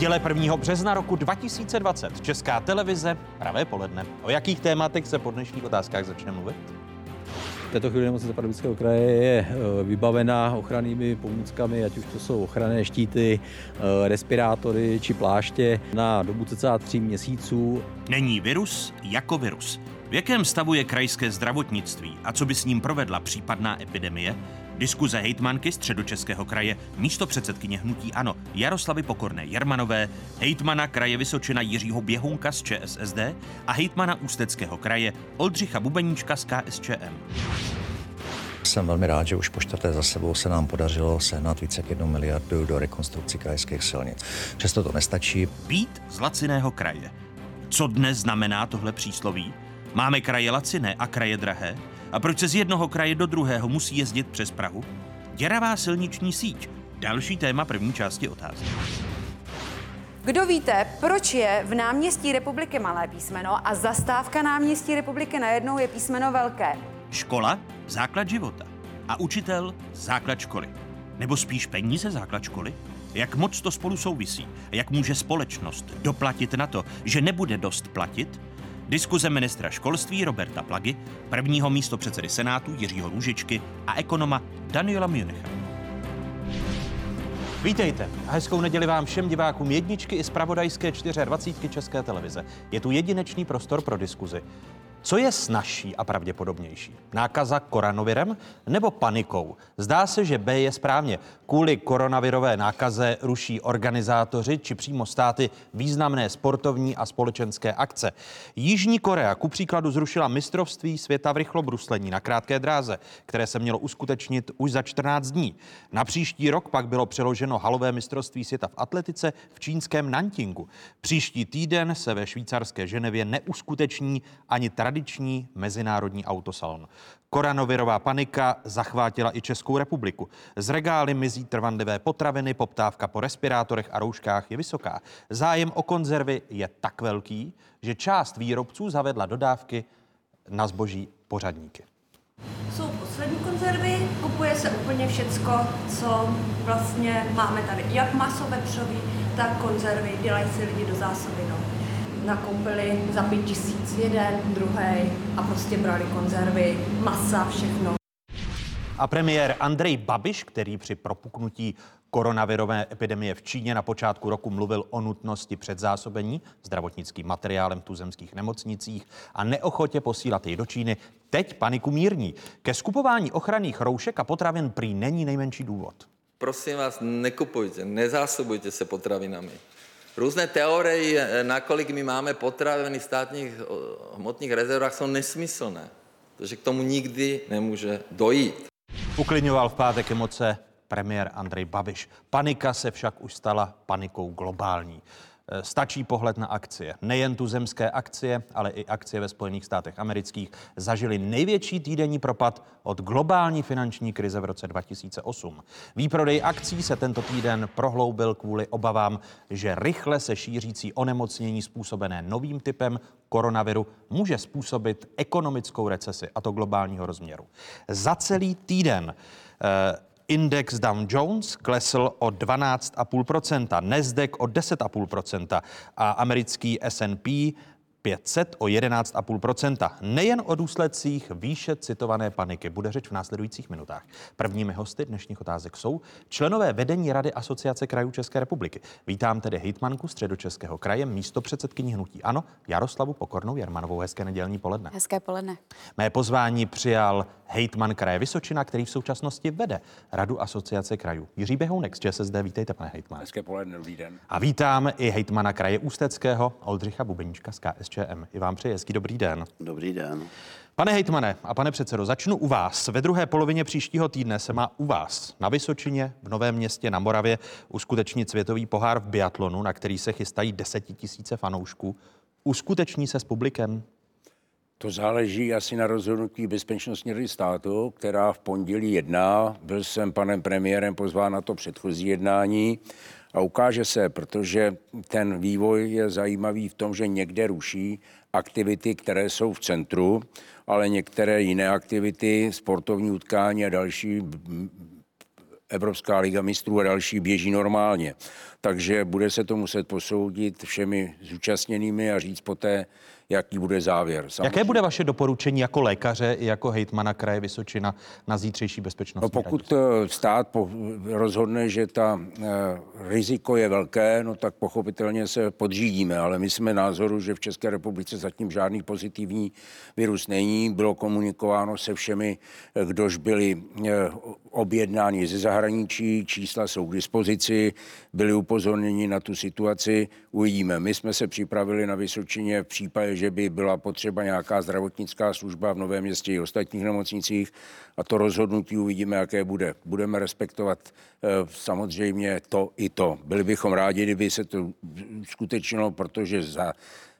Neděle 1. března roku 2020. Česká televize, pravé poledne. O jakých tématech se po dnešních otázkách začne mluvit? V této chvíli nemocnice Pardubického kraje je eh, vybavená ochrannými pomůckami, ať už to jsou ochranné štíty, eh, respirátory či pláště na dobu cca tří měsíců. Není virus jako virus. V jakém stavu je krajské zdravotnictví a co by s ním provedla případná epidemie? Diskuze hejtmanky středočeského kraje, místo předsedkyně hnutí ANO Jaroslavy Pokorné Jermanové, hejtmana kraje Vysočina Jiřího Běhounka z ČSSD a hejtmana Ústeckého kraje Oldřicha Bubeníčka z KSČM. Jsem velmi rád, že už po čtvrté za sebou se nám podařilo sehnat více jak jednu miliardu do rekonstrukcí krajských silnic. Přesto to nestačí. Být z laciného kraje. Co dnes znamená tohle přísloví? Máme kraje laciné a kraje drahé? A proč se z jednoho kraje do druhého musí jezdit přes Prahu? Děravá silniční síť. Další téma první části otázky. Kdo víte, proč je v náměstí republiky malé písmeno a zastávka náměstí republiky najednou je písmeno velké? Škola základ života a učitel základ školy. Nebo spíš peníze základ školy? Jak moc to spolu souvisí? Jak může společnost doplatit na to, že nebude dost platit? Diskuze ministra školství Roberta Plagy, prvního místo předsedy Senátu Jiřího Růžičky a ekonoma Daniela Municha. Vítejte a hezkou neděli vám všem divákům jedničky i zpravodajské 24 České televize. Je tu jedinečný prostor pro diskuzi. Co je snažší a pravděpodobnější? Nákaza koronavirem nebo panikou? Zdá se, že B je správně. Kvůli koronavirové nákaze ruší organizátoři či přímo státy významné sportovní a společenské akce. Jižní Korea ku příkladu zrušila mistrovství světa v rychlobruslení na krátké dráze, které se mělo uskutečnit už za 14 dní. Na příští rok pak bylo přeloženo halové mistrovství světa v atletice v čínském Nantingu. Příští týden se ve švýcarské Ženevě neuskuteční ani tradiční mezinárodní autosalon. Koronavirová panika zachvátila i Českou republiku. Z regály mizí trvanlivé potraviny, poptávka po respirátorech a rouškách je vysoká. Zájem o konzervy je tak velký, že část výrobců zavedla dodávky na zboží pořadníky. Jsou poslední konzervy, kupuje se úplně všecko, co vlastně máme tady. Jak maso vepřový, tak konzervy, dělají si lidi do zásoby. No nakoupili za pět tisíc jeden, druhý a prostě brali konzervy, masa, všechno. A premiér Andrej Babiš, který při propuknutí koronavirové epidemie v Číně na počátku roku mluvil o nutnosti předzásobení zdravotnickým materiálem v tuzemských nemocnicích a neochotě posílat jej do Číny, teď paniku mírní. Ke skupování ochranných roušek a potravin prý není nejmenší důvod. Prosím vás, nekupujte, nezásobujte se potravinami. Různé teorie, nakolik my máme potraviny v státních hmotných rezervách, jsou nesmyslné, protože k tomu nikdy nemůže dojít. Uklidňoval v pátek emoce premiér Andrej Babiš. Panika se však už stala panikou globální. Eh, stačí pohled na akcie. Nejen tu zemské akcie, ale i akcie ve Spojených státech amerických zažili největší týdenní propad od globální finanční krize v roce 2008. Výprodej akcí se tento týden prohloubil kvůli obavám, že rychle se šířící onemocnění způsobené novým typem koronaviru může způsobit ekonomickou recesi, a to globálního rozměru. Za celý týden eh, Index Dow Jones klesl o 12,5%, Nasdaq o 10,5% a americký S&P 500 o 11,5% Nejen o důsledcích výše citované paniky bude řeč v následujících minutách. Prvními hosty dnešních otázek jsou členové vedení Rady Asociace krajů České republiky. Vítám tedy hejtmanku Středočeského kraje, místo předsedkyní hnutí Ano, Jaroslavu Pokornou Jermanovou. Hezké nedělní poledne. Hezké poledne. Mé pozvání přijal hejtman kraje Vysočina, který v současnosti vede Radu Asociace krajů. Jiří Behounek z ČSSD, vítejte, pane hejtman. Hezké poledne, dobrý den. A vítám i hejtmana kraje Ústeckého, Oldřicha Bubeníčka z KSČM. I vám přeji hezký dobrý den. Dobrý den. Pane hejtmane a pane předsedo, začnu u vás. Ve druhé polovině příštího týdne se má u vás na Vysočině v Novém městě na Moravě uskutečnit světový pohár v biatlonu, na který se chystají desetitisíce fanoušků. Uskuteční se s publikem? To záleží asi na rozhodnutí Bezpečnostní rady státu, která v pondělí jedná. Byl jsem panem premiérem pozván na to předchozí jednání a ukáže se, protože ten vývoj je zajímavý v tom, že někde ruší aktivity, které jsou v centru, ale některé jiné aktivity, sportovní utkání a další Evropská liga mistrů a další běží normálně. Takže bude se to muset posoudit všemi zúčastněnými a říct poté, jaký bude závěr. Jaké bude vaše doporučení jako lékaře i jako hejtmana kraje Vysočina na zítřejší bezpečnostní No pokud radě? eh, stát po, rozhodne, že ta eh, riziko je velké, no tak pochopitelně se podřídíme, ale my jsme názoru, že v České republice zatím žádný pozitivní virus není. Bylo komunikováno se všemi, eh, kdož byli eh, objednáni ze zahraničí, čísla jsou k dispozici, byli upozorněni na tu situaci, uvidíme. My jsme se připravili na Vysočině v případě, že by byla potřeba nějaká zdravotnická služba v Novém městě i ostatních nemocnicích a to rozhodnutí uvidíme, jaké bude. Budeme respektovat eh, samozřejmě to i to. Byli bychom rádi, kdyby se to skutečnilo, protože za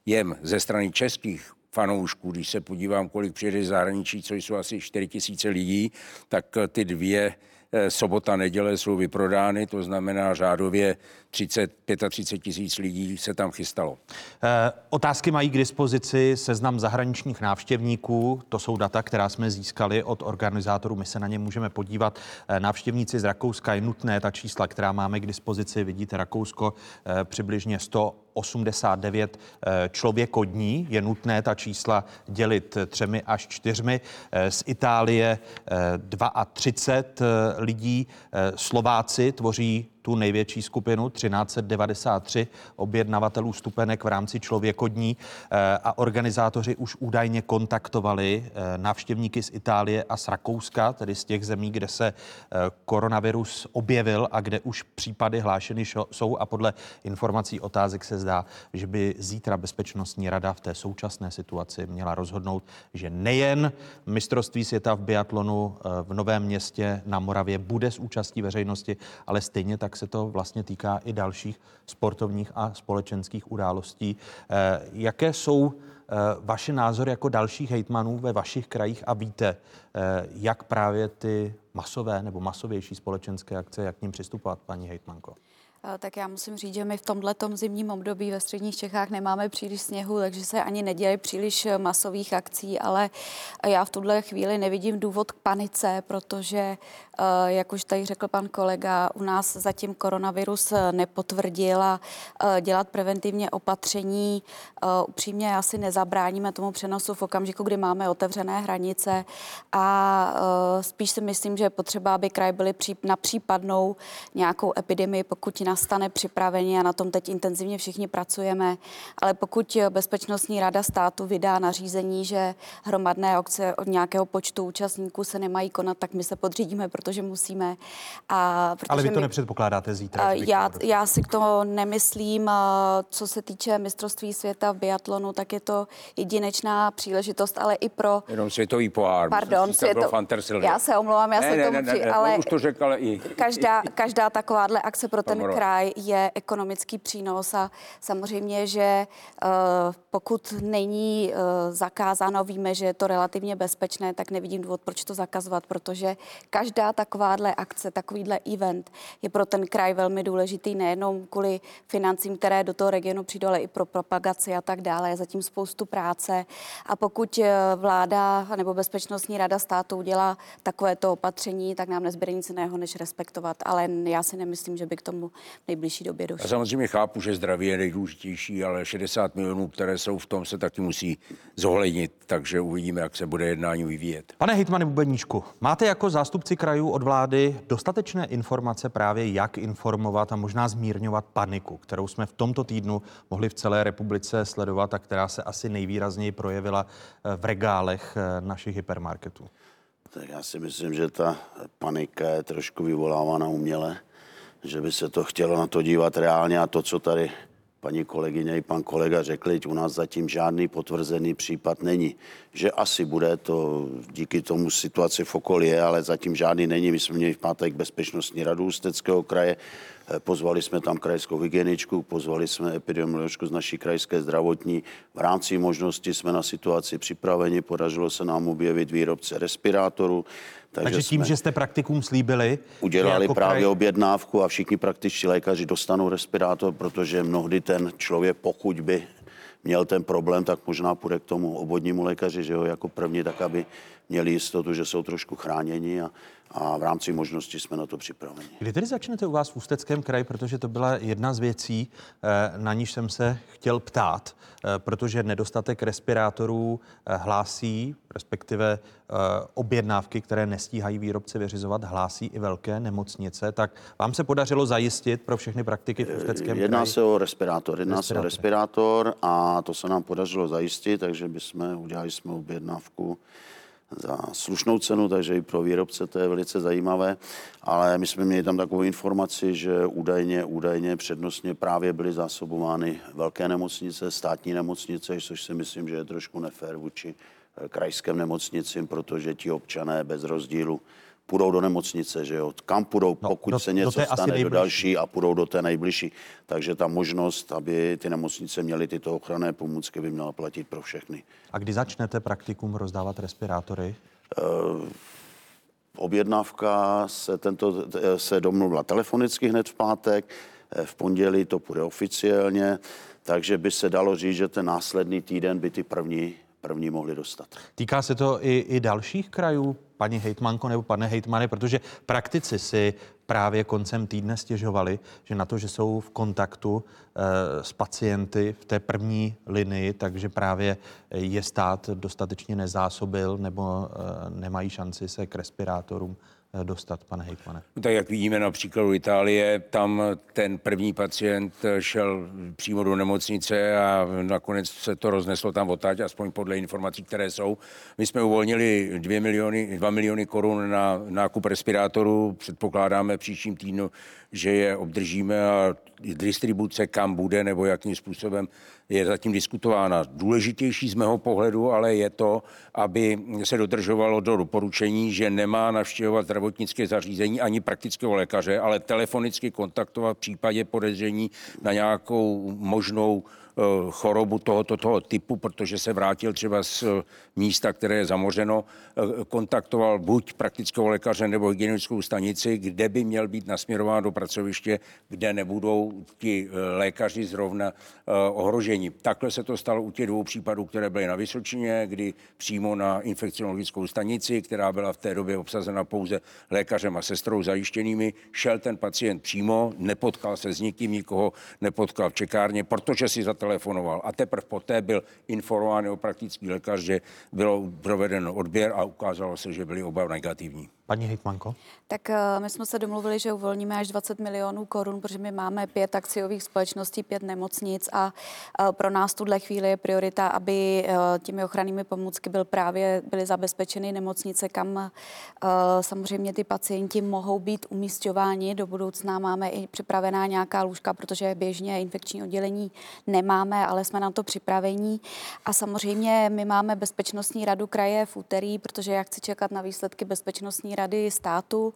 jem ze strany českých fanoušků, když se podívám, kolik přijede zahraničí, co jsou asi 4 tisíce lidí, tak eh, ty dvě eh, sobota, neděle jsou vyprodány, to znamená řádově 30, 35 tisíc lidí se tam chystalo. Eh, Otázky mají k dispozici seznam zahraničních návštěvníků. To jsou data, která jsme získali od organizátorů. My se na ně můžeme podívat. Eh, Návštěvníci z Rakouska je nutné, ta čísla, která máme k dispozici, vidíte Rakousko eh, přibližně 189 eh, člověkodní. Je nutné ta čísla dělit třemi až čtyřmi. Eh, Z Itálie eh, 32 eh, lidí. Eh, Slováci tvoří tu největší skupinu, 1393 objednavatelů stupenek v rámci člověkodní eh, a organizátoři už údajně kontaktovali eh, návštěvníky z Itálie a z Rakouska, tedy z těch zemí, kde se eh, koronavirus objevil a kde už případy hlášeny jsou. A podle informací otázek se zdá, že by zítra Bezpečnostní rada v té současné situaci měla rozhodnout, že nejen mistrovství světa v biatlonu v Novém městě na Moravě bude s účastí veřejnosti, ale stejně tak se to vlastně týká i dalších sportovních a společenských událostí. Eh, Jaké jsou eh, vaše názory jako dalších hejtmanů ve vašich krajích a víte, eh, jak právě ty masové nebo masovější společenské akce, jak k ním přistupovat, paní hejtmanko? Eh, Tak já musím říct, že my v tomhle zimním období ve středních Čechách nemáme příliš sněhu, takže se ani neděje příliš eh, masových akcí, ale já v tuhle chvíli nevidím důvod k panice, protože, eh, jak už tady řekl pan kolega, u nás zatím koronavirus eh, nepotvrdil a eh, dělat preventivně opatření eh, upřímně asi nezabráníme tomu přenosu v okamžiku, kdy máme otevřené hranice a eh, spíš si myslím, že je potřeba, aby kraj byly na případnou nějakou epidemii, pokud nastane připraveni a na tom teď intenzivně všichni pracujeme, ale pokud Bezpečnostní rada státu vydá nařízení, že hromadné akce od nějakého počtu účastníků se nemají konat, tak my se podřídíme, protože musíme. A protože Ale vy to my- nepředpokládáte zítra. Já, já si k tomu nemyslím. Co se týče mistrovství světa v biatlonu, tak je to jedinečná příležitost, ale i pro Jenom světový pohár. Pardon, to světo-. Já se omlouvám, já ne, se ne, tomu ne, ne, při- ne, ale už to řekl, ale i... každá, každá takováhle akce pro ten. Kraj je ekonomický přínos a samozřejmě, že uh, pokud není uh, zakázáno, víme, že je to relativně bezpečné, tak nevidím důvod, proč to zakazovat, protože každá takováhle akce, takovýhle event je pro ten kraj velmi důležitý, nejenom kvůli financím, které do toho regionu přijdou, ale i pro propagaci a tak dále. Je zatím spoustu práce a pokud eh, vláda nebo Bezpečnostní rada státu udělá takovéto opatření, tak nám nezbyde nic jiného, než respektovat. Ale já si nemyslím, že by k tomu v nejbližší době Já došlo. samozřejmě chápu, že zdraví je nejdůležitější, ale 60 milionů, které jsou v tom, se taky musí zohlednit, takže uvidíme, jak se bude jednání vyvíjet. Pane hejtmane Bubeníčku, máte jako zástupci krajů od vlády dostatečné informace právě, jak informovat a možná zmírňovat paniku, kterou jsme v tomto týdnu mohli v celé republice sledovat a která se asi nejvýrazněji projevila eh, v regálech eh, našich hypermarketů? Tak já si myslím, že ta panika je trošku vyvolávána uměle, že by se to chtělo na to dívat reálně a to, co tady paní kolegyně i pan kolega řekli, u nás zatím žádný potvrzený případ není. Že asi bude to díky tomu situaci v okolí je, ale zatím žádný není. My jsme měli v pátek bezpečnostní radu Ústeckého kraje, Eh, pozvali jsme tam krajskou hygieničku, pozvali jsme epidemioložku z naší krajské zdravotní. V rámci možnosti jsme na situaci připraveni, podařilo se nám objevit výrobce respirátorů. Takže tím, jsme že jste praktikům slíbili, udělali jako právě kraj- objednávku a všichni praktičtí lékaři dostanou respirátor, protože mnohdy ten člověk, pokud by měl ten problém, tak možná půjde k tomu obvodnímu lékaři, že jo, jako první, tak aby měli jistotu, že jsou trošku chráněni a, a v rámci možnosti jsme na to připraveni. Kdy tedy začnete u vás v Ústeckém kraji, protože to byla jedna z věcí, eh, na níž jsem se chtěl ptát, eh, protože nedostatek respirátorů eh, hlásí, respektive objednávky, které nestíhají výrobce vyřizovat, hlásí i velké nemocnice. Tak vám se podařilo zajistit pro všechny praktiky v Ústeckém Jedná kraji? se o respirátor, jedná Respirátor. se o respirátor a to se nám podařilo zajistit, takže bychom udělali jsme objednávku za slušnou cenu, takže i pro výrobce to je velice zajímavé, ale my jsme měli tam takovou informaci, že údajně, údajně přednostně právě byly zásobovány velké nemocnice, státní nemocnice, což si myslím, že je trošku nefér vůči eh, krajským nemocnicím, protože ti občané bez rozdílu půjdou do nemocnice, že jo, kam půjdou, No, pokud do- se do něco asi stane do další a půjdou do té nejbližší. Takže ta možnost, aby ty nemocnice měly tyto ochranné pomůcky, by měla platit pro všechny. A kdy začnete praktikům rozdávat respirátory? Objednávka se, tento, se domluvila telefonicky hned v pátek, eh, v pondělí to půjde oficiálně, takže by se dalo říct, že ten následný týden by ty první, první mohli dostat. Týká se to i, i dalších krajů, paní hejtmanko nebo pane hejtmane, protože praktici si právě koncem týdne stěžovali, že na to, že jsou v kontaktu e, s pacienty v té první linii, takže právě je stát dostatečně nezásobil nebo e, nemají šanci se k respirátorům dostat, pane hejtmane. Tak jak vidíme na příkladu Itálie, tam ten první pacient šel přímo do nemocnice a nakonec se to rozneslo tam odtaď, aspoň podle informací, které jsou. My jsme uvolnili 2 miliony, 2 miliony korun na nákup respirátorů. Předpokládáme příštím týdnu, že je obdržíme a distribuce kam bude nebo jakým způsobem je zatím diskutována. Důležitější z mého pohledu ale je to, aby se dodržovalo do doporučení, že nemá navštěvovat zdravotnické zařízení ani praktického lékaře, ale telefonicky kontaktovat v případě podezření na nějakou možnou chorobu tohoto toho typu, protože se vrátil třeba z eh, místa, které je zamořeno, eh, kontaktoval buď praktického lékaře nebo hygienickou stanici, kde by měl být nasměrován do pracoviště, kde nebudou ti eh, lékaři zrovna eh, ohroženi. Takhle se to stalo u těch dvou případů, které byly na Vysočině, kdy přímo na infekciologickou stanici, která byla v té době obsazena pouze lékařem a sestrou zajištěnými, šel ten pacient přímo, nepotkal se s nikým, nikoho nepotkal v čekárně, protože si zatelefonoval. A teprve poté byl informován o praktický lékař, že bylo proveden odběr a ukázalo se, že byly oba negativní. Paní hejtmanko? Tak eh, my jsme se domluvili, že uvolníme až 20 milionů korun, protože my máme pět akciových společností, pět nemocnic a eh, pro nás tuhle chvíli je priorita, aby eh, těmi ochrannými pomůcky byl právě, byly zabezpečeny nemocnice, kam samozřejmě ty pacienti mohou být umístěváni. Do budoucna máme i připravená nějaká lůžka, protože běžně infekční oddělení nemáme, ale jsme na to připravení. A samozřejmě my máme bezpečnostní radu kraje v úterý, protože já chci čekat na výsledky bezpečnostní rady státu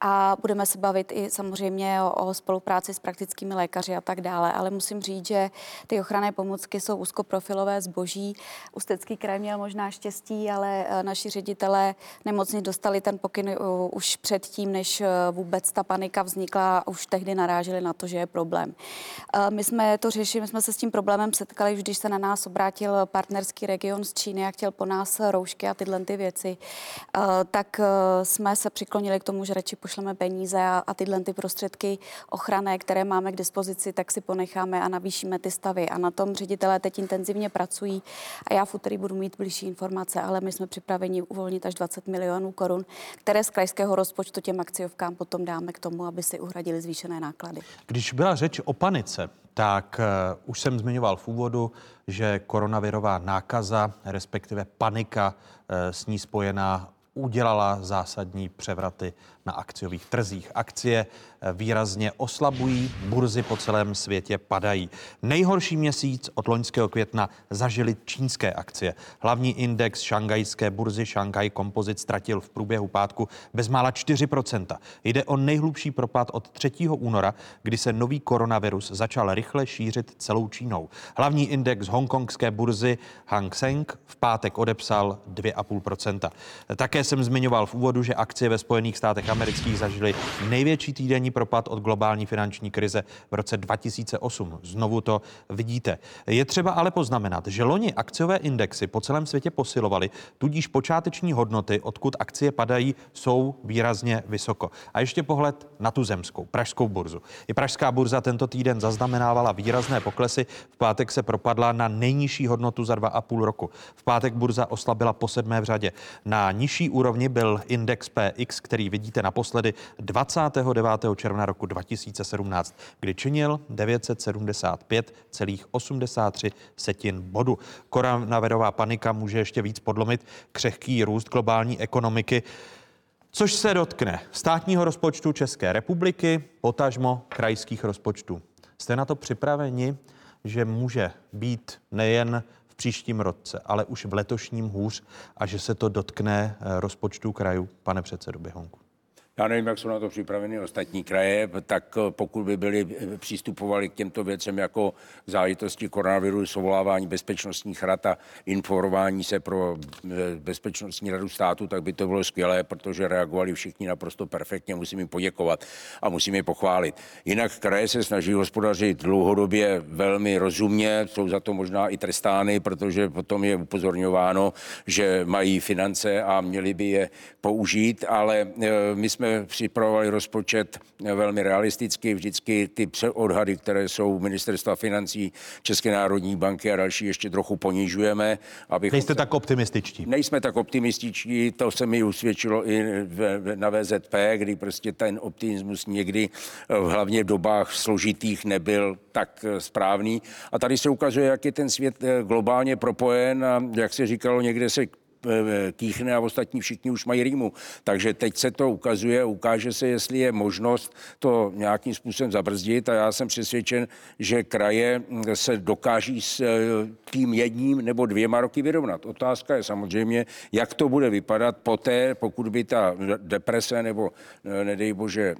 a budeme se bavit i samozřejmě o, o spolupráci s praktickými lékaři a tak dále. Ale musím říct, že ty ochranné pomůcky jsou úzkoprofilové zboží. Ústecký kraj měl možná štěstí, ale eh, naši ředitelé nemocnic dostali ten pokyn eh, už předtím, než eh, vůbec ta panika vznikla už tehdy naráželi na to, že je problém. My jsme to řešili, my jsme se s tím problémem setkali, už když se na nás obrátil partnerský region z Číny a chtěl po nás roušky a tyhle ty věci, tak eh, jsme se přiklonili k tomu, že radši pošleme peníze a, a tyhle ty prostředky ochranné, které máme k dispozici, tak si ponecháme a navýšíme ty stavy. A na tom ředitelé teď intenzivně pracují a já v úterý budu mít blížší informace, ale my jsme připraveni uvolnit až 20 milionů korun, které z krajského rozpočtu těm akciovkám potom dáme k tomu, aby si uhradili zvýšené náklady. Když byla řeč o panice, tak uh, už jsem zmiňoval v úvodu, že koronavirová nákaza, respektive panika uh, s ní spojená, udělala zásadní převraty na akciových trzích. Akcie eh, výrazně oslabují, burzy po celém světě padají. Nejhorší měsíc od loňského května zažili čínské akcie. Hlavní index šangajské burzy Shanghai Composite ztratil v průběhu pátku bezmála 4%. Jde o nejhlubší propad od 3. února, kdy se nový koronavirus začal rychle šířit celou Čínou. Hlavní index hongkongské burzy Hang Seng v pátek odepsal 2,5%. Také jsem zmiňoval v úvodu, že akcie ve Spojených státech amerických zažily největší týdenní propad od globální finanční krize v roce 2008. Znovu to vidíte. Je třeba ale poznamenat, že loni akciové indexy po celém světě posilovaly, tudíž počáteční hodnoty, odkud akcie padají, jsou výrazně vysoko. A ještě pohled na tu zemskou, pražskou burzu. I pražská burza tento týden zaznamenávala výrazné poklesy. V pátek se propadla na nejnižší hodnotu za dva a půl roku. V pátek burza oslabila po sedmé v řadě. Na nižší úrovni byl index PX, který vidíte naposledy 29. června roku 2017, kdy činil 975,83 setin bodu. Koronavirová panika může ještě víc podlomit křehký růst globální ekonomiky což se dotkne státního rozpočtu České republiky, potažmo krajských rozpočtů. Jste na to připraveni, že může být nejen v příštím roce, ale už v letošním hůř a že se to dotkne eh, rozpočtu krajů, pane předsedu Běhonku? Já nevím, jak jsou na to připraveny ostatní kraje, tak eh, pokud by byli eh, přístupovali k těmto věcem jako k záležitosti koronaviru, sovolávání bezpečnostních rad a informování se pro eh, bezpečnostní radu státu, tak by to bylo skvělé, protože reagovali všichni naprosto perfektně. Musím jim poděkovat a musím je pochválit. Jinak kraje se snaží hospodařit dlouhodobě velmi rozumně, jsou za to možná i trestány, protože potom je upozorňováno, že mají finance a měli by je použít, ale my jsme připravovali rozpočet velmi realisticky, vždycky ty odhady, které jsou ministerstva financí, České národní banky a další ještě trochu ponižujeme. Abychom Nejste se... tak optimističtí. Nejsme tak optimističtí, to se mi usvědčilo i na VZP, kdy prostě ten optimismus někdy hlavně v dobách složitých nebyl tak správný. A tady se ukazuje, jak je ten svět globálně propojen a jak se říkalo, někde se Eh, kýchne a ostatní všichni už mají rýmu. Takže teď se to ukazuje, ukáže se, jestli je možnost to nějakým způsobem zabrzdit a já jsem přesvědčen, že kraje se dokáží s eh, tím jedním nebo dvěma roky vyrovnat. Otázka je samozřejmě, jak to bude vypadat poté, pokud by ta deprese nebo eh, nedej bože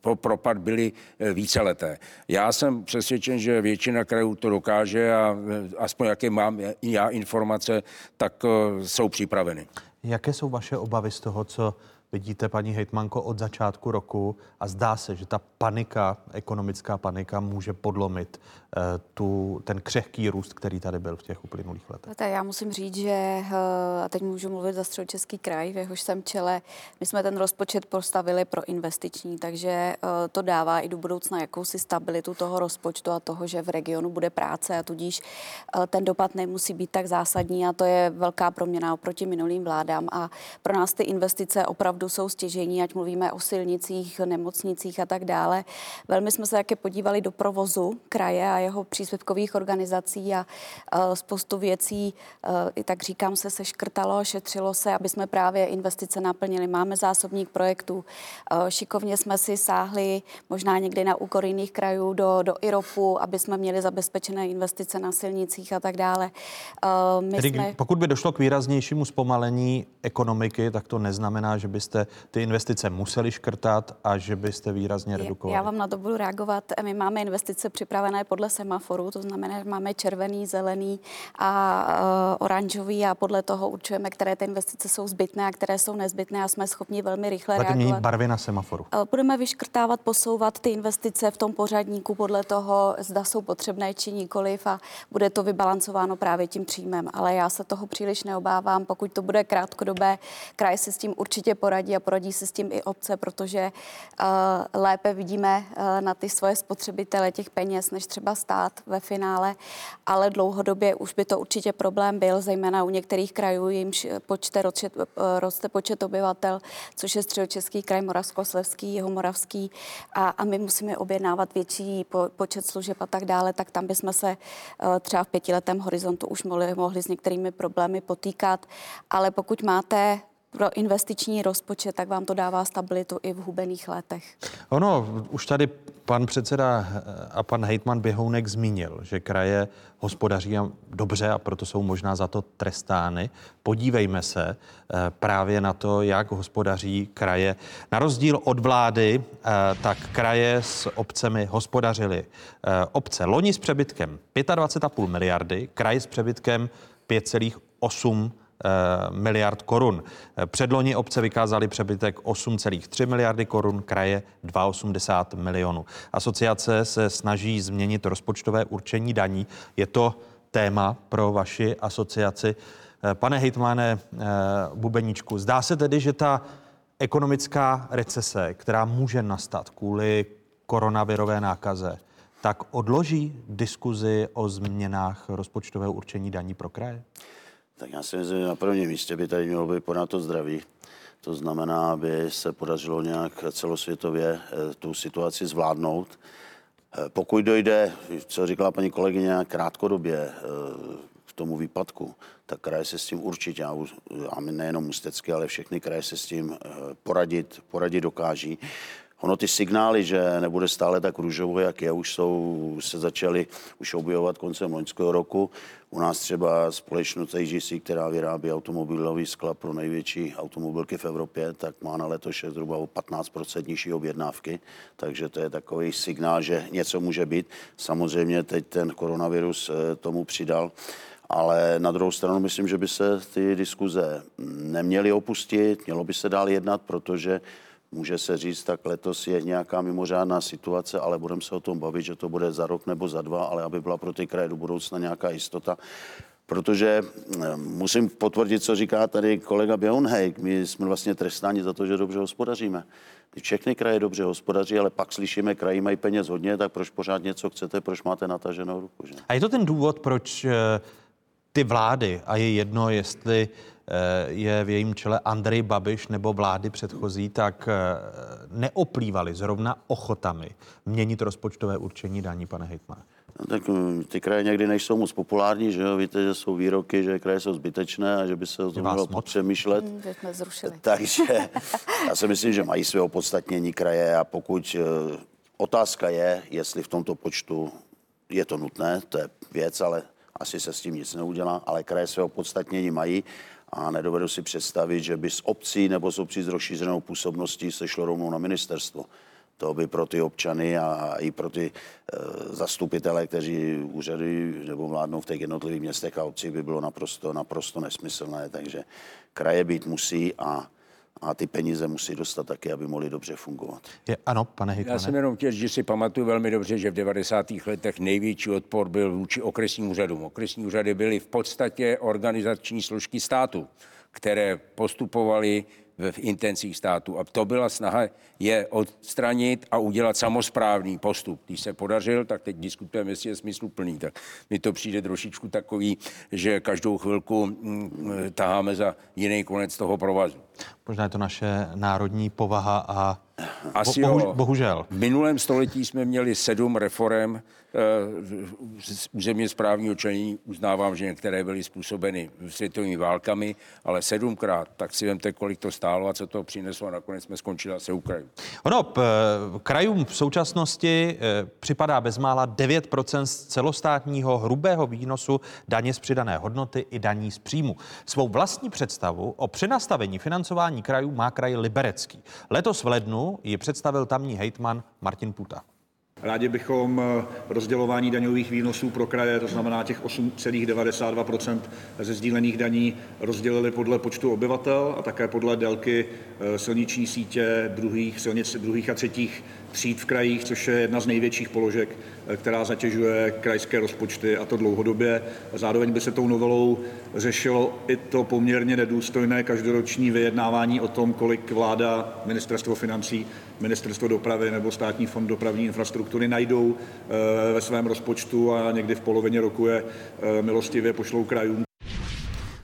propad byly víceleté. Já jsem přesvědčen, že většina krajů to dokáže a aspoň jaké mám já informace, tak jsou připraveny. Jaké jsou vaše obavy z toho, co vidíte, paní hejtmanko, od začátku roku a zdá se, že ta panika, ekonomická panika může podlomit tu, ten křehký růst, který tady byl v těch uplynulých letech. Tak já musím říct, že, uh, a teď můžu mluvit za středočeský kraj, v jehož jsem čele, my jsme ten rozpočet postavili pro investiční, takže uh, to dává i do budoucna jakousi stabilitu toho rozpočtu a toho, že v regionu bude práce a tudíž ten dopad nemusí být tak zásadní a to je velká proměna oproti minulým vládám a pro nás ty investice opravdu jsou stěžení, ať mluvíme o silnicích, nemocnicích a tak dále. Velmi jsme se také podívali do provozu kraje a jeho příspěvkových organizací a spoustu věcí, i tak říkám se, seškrtalo, šetřilo se, aby jsme právě investice naplnili. Máme zásobník projektů. Šikovně jsme si sáhli možná někdy na úkor jiných krajů do, do IROPu, aby jsme měli zabezpečené investice na silnicích a tak dále. My Tedy, jsme... Pokud by došlo k výraznějšímu zpomalení ekonomiky, tak to neznamená, že byste byste ty investice museli škrtat a že byste výrazně redukovali? Já vám na to budu reagovat. My máme investice připravené podle semaforu, to znamená, že máme červený, zelený a uh, oranžový a podle toho určujeme, které ty investice jsou zbytné a které jsou nezbytné a jsme schopni velmi rychle Budete reagovat. barvy na semaforu? Uh, budeme vyškrtávat, posouvat ty investice v tom pořadníku podle toho, zda jsou potřebné či nikoliv a bude to vybalancováno právě tím příjmem. Ale já se toho příliš neobávám, pokud to bude krátkodobé, kraj se s tím určitě poradí a poradí se s tím i obce, protože uh, lépe vidíme uh, na ty svoje spotřebitele těch peněz, než třeba stát ve finále, ale dlouhodobě už by to určitě problém byl, zejména u některých krajů, jimž počte, ročet, uh, roste počet obyvatel, což je středočeský kraj, Moravskoslevský, Jihomoravský a, a my musíme objednávat větší po, počet služeb a tak dále, tak tam bychom se uh, třeba v pětiletém horizontu už mohli, mohli s některými problémy potýkat, ale pokud máte pro investiční rozpočet, tak vám to dává stabilitu i v hubených letech. Ono, už tady pan předseda a pan hejtman Běhounek zmínil, že kraje hospodaří dobře a proto jsou možná za to trestány. Podívejme se eh, právě na to, jak hospodaří kraje. Na rozdíl od vlády, eh, tak kraje s obcemi hospodařily. Eh, obce loni s přebytkem 25,5 miliardy, kraj s přebytkem 5,8 miliard korun. Předloni obce vykázaly přebytek 8,3 miliardy korun, kraje 2,80 milionů. Asociace se snaží změnit rozpočtové určení daní. Je to téma pro vaši asociaci. Pane hejtmane Bubeníčku, zdá se tedy, že ta ekonomická recese, která může nastat kvůli koronavirové nákaze, tak odloží diskuzi o změnách rozpočtového určení daní pro kraje? Tak já si myslím, že na prvním místě by tady mělo být pořád to zdraví. To znamená, aby se podařilo nějak celosvětově eh, tu situaci zvládnout. Eh, pokud dojde, co říkala paní kolegyně, krátkodobě eh, k tomu výpadku, tak kraje se s tím určitě, a nejenom Ústecky, ale všechny kraje se s tím poradit, poradit dokáží. Ono ty signály, že nebude stále tak růžovo, jak je, už jsou, se začaly už objevovat koncem loňského roku. U nás třeba společnost AGC, která vyrábí automobilový skla pro největší automobilky v Evropě, tak má na letoše zhruba o 15 nižší objednávky, takže to je takový signál, že něco může být. Samozřejmě teď ten koronavirus eh, tomu přidal ale na druhou stranu myslím, že by se ty diskuze neměly opustit, mělo by se dál jednat, protože může se říct, tak letos je nějaká mimořádná situace, ale budeme se o tom bavit, že to bude za rok nebo za dva, ale aby byla pro ty kraje do budoucna nějaká jistota. Protože eh, musím potvrdit, co říká tady kolega Běhunhej. My jsme vlastně trestáni za to, že dobře hospodaříme. Všechny kraje dobře hospodaří, ale pak slyšíme, kraji mají peněz hodně, tak proč pořád něco chcete, proč máte nataženou ruku? Že? A je to ten důvod, proč eh, ty vlády, a je jedno, jestli Eh, je v jejím čele Andrej Babiš nebo vlády předchozí, tak eh, neoplývali zrovna ochotami měnit rozpočtové určení daní, pane Hejtmane. No, tak hm, ty kraje někdy nejsou moc populární, že jo? Víte, že jsou výroky, že kraje jsou zbytečné a že by se o tom mělo přemýšlet. Hmm, jsme zrušili. Takže já si myslím, že mají své opodstatnění kraje a pokud eh, otázka je, jestli v tomto počtu je to nutné, to je věc, ale asi se s tím nic neudělá, ale kraje své opodstatnění mají a nedovedu si představit, že by z obcí nebo z obcí s rozšířenou působností se šlo rovnou na ministerstvo. To by pro ty občany a i pro ty e, zastupitele, kteří úřady nebo vládnou v těch jednotlivých městech a obcích, by bylo naprosto, naprosto nesmyslné. Takže kraje být musí a a ty peníze musí dostat taky, aby mohly dobře fungovat. Je, ano, pane Hejtmane. Já jsem jenom chtěl, že si pamatuju velmi dobře, že v 90. letech největší odpor byl vůči okresním úřadům. Okresní úřady byly v podstatě organizační složky státu, které postupovaly v intencích státu. A to byla snaha je odstranit a udělat samozprávný postup. Když se podařil, tak teď diskutujeme, jestli je smysluplný. Tak mi to přijde trošičku takový, že každou chvilku mm, taháme za jiný konec toho provazu. Možná je to naše národní povaha a Asi bohu, bohužel. V minulém století jsme měli sedm reform z územně správního člení. Uznávám, že některé byly způsobeny světovými válkami, ale sedmkrát, tak si vemte, kolik to stálo a co to přineslo a nakonec jsme skončili se u krajů. Ono, p, krajům v současnosti e, připadá bezmála 9% z celostátního hrubého výnosu daně z přidané hodnoty i daní z příjmu. Svou vlastní představu o přenastavení financování krajů má kraj Liberecký. Letos v lednu ji představil tamní hejtman Martin Puta. Rádi bychom eh, rozdělování daňových výnosů pro kraje, to znamená těch 8,92% ze sdílených daní, rozdělili podle počtu obyvatel a také podle délky eh, silniční sítě druhých, silnic druhých a třetích tříd v krajích, což je jedna z největších položek, eh, která zatěžuje krajské rozpočty a to dlouhodobě. Zároveň by se tou novelou řešilo i to poměrně nedůstojné každoroční vyjednávání o tom, kolik vláda, ministerstvo financí, ministerstvo dopravy nebo státní fond dopravní infrastruktury najdou eh, ve svém rozpočtu a někdy v polovině roku je eh, milostivě pošlou krajům.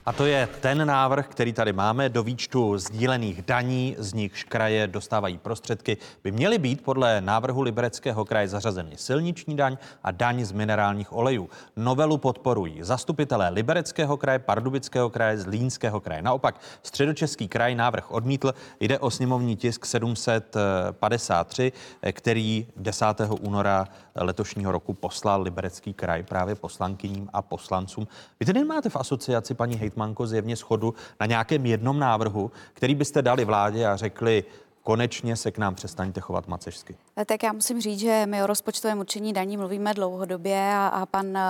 A to je ten návrh, který tady máme. Do výčtu sdílených daní, z nichž kraje dostávají prostředky, by měly být podle návrhu Libereckého kraje zařazeny silniční daň a daň z minerálních olejů. Novelu podporují zastupitelé Libereckého kraje, Pardubického kraje, Zlínského kraje. Naopak středočeský kraj návrh odmítl. Jde o sněmovní tisk 753, který 10. února letošního roku poslal Liberecký kraj právě poslankyním a poslancům. Vy tedy máte v asociaci, paní hejtmanko, zjevně schodu na nějakém jednom návrhu, který byste dali vládě a řekli, konečně se k nám přestaňte chovat macežsky? Tak já musím říct, že my o rozpočtovém určení daní mluvíme dlouhodobě a, a pan, eh,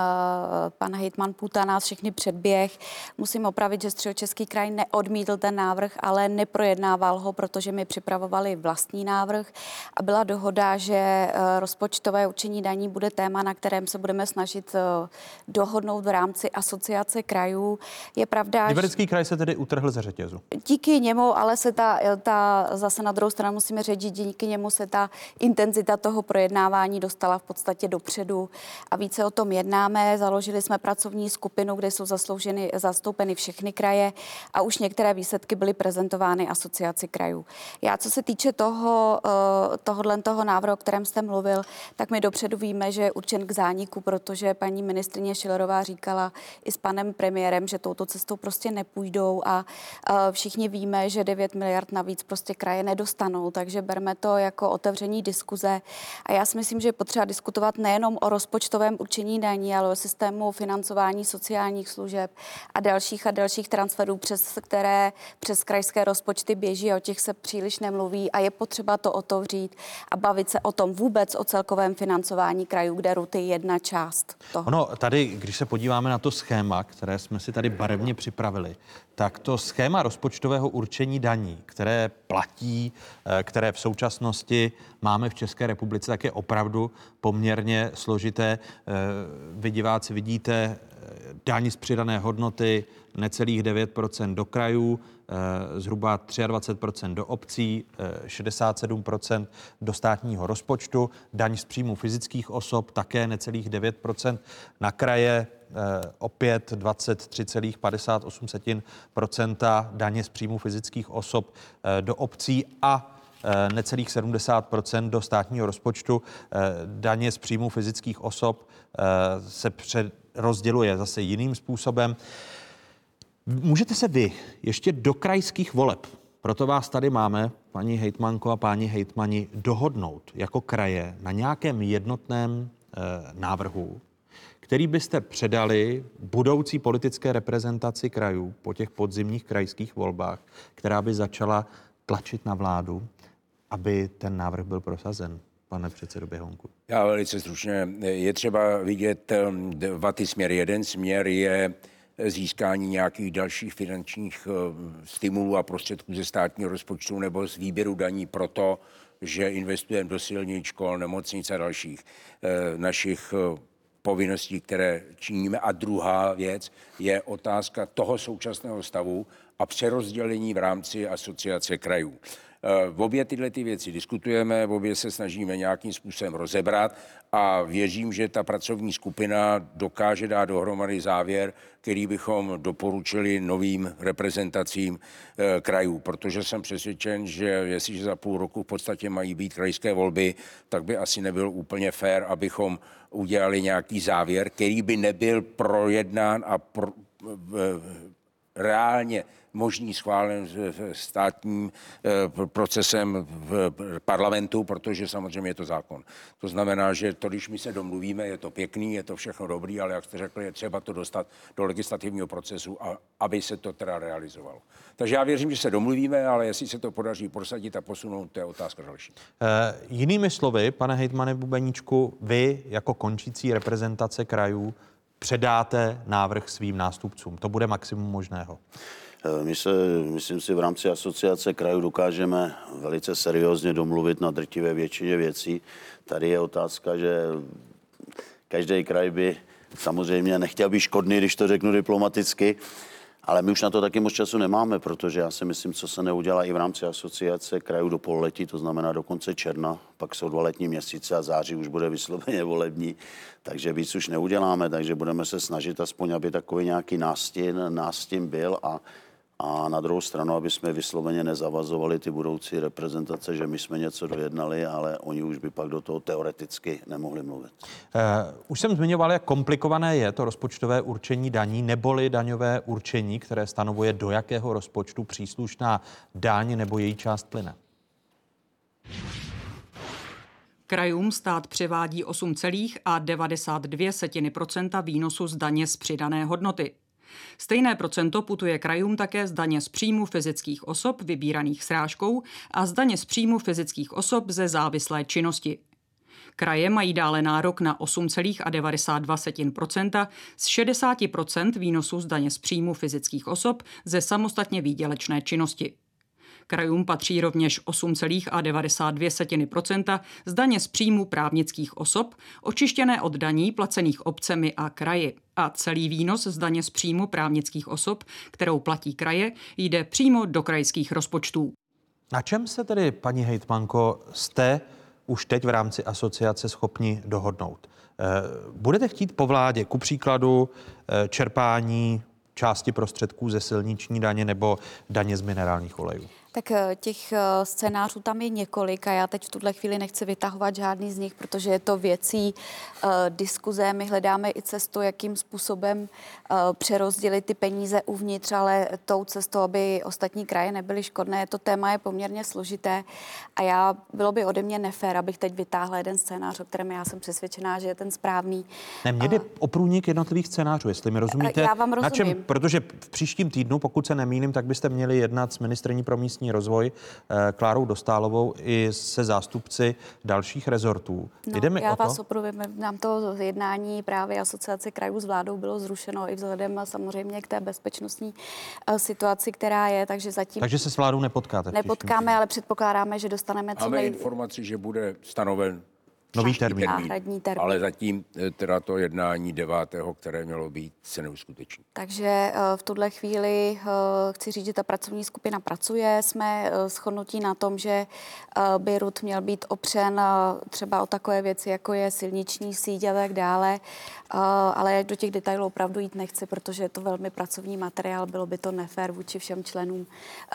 pan hejtman Puta nás všechny předběh. Musím opravit, že Středočeský kraj neodmítl ten návrh, ale neprojednával ho, protože my připravovali vlastní návrh a byla dohoda, že eh, rozpočtové určení daní bude téma, na kterém se budeme snažit eh, dohodnout v rámci asociace krajů. Je pravda, Liberecký kraj se tedy utrhl ze řetězu. Díky němu, ale se ta, ta zase na druhou stranu musíme říct, že díky němu se ta intenzita toho projednávání dostala v podstatě dopředu a více o tom jednáme. Založili jsme pracovní skupinu, kde jsou zaslouženy, zastoupeny všechny kraje a už některé výsledky byly prezentovány asociaci krajů. Já, co se týče toho, eh, tohohle toho návrhu, o kterém jste mluvil, tak my dopředu víme, že je určen k zániku, protože paní ministrině Šilerová říkala i s panem premiérem, že touto cestou prostě nepůjdou a eh, všichni víme, že 9 miliard navíc prostě kraje nedostanou, takže berme to jako otevření diskuze. A já si myslím, že je potřeba diskutovat nejenom o rozpočtovém určení daní, ale o systému financování sociálních služeb a dalších a dalších transferů, přes které přes krajské rozpočty běží, o těch se příliš nemluví a je potřeba to otevřít a bavit se o tom vůbec o celkovém financování krajů, kde RUT je jedna část toho. Ono tady, když se podíváme na to schéma, které jsme si tady barevně připravili, tak to schéma rozpočtového určení daní, které platí, eh, které v současnosti máme v České republice, tak je opravdu poměrně složité. Eh, vy diváci vidíte eh, daň z přidané hodnoty necelých 9 do krajů, zhruba 23% do obcí, 67% do státního rozpočtu, daň z příjmu fyzických osob také necelých 9% na kraje, opět 23,58% daně z příjmu fyzických osob do obcí a necelých 70% do státního rozpočtu. Daně z příjmu fyzických osob se rozděluje zase jiným způsobem. Můžete se vy ještě do krajských voleb, proto vás tady máme, paní hejtmanko a páni hejtmani, dohodnout jako kraje na nějakém jednotném návrhu, který byste předali budoucí politické reprezentaci krajů po těch podzimních krajských volbách, která by začala tlačit na vládu, aby ten návrh byl prosazen, pane předsedo Běhonku? Já velice stručně. Je třeba vidět um, dva ty směry. Jeden směr je získání nějakých dalších finančních um, stimulů a prostředků ze státního rozpočtu nebo z výběru daní proto, že investujeme do silnic, škol, nemocnic a dalších eh, našich uh, povinností, které činíme. A druhá věc je otázka toho současného stavu a přerozdělení v rámci asociace krajů. Eh, v obě tyhle ty věci diskutujeme, v obě se snažíme nějakým způsobem rozebrat a věřím, že ta pracovní skupina dokáže dát dohromady závěr, který bychom doporučili novým reprezentacím eh, krajů, protože jsem přesvědčen, že jestliže za půl roku v podstatě mají být krajské volby, tak by asi nebyl úplně fér, abychom udělali nějaký závěr, který by nebyl projednán a pro, reálně možný schválen státním eh, procesem v parlamentu, protože samozřejmě je to zákon. To znamená, že to, když my se domluvíme, je to pěkný, je to všechno dobrý, ale jak jste řekli, je třeba to dostat do legislativního procesu, a, aby se to teda realizovalo. Takže já věřím, že se domluvíme, ale jestli se to podaří prosadit a posunout, to je otázka další. E, jinými slovy, pane hejtmane Bubeníčku, vy jako končící reprezentace krajů předáte návrh svým nástupcům. To bude maximum možného. Eh, my se, myslím si, v rámci asociace krajů dokážeme velice seriózně domluvit na drtivé většině věcí. Tady je otázka, že každý kraj by samozřejmě nechtěl být škodný, když to řeknu diplomaticky, ale my už na to taky moc času nemáme, protože já si myslím, co se neudělá i v rámci asociace krajů do pololetí, to znamená do konce června, pak jsou dva letní měsíce a září už bude vysloveně volební, takže víc už neuděláme, takže budeme se snažit aspoň, aby takový nějaký nástin, nástin byl a a na druhou stranu, aby jsme vysloveně nezavazovali ty budoucí reprezentace, že my jsme něco dojednali, ale oni už by pak do toho teoreticky nemohli mluvit. Uh, už jsem zmiňoval, jak komplikované je to rozpočtové určení daní, neboli daňové určení, které stanovuje, do jakého rozpočtu příslušná daň nebo její část plyne. Krajům stát převádí 8,92% výnosu z daně z přidané hodnoty. Stejné procento putuje krajům také z daně z příjmu fyzických osob vybíraných srážkou a z daně z příjmu fyzických osob ze závislé činnosti. Kraje mají dále nárok na 8,92% z 60% výnosů z daně z příjmu fyzických osob ze samostatně výdělečné činnosti. Krajům patří rovněž 8,92 z daně z příjmu právnických osob, očištěné od daní placených obcemi a kraji. A celý výnos z daně z příjmu právnických osob, kterou platí kraje, jde přímo do krajských rozpočtů. Na čem se tedy, paní hejtmanko, jste už teď v rámci asociace schopni dohodnout? Eh, budete chtít po vládě, ku příkladu, eh, čerpání části prostředků ze silniční daně nebo daně z minerálních olejů? Tak eh, těch eh, scénářů tam je několik a já teď v tuhle chvíli nechci vytahovat žádný z nich, protože je to věcí uh, diskuze. My hledáme i cestu, jakým způsobem uh, přerozdělit ty peníze uvnitř, ale tou cestou, aby ostatní kraje nebyly škodné. To téma je poměrně složité a já bylo by ode mě nefér, abych teď vytáhla jeden scénář, o kterém já jsem přesvědčená, že je ten správný. Ne, mě jde uh, o průnik jednotlivých scénářů, jestli mi rozumíte. Já vám rozumím. Na čem, protože v příštím týdnu, pokud se nemýlím, tak byste měli jednat s ministrní pro místní místní rozvoj eh, Klárou Dostálovou i se zástupci dalších rezortů. No, Jde mi já o to? vás opravdu, nám to jednání právě asociace krajů s vládou bylo zrušeno i vzhledem samozřejmě k té bezpečnostní uh, situaci, která je, takže zatím... Takže se s vládou nepotkáte? Nepotkáme, ale předpokládáme, že dostaneme co Máme nej... informaci, že bude stanoven Nový termín. Náhradní termín. Ale zatím eh, teda to jednání 9. které mělo být, se neuskuteční. Takže eh, v tuhle chvíli eh, chci říct, že ta pracovní skupina pracuje. Jsme shodnutí na tom, že by RUD měl být opřen třeba o takové věci, jako je silniční síť a tak dále. Ale do těch detailů opravdu jít nechci, protože je to velmi pracovní materiál. Bylo by to nefér vůči všem členům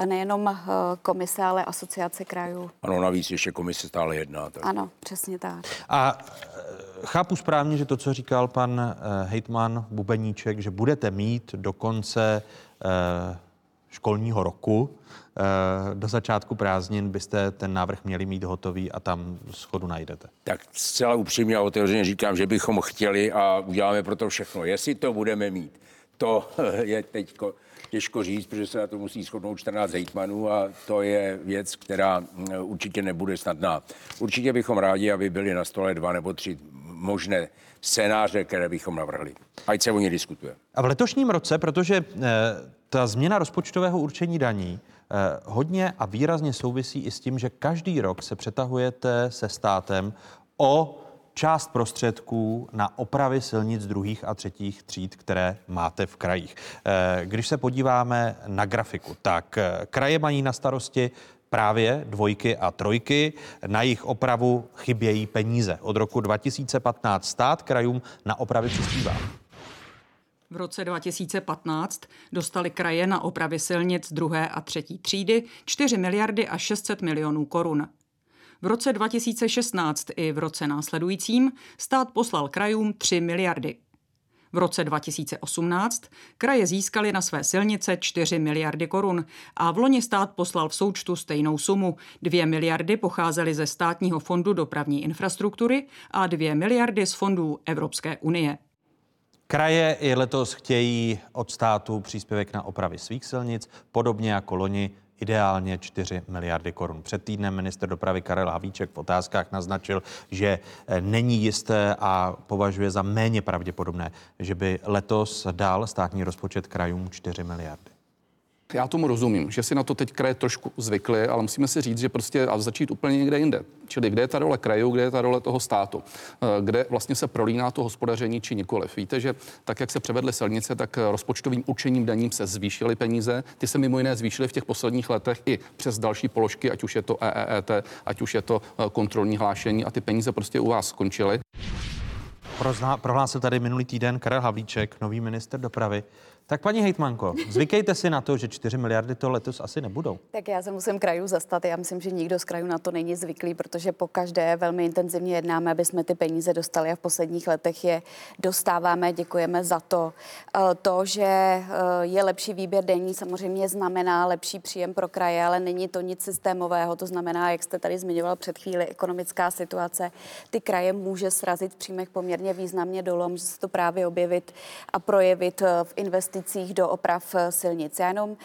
nejenom komise, ale asociace krajů. Ano, navíc ještě komise stále jedná. Tak. Ano, přesně tak. A e, chápu správně, že to, co říkal pan e, hejtman Bubeníček, že budete mít do konce e, školního roku, do začátku prázdnin byste ten návrh měli mít hotový a tam schodu najdete. Tak zcela upřímně a otevřeně říkám, že bychom chtěli a uděláme pro to všechno. Jestli to budeme mít, to je teď těžko říct, protože se na to musí shodnout 14 hejtmanů a to je věc, která mm, určitě nebude snadná. Určitě bychom rádi, aby byly na stole dva nebo tři možné scénáře, které bychom navrhli. Ať se o ně diskutuje. A v letošním roce, protože eh, ta změna rozpočtového určení daní eh, hodně a výrazně souvisí i s tím, že každý rok se přetahujete se státem o část prostředků na opravy silnic druhých a třetích tříd, které máte v krajích. Eh, když se podíváme na grafiku, tak eh, kraje mají na starosti právě dvojky a trojky. Na jejich opravu chybějí peníze. Od roku 2015 stát krajům na opravy přispívá. V roce 2015 dostali kraje na opravy silnic druhé a třetí třídy 4 miliardy a 600 milionů korun. V roce 2016 i v roce následujícím stát poslal krajům 3 miliardy. V roce 2018 kraje získaly na své silnice 4 miliardy korun a v loni stát poslal v součtu stejnou sumu. 2 miliardy pocházely ze státního fondu dopravní infrastruktury a 2 miliardy z fondů Evropské unie. Kraje i letos chtějí od státu příspěvek na opravy svých silnic, podobně jako loni ideálně 4 miliardy korun. Před týdnem minister dopravy Karel Havíček v otázkách naznačil, že eh, není jisté a považuje za méně pravděpodobné, že by letos dal státní rozpočet krajům 4 miliardy. Já tomu rozumím, že si na to teď kraje trošku zvykly, ale musíme si říct, že prostě a začít úplně někde jinde. Čili kde je ta role krajů, kde je ta role toho státu, eh, kde vlastně se prolíná to hospodaření či nikoliv. Víte, že tak, jak se převedly silnice, tak rozpočtovým určením daním se zvýšily peníze. Ty se mimo jiné zvýšily v těch posledních letech i přes další položky, ať už je to EET, ať už je to eh, kontrolní hlášení a ty peníze prostě u vás skončily. Prohlásil tady minulý týden Karel Havlíček, nový minister dopravy, tak paní hejtmanko, zvykejte si na to, že 4 miliardy to letos asi nebudou. Tak já se musím krajů zastat. Já myslím, že nikdo z krajů na to není zvyklý, protože po každé velmi intenzivně jednáme, aby jsme ty peníze dostali a v posledních letech je dostáváme. Děkujeme za to. Eh, to, že eh, je lepší výběr denní, samozřejmě znamená lepší příjem pro kraje, ale není to nic systémového. To znamená, jak jste tady zmiňoval před chvíli, ekonomická situace. Ty kraje může srazit v příjmech poměrně významně dolů, může se to právě objevit a projevit eh, v investicích investicích do oprav eh, silnic. Já jenom uh,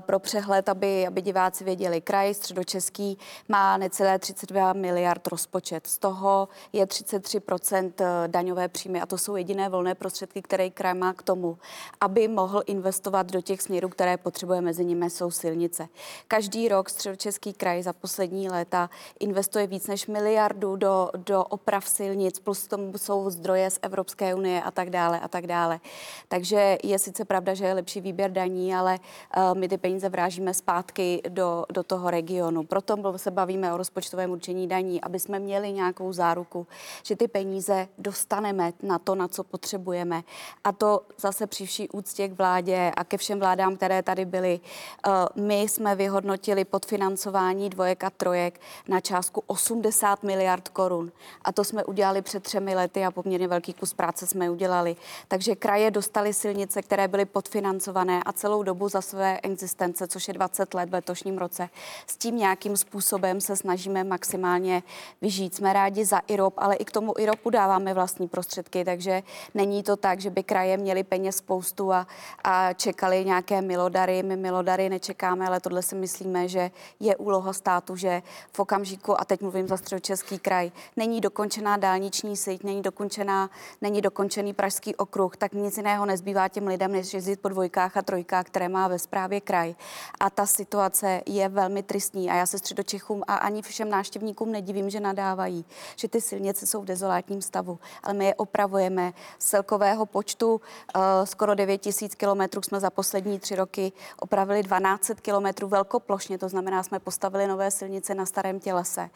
pro přehled, aby, aby diváci věděli, kraj středočeský má necelé 32 miliard rozpočet. Z toho je 33% daňové příjmy a to jsou jediné volné prostředky, které kraj má k tomu, aby mohl investovat do těch směrů, které potřebuje. Mezi nimi jsou silnice. Každý rok středočeský kraj za poslední léta investuje víc než miliardu do, do oprav silnic, plus tomu jsou zdroje z Evropské unie a tak dále a tak dále. Takže je sice pravda, že je lepší výběr daní, ale uh, my ty peníze vrážíme zpátky do, do toho regionu. Proto se bavíme o rozpočtovém určení daní, aby jsme měli nějakou záruku, že ty peníze dostaneme na to, na co potřebujeme. A to zase při vší úctě k vládě a ke všem vládám, které tady byly. Uh, my jsme vyhodnotili podfinancování dvojek a trojek na částku 80 miliard korun. A to jsme udělali před třemi lety a poměrně velký kus práce jsme udělali. Takže kraje dostali silnice, které byly podfinancované a celou dobu za své existence, což je 20 let v letošním roce, s tím nějakým způsobem se snažíme maximálně vyžít. Jsme rádi za IROP, ale i k tomu IROPu dáváme vlastní prostředky, takže není to tak, že by kraje měly peněz spoustu a, a čekali nějaké milodary. My milodary nečekáme, ale tohle si myslíme, že je úloha státu, že v okamžiku, a teď mluvím za středočeský kraj, není dokončená dálniční síť, není dokončená, není dokončený pražský okruh, tak nic jiného nezbývá těm lidem, než jezdit po dvojkách a trojkách, které má ve správě kraj. A ta situace je velmi tristní. A já se středočechům a ani všem návštěvníkům nedivím, že nadávají, že ty silnice jsou v dezolátním stavu, ale my je opravujeme. Z celkového počtu uh, skoro 9 tisíc kilometrů jsme za poslední tři roky opravili 12 kilometrů velkoplošně, to znamená, jsme postavili nové silnice na starém tělese,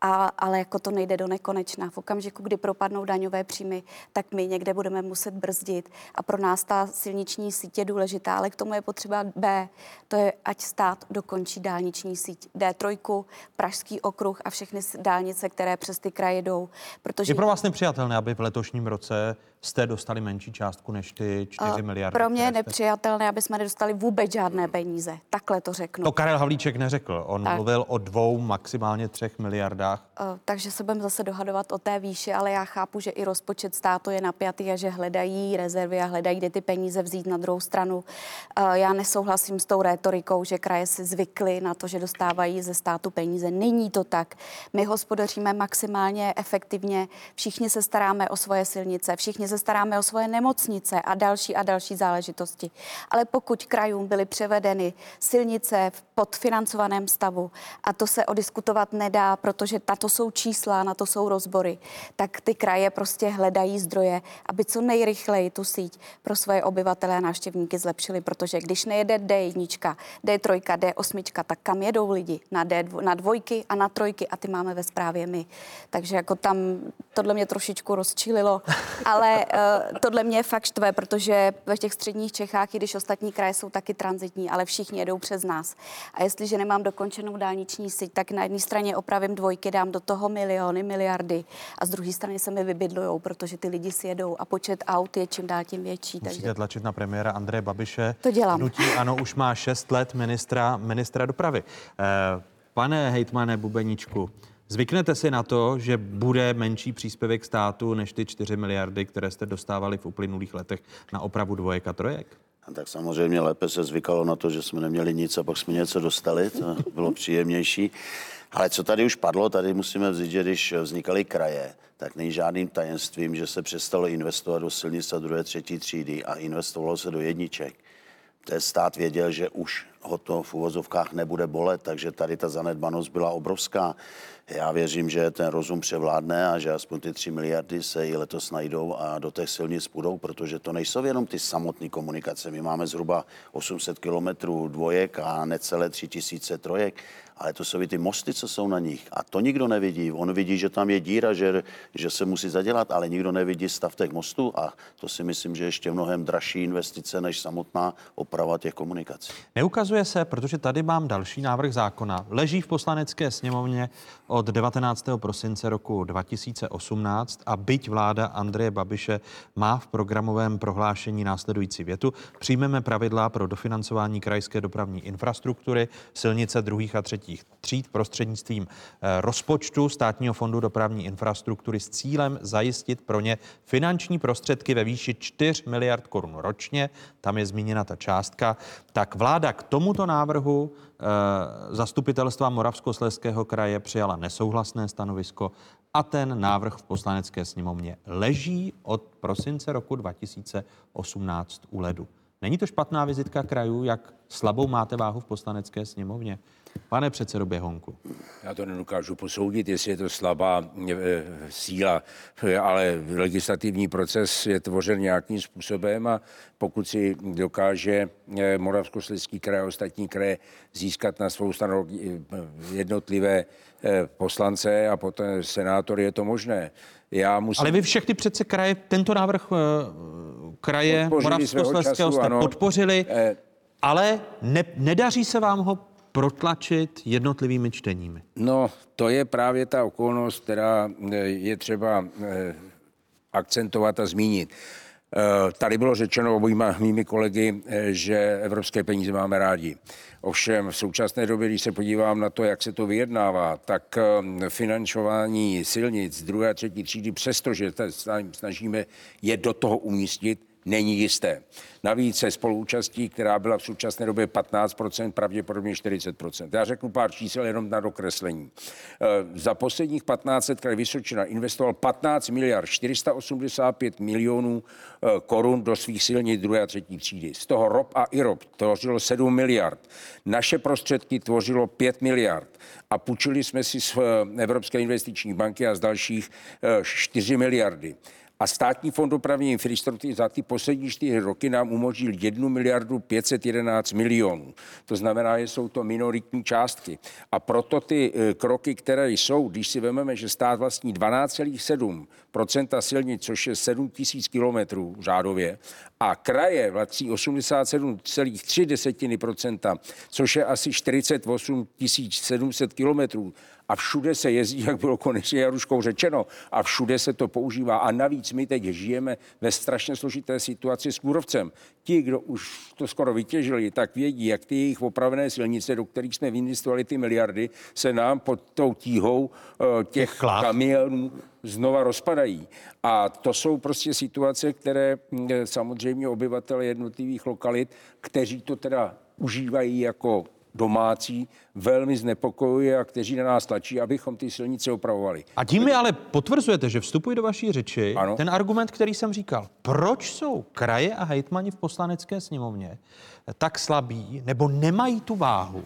a, ale jako to nejde do nekonečna. V okamžiku, kdy propadnou daňové příjmy, tak my někde budeme muset brzdit. A pro nás ta silniční síť je důležitá, ale k tomu je potřeba B, to je, ať stát dokončí dálniční síť D3, Pražský okruh a všechny dálnice, které přes ty kraje jdou. Protože... Je pro vás nepřijatelné, aby v letošním roce jste dostali menší částku než ty 4 miliardy? Pro mě je jste... nepřijatelné, aby jsme nedostali vůbec žádné peníze. Takhle to řeknu. To Karel Havlíček neřekl. On tak. mluvil o dvou, maximálně třech miliardách. Uh, takže se budeme zase dohadovat o té výši, ale já chápu, že i rozpočet státu je napjatý a že hledají rezervy a hledají, kde ty peníze vzít na druhou stranu. Uh, já nesouhlasím s tou rétorikou, že kraje si zvykly na to, že dostávají ze státu peníze. Není to tak. My hospodaříme maximálně efektivně, všichni se staráme o svoje silnice, všichni se staráme o svoje nemocnice a další a další záležitosti. Ale pokud krajům byly převedeny silnice v podfinancovaném stavu, a to se odiskutovat nedá, protože tato jsou čísla, na to jsou rozbory, tak ty kraje prostě hledají zdroje, aby co nejrychleji tu síť pro svoje obyvatele a návštěvníky zlepšili, protože když nejede D1, D3, D8, tak kam jedou lidi? Na, D2, na dvojky a na trojky a ty máme ve správě my. Takže jako tam tohle mě trošičku rozčílilo, ale uh, tohle mě fakt štve, protože ve těch středních Čechách, i když ostatní kraje jsou taky transitní, ale všichni jedou přes nás. A jestliže nemám dokončenou dálniční síť, tak na jedné straně opravím dvojky, dám do toho miliony, miliardy a z druhé strany se mi vybydlujou, protože ty lidi si jedou a počet aut je čím dál tím větší. Musíte takže... tlačit na premiéra Andreje Babiše. To dělám. Hnutí ano, už má šest let ministra, ministra dopravy. Eh, pane hejtmane Bubeničku, Zvyknete si na to, že bude menší příspěvek státu než ty 4 miliardy, které jste dostávali v uplynulých letech na opravu dvojek a trojek? Tak samozřejmě lépe se zvykalo na to, že jsme neměli nic a pak jsme něco dostali, to bylo příjemnější. Ale co tady už padlo, tady musíme vzít, že když vznikaly kraje, tak není žádným tajemstvím, že se přestalo investovat do silnic a druhé, třetí třídy a investovalo se do jedniček. Ten stát věděl, že už ho to v uvozovkách nebude bolet, takže tady ta zanedbanost byla obrovská. Já věřím, že ten rozum převládne a že aspoň ty 3 miliardy se i letos najdou a do těch silnic půjdou, protože to nejsou jenom ty samotné komunikace. My máme zhruba 800 kilometrů dvojek a necelé 3000 trojek, ale to jsou i ty mosty, co jsou na nich. A to nikdo nevidí. On vidí, že tam je díra, že, že se musí zadělat, ale nikdo nevidí stav těch mostů a to si myslím, že je ještě mnohem dražší investice než samotná oprava těch komunikací. Neukazuje ukazuje se, protože tady mám další návrh zákona, leží v poslanecké sněmovně od 19. prosince roku 2018 a byť vláda Andreje Babiše má v programovém prohlášení následující větu, přijmeme pravidla pro dofinancování krajské dopravní infrastruktury, silnice druhých a třetích tříd prostřednictvím eh, rozpočtu státního fondu dopravní infrastruktury s cílem zajistit pro ně finanční prostředky ve výši 4 miliard korun ročně, tam je zmíněna ta částka, tak vláda k tomuto návrhu e, zastupitelstva Moravskoslezského kraje přijala nesouhlasné stanovisko a ten návrh v poslanecké sněmovně leží od prosince roku 2018 u ledu. Není to špatná vizitka krajů, jak slabou máte váhu v poslanecké sněmovně? Pane předsedo Běhonku. Já to nedokážu posoudit, jestli je to slabá e, síla, ale legislativní proces je tvořen nějakým způsobem a pokud si dokáže e, Moravskoslezský kraj a ostatní kraje získat na svou stranu e, jednotlivé poslance a potom senátory, je to možné. Já musím... Ale vy všechny přece kraje, tento návrh kraje Moravskoslezského jste ano. podpořili, ale ne, nedaří se vám ho protlačit jednotlivými čteními? No, to je právě ta okolnost, která eh, je třeba eh, akcentovat a zmínit. Eh, tady bylo řečeno obojma mými kolegy, že evropské peníze máme rádi. Ovšem v současné době, když se podívám na to, jak se to vyjednává, tak financování silnic druhé a třetí třídy, přestože snažíme je do toho umístit, není jisté. Navíc se spoluúčastí, která byla v současné době 15%, pravděpodobně 40%. Já řeknu pár čísel jenom na dokreslení. E, za posledních 15 let kraj Vysočina investoval 15 miliard 485 milionů e, korun do svých silnic druhé a třetí třídy. Z toho ROP a IROP tvořilo 7 miliard. Naše prostředky tvořilo 5 miliard a půjčili jsme si z e, Evropské investiční banky a z dalších 4 miliardy. A státní fond dopravní infrastruktury za ty poslední čtyři roky nám umožnil 1 miliardu 511 milionů. To znamená, že jsou to minoritní částky. A proto ty e, kroky, které jsou, když si vezmeme, že stát vlastní 12,7% silnic, což je 7 tisíc kilometrů řádově, a kraje vlastní 87,3 procenta, což je asi 48 700 kilometrů, a všude se jezdí, jak bylo konečně Jaruškou řečeno, a všude se to používá. A navíc my teď žijeme ve strašně složité situaci s kůrovcem. Ti, kdo už to skoro vytěžili, tak vědí, jak ty jejich opravené silnice, do kterých jsme investovali ty miliardy, se nám pod tou tíhou uh, těch kamionů znova rozpadají. A to jsou prostě situace, které hm, samozřejmě obyvatele jednotlivých lokalit, kteří to teda užívají jako domácí velmi znepokojuje a kteří na nás tlačí, abychom ty silnice opravovali. A tím mi ale potvrzujete, že vstupuji do vaší řeči ano. ten argument, který jsem říkal. Proč jsou kraje a hejtmani v poslanecké sněmovně tak slabí nebo nemají tu váhu,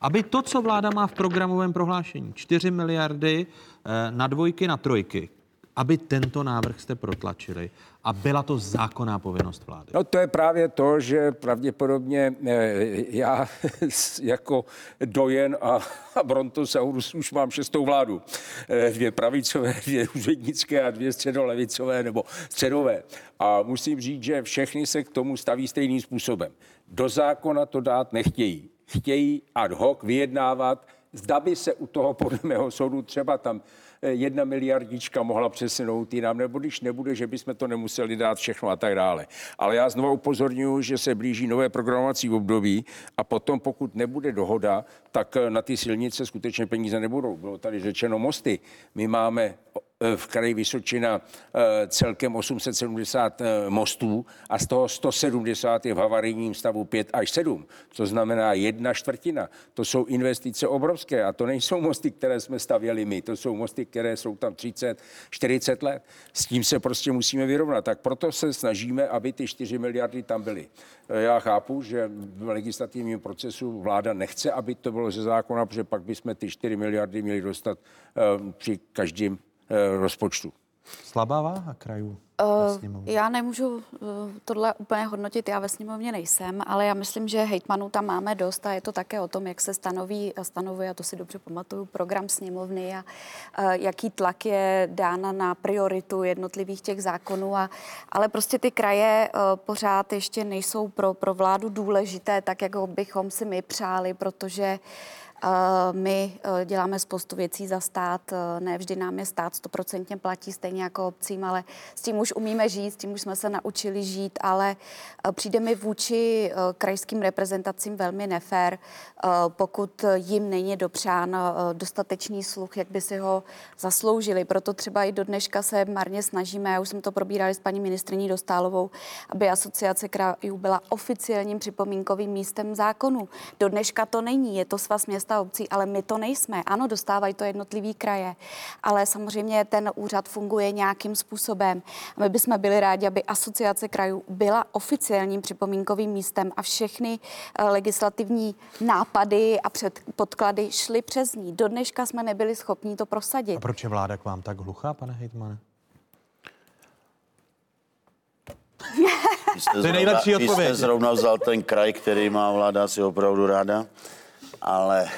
aby to, co vláda má v programovém prohlášení, 4 miliardy eh, na dvojky, na trojky, aby tento návrh jste protlačili a byla to zákonná povinnost vlády? No to je právě to, že pravděpodobně eh, já jako dojen a, a Brontosaurus už mám šestou vládu. Eh, dvě pravicové, dvě úřednické a dvě středolevicové nebo středové. A musím říct, že všechny se k tomu staví stejným způsobem. Do zákona to dát nechtějí. Chtějí ad hoc vyjednávat, zda by se u toho podle mého soudu třeba tam jedna miliardička mohla přesunout jinam, nebo když nebude, že bychom to nemuseli dát všechno a tak dále. Ale já znovu upozorňuji, že se blíží nové programovací období a potom, pokud nebude dohoda, tak na ty silnice skutečně peníze nebudou. Bylo tady řečeno mosty. My máme v kraji Vysočina eh, celkem 870 eh, mostů a z toho 170 je v havarijním stavu 5 až 7, co znamená jedna čtvrtina. To jsou investice obrovské a to nejsou mosty, které jsme stavěli my, to jsou mosty, které jsou tam 30, 40 let. S tím se prostě musíme vyrovnat. Tak proto se snažíme, aby ty 4 miliardy tam byly. Já chápu, že v legislativním procesu vláda nechce, aby to bylo ze zákona, protože pak bychom ty 4 miliardy měli dostat při každém Eh, rozpočtu. Slabá váha krajů. Uh, já nemůžu uh, tohle úplně hodnotit, já ve sněmovně nejsem, ale já myslím, že hejtmanů tam máme dost a je to také o tom, jak se stanoví, stanovuje, a to si dobře pamatuju, program sněmovny a uh, jaký tlak je dán na prioritu jednotlivých těch zákonů. A, ale prostě ty kraje uh, pořád ještě nejsou pro, pro vládu důležité, tak jak bychom si my přáli, protože uh, my eh, děláme spoustu věcí za stát, eh, ne vždy nám je stát stoprocentně platí stejně jako obcím, ale s tím už umíme žít, s tím už jsme se naučili žít, ale eh, přijde mi vůči krajským reprezentacím velmi nefér, pokud jim není dopřán dostatečný sluch, jak by si ho zasloužili. Proto třeba i do dneška se marně snažíme, já už jsem to probírali s paní ministriní Dostálovou, aby asociace krajů byla oficiálním připomínkovým místem zákonu. Do dneška to není, je to svaz měst města obcí, ale my to nejsme. Ano, dostávají to jednotlivý kraje, ale samozřejmě ten úřad funguje nějakým způsobem. A my bychom byli rádi, aby asociace krajů byla oficiálním připomínkovým místem a všechny eh, legislativní nápady a podklady šly přes ní. Do dneška jsme nebyli schopni to prosadit. A proč je vláda k vám tak hluchá, pane hejtmane? to je nejlepší odpověď. Vy jste zrovna vzal ten kraj, který má vláda si opravdu ráda ale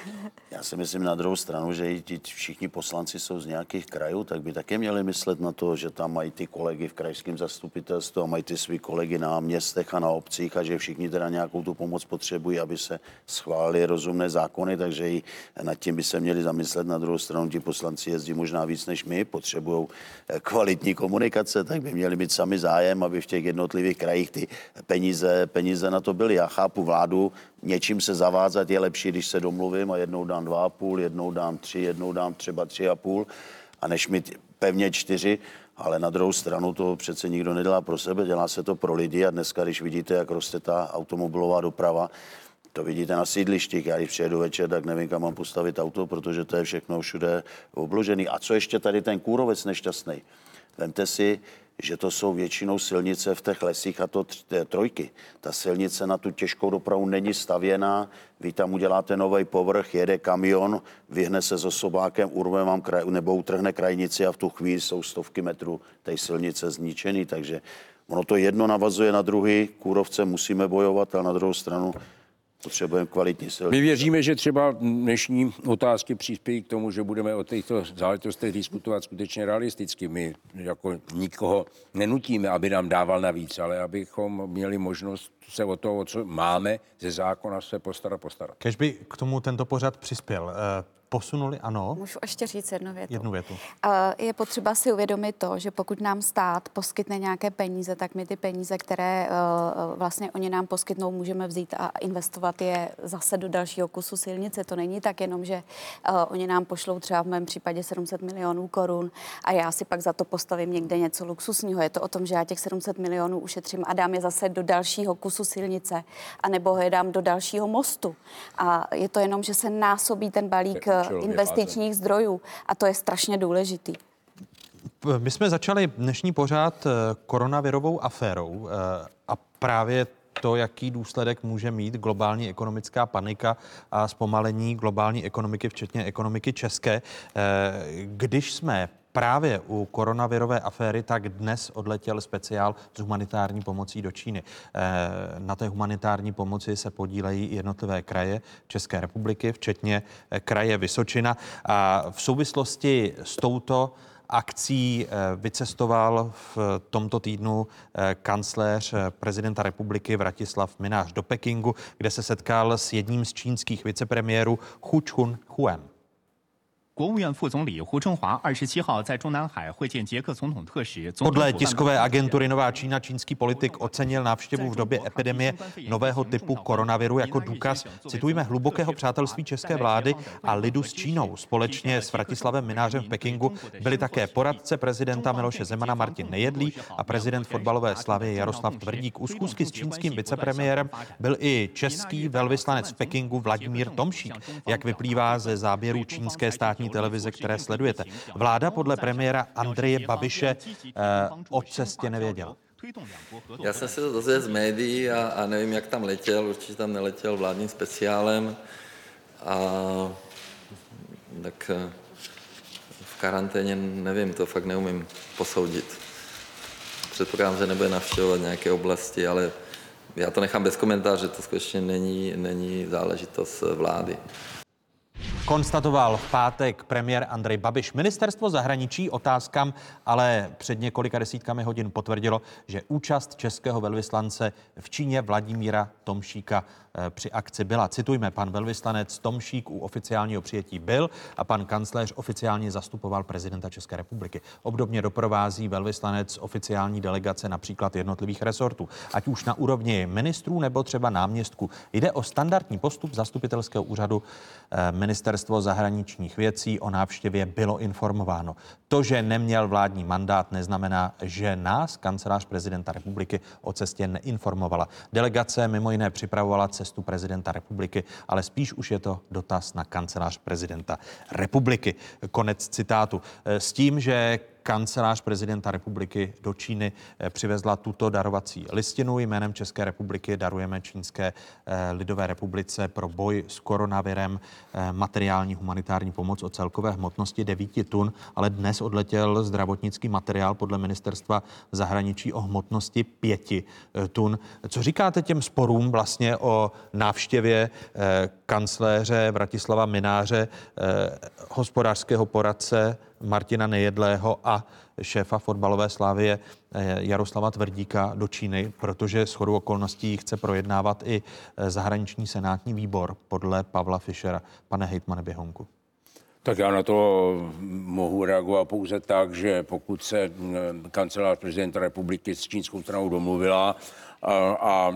já si myslím na druhou stranu, že i ti všichni poslanci jsou z nějakých krajů, tak by také měli myslet na to, že tam mají ty kolegy v krajském zastupitelstvu a mají ty svý kolegy na městech a na obcích a že všichni teda nějakou tu pomoc potřebují, aby se schválili rozumné zákony, takže i nad tím by se měli zamyslet. Na druhou stranu ti poslanci jezdí možná víc než my, potřebují eh, kvalitní komunikace, tak by měli mít sami zájem, aby v těch jednotlivých krajích ty peníze, peníze na to byly. Já chápu vládu, něčím se zavázat je lepší, když se domluvím a jednou dám dva a půl, jednou dám tři, jednou dám třeba tři a půl a než mít pevně čtyři, ale na druhou stranu to přece nikdo nedělá pro sebe, dělá se to pro lidi a dneska, když vidíte, jak roste ta automobilová doprava, to vidíte na sídlištích. Já když přijedu večer, tak nevím, kam mám postavit auto, protože to je všechno všude obložený. A co ještě tady ten kůrovec nešťastný? Vemte si, že to jsou většinou silnice v těch lesích a to trojky. Ta silnice na tu těžkou dopravu není stavěná, vy tam uděláte nový povrch, jede kamion, vyhne se s osobákem, urve vám kraj, nebo utrhne krajnici a v tu chvíli jsou stovky metrů té silnice zničený, takže ono to jedno navazuje na druhý, kůrovce musíme bojovat, ale na druhou stranu potřebujeme kvalitní silnice. My věříme, že třeba dnešní otázky přispějí k tomu, že budeme o těchto záležitostech diskutovat skutečně realisticky. My jako nikoho nenutíme, aby nám dával navíc, ale abychom měli možnost se o to, o co máme ze zákona, se postarat, postarat. Kež by k tomu tento pořad přispěl. Eh, posunuli, ano. Můžu ještě říct jednu větu. Jednu větu. Je potřeba si uvědomit to, že pokud nám stát poskytne nějaké peníze, tak my ty peníze, které uh, vlastně oni nám poskytnou, můžeme vzít a investovat je zase do dalšího kusu silnice. To není tak jenom, že oni nám pošlou třeba v mém případě 700 milionů korun a já si pak za to postavím někde něco luxusního. Je to o tom, že já těch 700 milionů ušetřím a dám je zase do dalšího kusu silnice, anebo je dám do dalšího mostu. A je to jenom, že se násobí ten balík investičních zdrojů a to je strašně důležitý. My jsme začali dnešní pořád eh, koronavirovou aférou eh, a právě to, jaký důsledek může mít globální ekonomická panika a zpomalení globální ekonomiky, včetně ekonomiky české. Eh, když jsme právě u koronavirové aféry, tak dnes odletěl speciál s humanitární pomocí do Číny. Eh, na té humanitární pomoci se podílejí jednotlivé kraje České republiky, včetně eh, kraje Vysočina. A v souvislosti s touto akcí eh, vycestoval v tomto týdnu kancléř prezidenta republiky Vratislav Minář do Pekingu, kde se setkal s jedním z čínských vicepremiérů Hu Chun Huem. Podle tiskové agentury Nová Čína čínský politik ocenil návštěvu v době epidemie nového typu koronaviru jako důkaz, citujeme, hlubokého přátelství české vlády a lidu s Čínou. Společně s Vratislavem Minářem v Pekingu byli také poradce prezidenta Miloše Zemana Martin Nejedlý a prezident fotbalové slavy Jaroslav Tvrdík. U schůzky s čínským vicepremiérem byl i český velvyslanec v Pekingu Vladimír Tomšík, jak vyplývá ze záběrů čínské státní televize, které sledujete. Vláda podle premiéra Andreje Babiše eh, o cestě nevěděla. Já jsem se to dozvěděl z médií a, a nevím, jak tam letěl. Určitě tam neletěl vládním speciálem. A tak eh, v karanténě nevím, to fakt neumím posoudit. předpokládám, že nebude navštěvovat nějaké oblasti, ale já to nechám bez komentáře, to skutečně není, není záležitost vlády. Konstatoval v pátek premiér Andrej Babiš. Ministerstvo zahraničí otázkám ale před několika desítkami hodin potvrdilo, že účast českého velvyslance v Číně Vladimíra Tomšíka eh, při akci byla. Citujme, pan velvyslanec Tomšík u oficiálního přijetí byl a pan kancléř oficiálně zastupoval prezidenta České republiky. Obdobně doprovází velvyslanec oficiální delegace například jednotlivých resortů, ať už na úrovni ministrů nebo třeba náměstků. Jde o standardní postup zastupitelského úřadu eh, ministerstvo zahraničních věcí o návštěvě bylo informováno. To, že neměl vládní mandát, neznamená, že nás kancelář prezidenta republiky o cestě neinformovala. Delegace mimo jiné připravovala cestu prezidenta republiky, ale spíš už je to dotaz na kancelář prezidenta republiky. Konec citátu. S tím, že kancelář prezidenta republiky do Číny eh, přivezla tuto darovací listinu. Jménem České republiky darujeme Čínské eh, lidové republice pro boj s koronavirem eh, materiální humanitární pomoc o celkové hmotnosti 9 tun, ale dnes odletěl zdravotnický materiál podle ministerstva zahraničí o hmotnosti 5 tun. Co říkáte těm sporům vlastně o návštěvě kancléře Vratislava Mináře, hospodářského poradce Martina Nejedlého a šéfa fotbalové slávie eh, Jaroslava Tvrdíka do Číny, protože s chodou okolností chce projednávat i eh, zahraniční senátní výbor podle Pavla Fischera. Pane hejtmane Běhonku. Tak já na to mohu reagovat pouze tak, že pokud se eh, kancelář prezidenta republiky s čínskou stranou domluvila a, a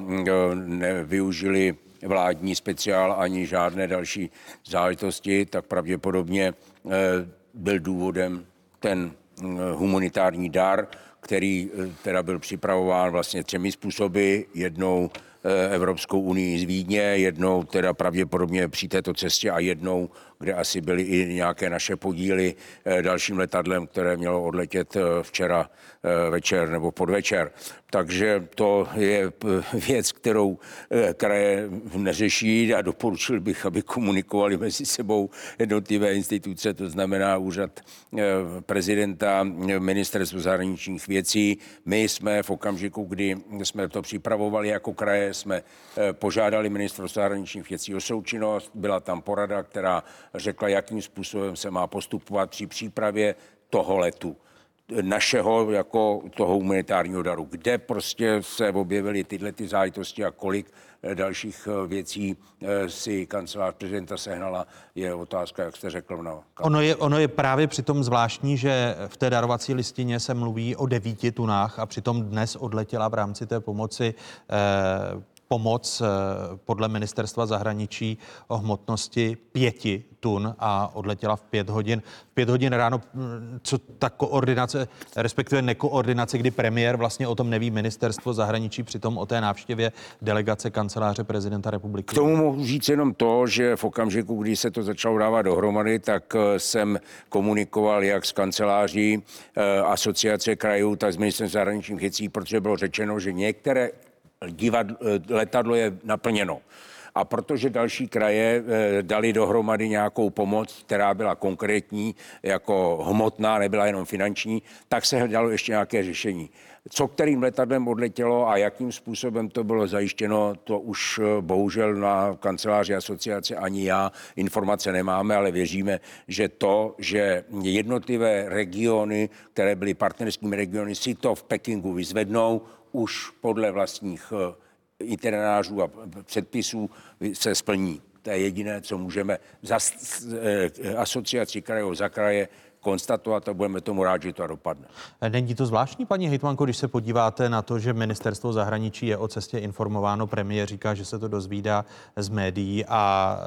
nevyužili vládní speciál ani žádné další záležitosti, tak pravděpodobně byl důvodem ten mm, humanitární dar, který eh, teda byl připravován vlastně třemi způsoby. Jednou eh, Evropskou unii z Vídně, jednou teda pravděpodobně při této cestě a jednou kde asi byly i nějaké naše podíly eh, dalším letadlem, které mělo odletět eh, včera eh, večer nebo podvečer. Takže to je věc, kterou kraje neřeší a doporučil bych, aby komunikovali mezi sebou jednotlivé instituce, to znamená úřad prezidenta, ministerstvo zahraničních věcí. My jsme v okamžiku, kdy jsme to připravovali jako kraje, jsme požádali ministerstvo zahraničních věcí o součinnost. Byla tam porada, která řekla, jakým způsobem se má postupovat při přípravě toho letu našeho jako toho humanitárního daru, kde prostě se objevily tyhle ty zájitosti a kolik eh, dalších eh, věcí eh, si kancelář prezidenta sehnala, je otázka, jak jste řekl. No. Ono je, ono je právě přitom zvláštní, že v té darovací listině se mluví o devíti tunách a přitom dnes odletěla v rámci té pomoci eh, pomoc eh, podle ministerstva zahraničí o hmotnosti pěti tun a odletěla v pět hodin. V pět hodin ráno, hm, co ta koordinace, respektive nekoordinace, kdy premiér vlastně o tom neví ministerstvo zahraničí, přitom o té návštěvě delegace kanceláře prezidenta republiky. K tomu mohu říct jenom to, že v okamžiku, kdy se to začalo dávat dohromady, tak eh, jsem komunikoval jak s kanceláří eh, asociace krajů, tak s ministerstvem zahraničních věcí, protože bylo řečeno, že některé divadlo, eh, letadlo je naplněno. A protože další kraje eh, dali dohromady nějakou pomoc, která byla konkrétní, jako hmotná, nebyla jenom finanční, tak se hledalo ještě nějaké řešení. Co kterým letadlem odletělo a jakým způsobem to bylo zajištěno, to už eh, bohužel na kanceláři asociace ani já informace nemáme, ale věříme, že to, že jednotlivé regiony, které byly partnerskými regiony, si to v Pekingu vyzvednou, už podle vlastních eh, itinerářů a předpisů se splní. To je jediné, co můžeme za eh, asociaci krajů za kraje konstatovat a budeme tomu rád, že to dopadne. Není to zvláštní, paní Hejtmanko, když se podíváte na to, že ministerstvo zahraničí je o cestě informováno, premiér říká, že se to dozvídá z médií a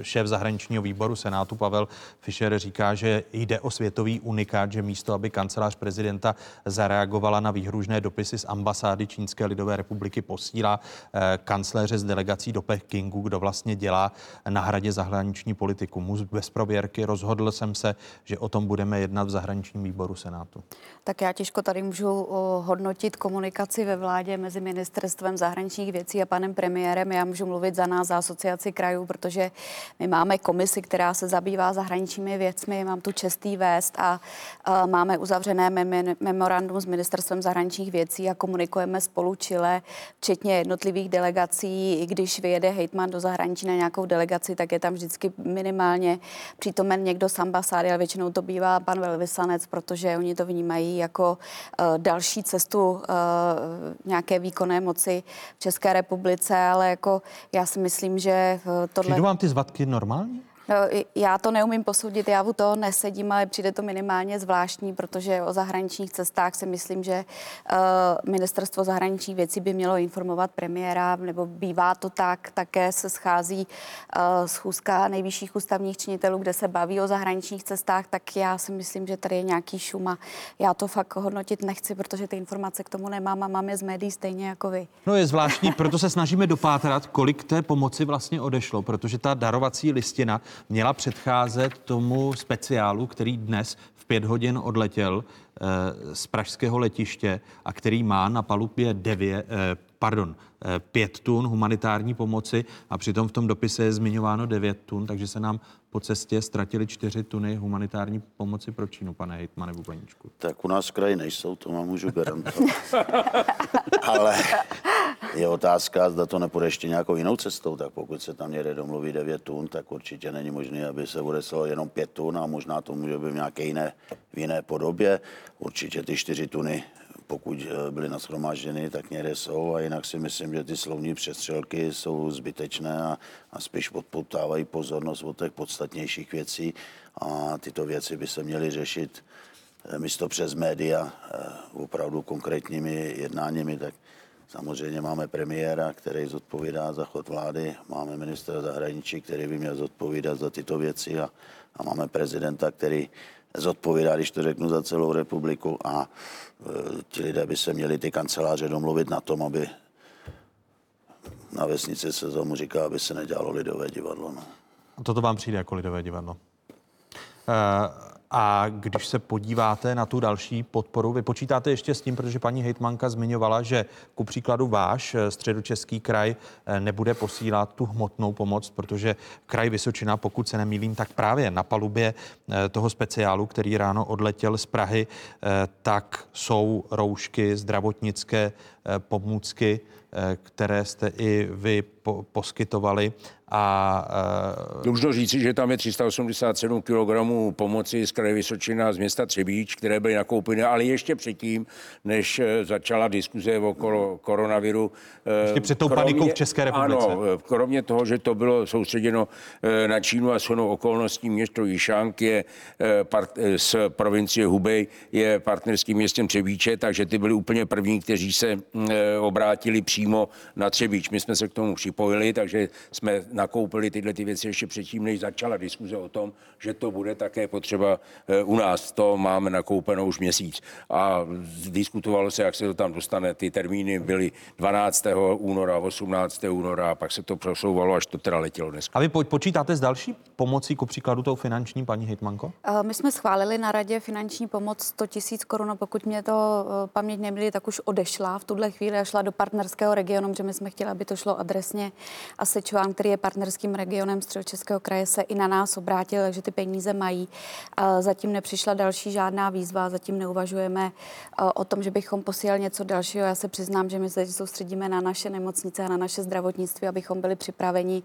e, šéf zahraničního výboru Senátu Pavel Fischer říká, že jde o světový unikát, že místo, aby kancelář prezidenta zareagovala na výhružné dopisy z ambasády Čínské lidové republiky, posílá e, kancléře z delegací do Pekingu, kdo vlastně dělá na hradě zahraniční politiku. Mu bez prověrky rozhodl jsem se, že od tom budeme jednat v zahraničním výboru Senátu. Tak já těžko tady můžu hodnotit komunikaci ve vládě mezi ministerstvem zahraničních věcí a panem premiérem. Já můžu mluvit za nás, za asociaci krajů, protože my máme komisi, která se zabývá zahraničními věcmi, mám tu čestý vést a, a máme uzavřené mem- memorandum s ministerstvem zahraničních věcí a komunikujeme spolu Chile, včetně jednotlivých delegací. I když vyjede hejtman do zahraničí na nějakou delegaci, tak je tam vždycky minimálně přítomen někdo z ambasády, ale většinou to bývá pan velvyslanec, protože oni to vnímají jako uh, další cestu uh, nějaké výkonné moci v České republice, ale jako já si myslím, že uh, tohle... Přijdu vám ty zvatky normální? No, já to neumím posoudit, já u toho nesedím, ale přijde to minimálně zvláštní, protože o zahraničních cestách si myslím, že uh, ministerstvo zahraničních věcí by mělo informovat premiéra, nebo bývá to tak, také se schází uh, schůzka nejvyšších ústavních činitelů, kde se baví o zahraničních cestách, tak já si myslím, že tady je nějaký šum a já to fakt hodnotit nechci, protože ty informace k tomu nemám a mám je z médií stejně jako vy. No je zvláštní, proto se snažíme dopátrat, kolik té pomoci vlastně odešlo, protože ta darovací listina měla předcházet tomu speciálu, který dnes v pět hodin odletěl eh, z pražského letiště a který má na palubě devět, eh, pardon, eh, pět tun humanitární pomoci a přitom v tom dopise je zmiňováno 9 tun, takže se nám po cestě ztratili 4 tuny humanitární pomoci pro Čínu, pane hejtmane Bubeníčku. Tak u nás kraji nejsou, to vám můžu garantovat. Ale je otázka, zda to nepůjde ještě nějakou jinou cestou, tak pokud se tam někde domluví 9 tun, tak určitě není možné, aby se odeslalo jenom 5 tun a možná to může být v nějaké jiné, v jiné podobě. Určitě ty 4 tuny pokud eh, byly nashromážděny, tak někde jsou a jinak si myslím, že ty slovní přestřelky jsou zbytečné a, a spíš odpoutávají pozornost od těch podstatnějších věcí a tyto věci by se měly řešit eh, místo přes média eh, opravdu konkrétními jednáními, tak Samozřejmě máme premiéra, který zodpovídá za chod vlády, máme ministra zahraničí, který by měl zodpovídat za tyto věci a, a máme prezidenta, který zodpovídá, když to řeknu, za celou republiku a ti lidé by se měli ty kanceláře domluvit na tom, aby na vesnici se tomu říká, aby se nedělalo lidové divadlo. No. A toto vám přijde jako lidové divadlo? Uh, a když se podíváte na tu další podporu, vy počítáte ještě s tím, protože paní hejtmanka zmiňovala, že ku příkladu váš eh, středočeský kraj eh, nebude posílat tu hmotnou pomoc, protože kraj Vysočina, pokud se nemýlím, tak právě na palubě eh, toho speciálu, který ráno odletěl z Prahy, tak jsou roušky, zdravotnické pomůcky, které jste i vy poskytovali a, uh... Dlužno říci, že tam je 387 kg pomoci z kraje Vysočina z města Třebíč, které byly nakoupeny, ale ještě předtím, než eh, začala diskuze okolo koronaviru. Eh, ještě před tou kromě, panikou v České republice. Ano, kromě toho, že to bylo soustředěno na Čínu a sonou okolností město Jišánk je part, z provincie Hubei je partnerským městem Třebíče, takže ty byli úplně první, kteří se obrátili přímo na Třebíč. My jsme se k tomu připojili, takže jsme na nakoupili tyhle ty věci ještě předtím, než začala diskuze o tom, že to bude také potřeba eh, u nás. To máme nakoupeno už měsíc. A diskutovalo se, jak se to tam dostane. Ty termíny byly 12. února, 18. února a pak se to přesouvalo, až to teda letělo dnes. A vy počítáte s další pomocí, ku příkladu tou finanční, paní Hitmanko? Eh, my jsme schválili na radě finanční pomoc 100 tisíc korun. Pokud mě to eh, paměť neměli, tak už odešla v tuhle chvíli a šla do partnerského regionu, že my jsme chtěli, aby to šlo adresně a Sečován, který je partnerským regionem Středočeského kraje, se i na nás obrátil, takže ty peníze mají. Zatím nepřišla další žádná výzva, zatím neuvažujeme o tom, že bychom posílali něco dalšího. Já se přiznám, že my se soustředíme na naše nemocnice a na naše zdravotnictví, abychom byli připraveni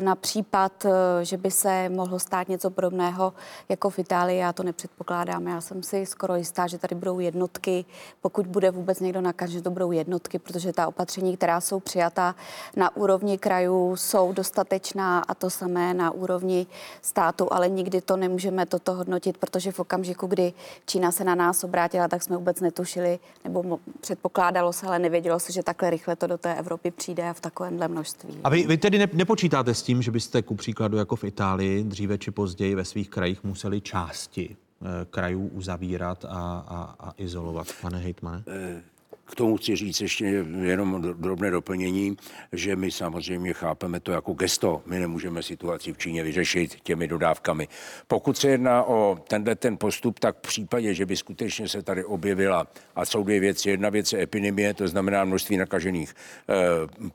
na případ, že by se mohlo stát něco podobného jako v Itálii. Já to nepředpokládám. Já jsem si skoro jistá, že tady budou jednotky, pokud bude vůbec někdo nakažen, že to budou jednotky, protože ta opatření, která jsou přijata na úrovni krajů, jsou dostatečná a to samé na úrovni státu, ale nikdy to nemůžeme toto hodnotit, protože v okamžiku, kdy Čína se na nás obrátila, tak jsme vůbec netušili, nebo předpokládalo se, ale nevědělo se, že takhle rychle to do té Evropy přijde a v takovémhle množství. A vy, vy tedy ne, nepočítáte s tím, že byste ku příkladu jako v Itálii dříve či později ve svých krajích museli části eh, krajů uzavírat a, a, a izolovat, pane hejtmane? Eh, K tomu chci říct ještě jenom drobné doplnění, že my samozřejmě chápeme to jako gesto. My nemůžeme situaci v Číně vyřešit těmi dodávkami. Pokud se jedná o tenhle ten postup, tak v případě, že by skutečně se tady objevila, a jsou dvě věci, jedna věc je epidemie, to znamená množství nakažených eh,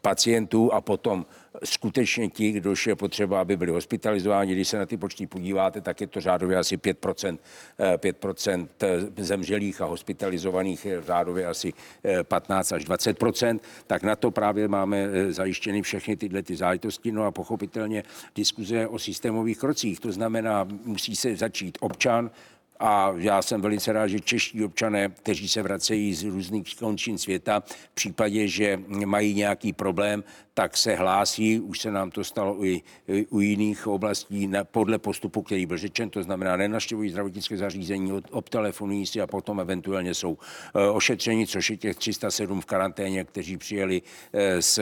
pacientů a potom skutečně ti, kdož je potřeba, aby byli hospitalizováni. Když se na ty počty podíváte, tak je to řádově asi 5%, 5% eh, eh, zemřelých a hospitalizovaných je řádově asi 15 eh, až 20%, tak na to právě máme zajištěny všechny tyhle ty záležitosti. No a pochopitelně diskuze o systémových krocích. To znamená, musí se začít občan, a já jsem velice rád, že čeští občané, kteří se vracejí z různých končin světa, v případě, že mají nějaký problém, tak se hlásí, už se nám to stalo i u jiných oblastí podle postupu, který byl řečen, to znamená nenaštěvují zdravotnické zařízení, obtelefonují si a potom eventuálně jsou eh, ošetřeni, což je těch 307 v karanténě, kteří přijeli eh, z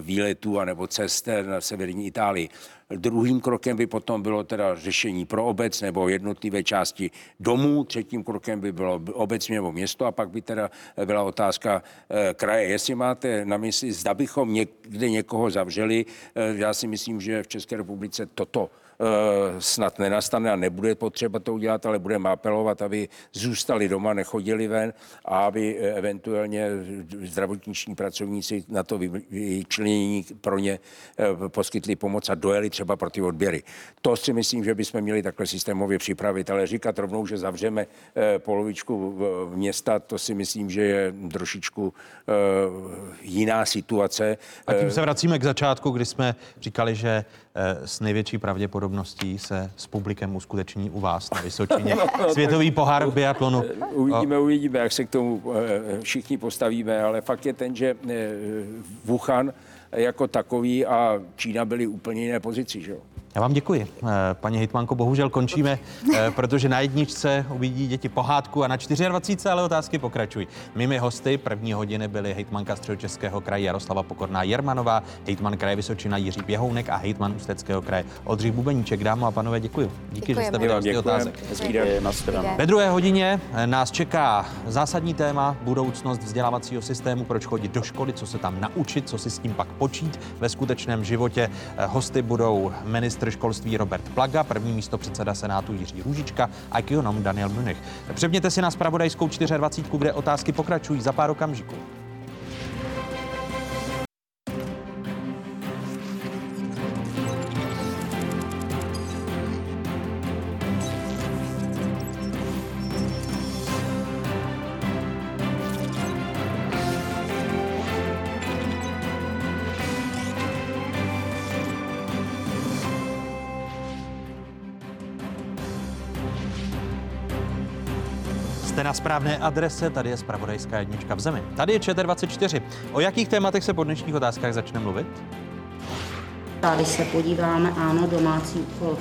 výletů anebo cest na severní Itálii. Druhým krokem by potom bylo teda řešení pro obec nebo jednotlivé části domů. Třetím krokem by bylo obecně nebo město a pak by teda byla otázka eh, kraje. Jestli máte na mysli, zda bychom někde někoho zavřeli, eh, já si myslím, že v České republice toto snad nenastane a nebude potřeba to udělat, ale budeme apelovat, aby zůstali doma, nechodili ven a aby eh, eventuálně zdravotniční pracovníci na to vyčlenění pro ně eh, poskytli pomoc a dojeli třeba pro ty odběry. To si myslím, že bychom měli takhle systémově připravit, ale říkat rovnou, že zavřeme polovičku města, to si myslím, že je trošičku jiná situace. A tím se vracíme k začátku, kdy jsme říkali, že s největší pravděpodobností se s publikem uskuteční u vás na Vysočině světový pohár v biatlonu. Uvidíme, uvidíme, jak se k tomu eh, všichni postavíme, ale fakt je ten, že eh, Wuhan jako takový a Čína byly úplně jiné pozici. Že jo? Já vám děkuji. Eh, paní hejtmanko, bohužel končíme, eh, protože na jedničce uvidí děti pohádku a na 24. ale otázky pokračují. Mými hosty první hodiny byly hejtmanka středočeského kraje Jaroslava Pokorná Jermanová, hejtman kraje Vysočina Jiří Běhounek a hejtman Ústeckého kraje Oldřich Bubeníček. Dámy a panové, děkuji. Díky, že jste byli hosty otázek. Ve druhé hodině eh, nás čeká zásadní téma budoucnost vzdělávacího systému, proč chodit do školy, co se tam naučit, co si s tím pak počít ve skutečném životě. Hosty budou ministr ministr školství Robert Plaga, první místo předseda Senátu Jiří Růžička a ekonom Daniel Munich. Přepněte si na spravodajskou 24, kde otázky pokračují za pár okamžiků. Správné adrese, tady je Spravodajská jednička v zemi. Tady je ČT24. O jakých tématech se po dnešních otázkách začne mluvit? Když se podíváme, ano, domácí úkol,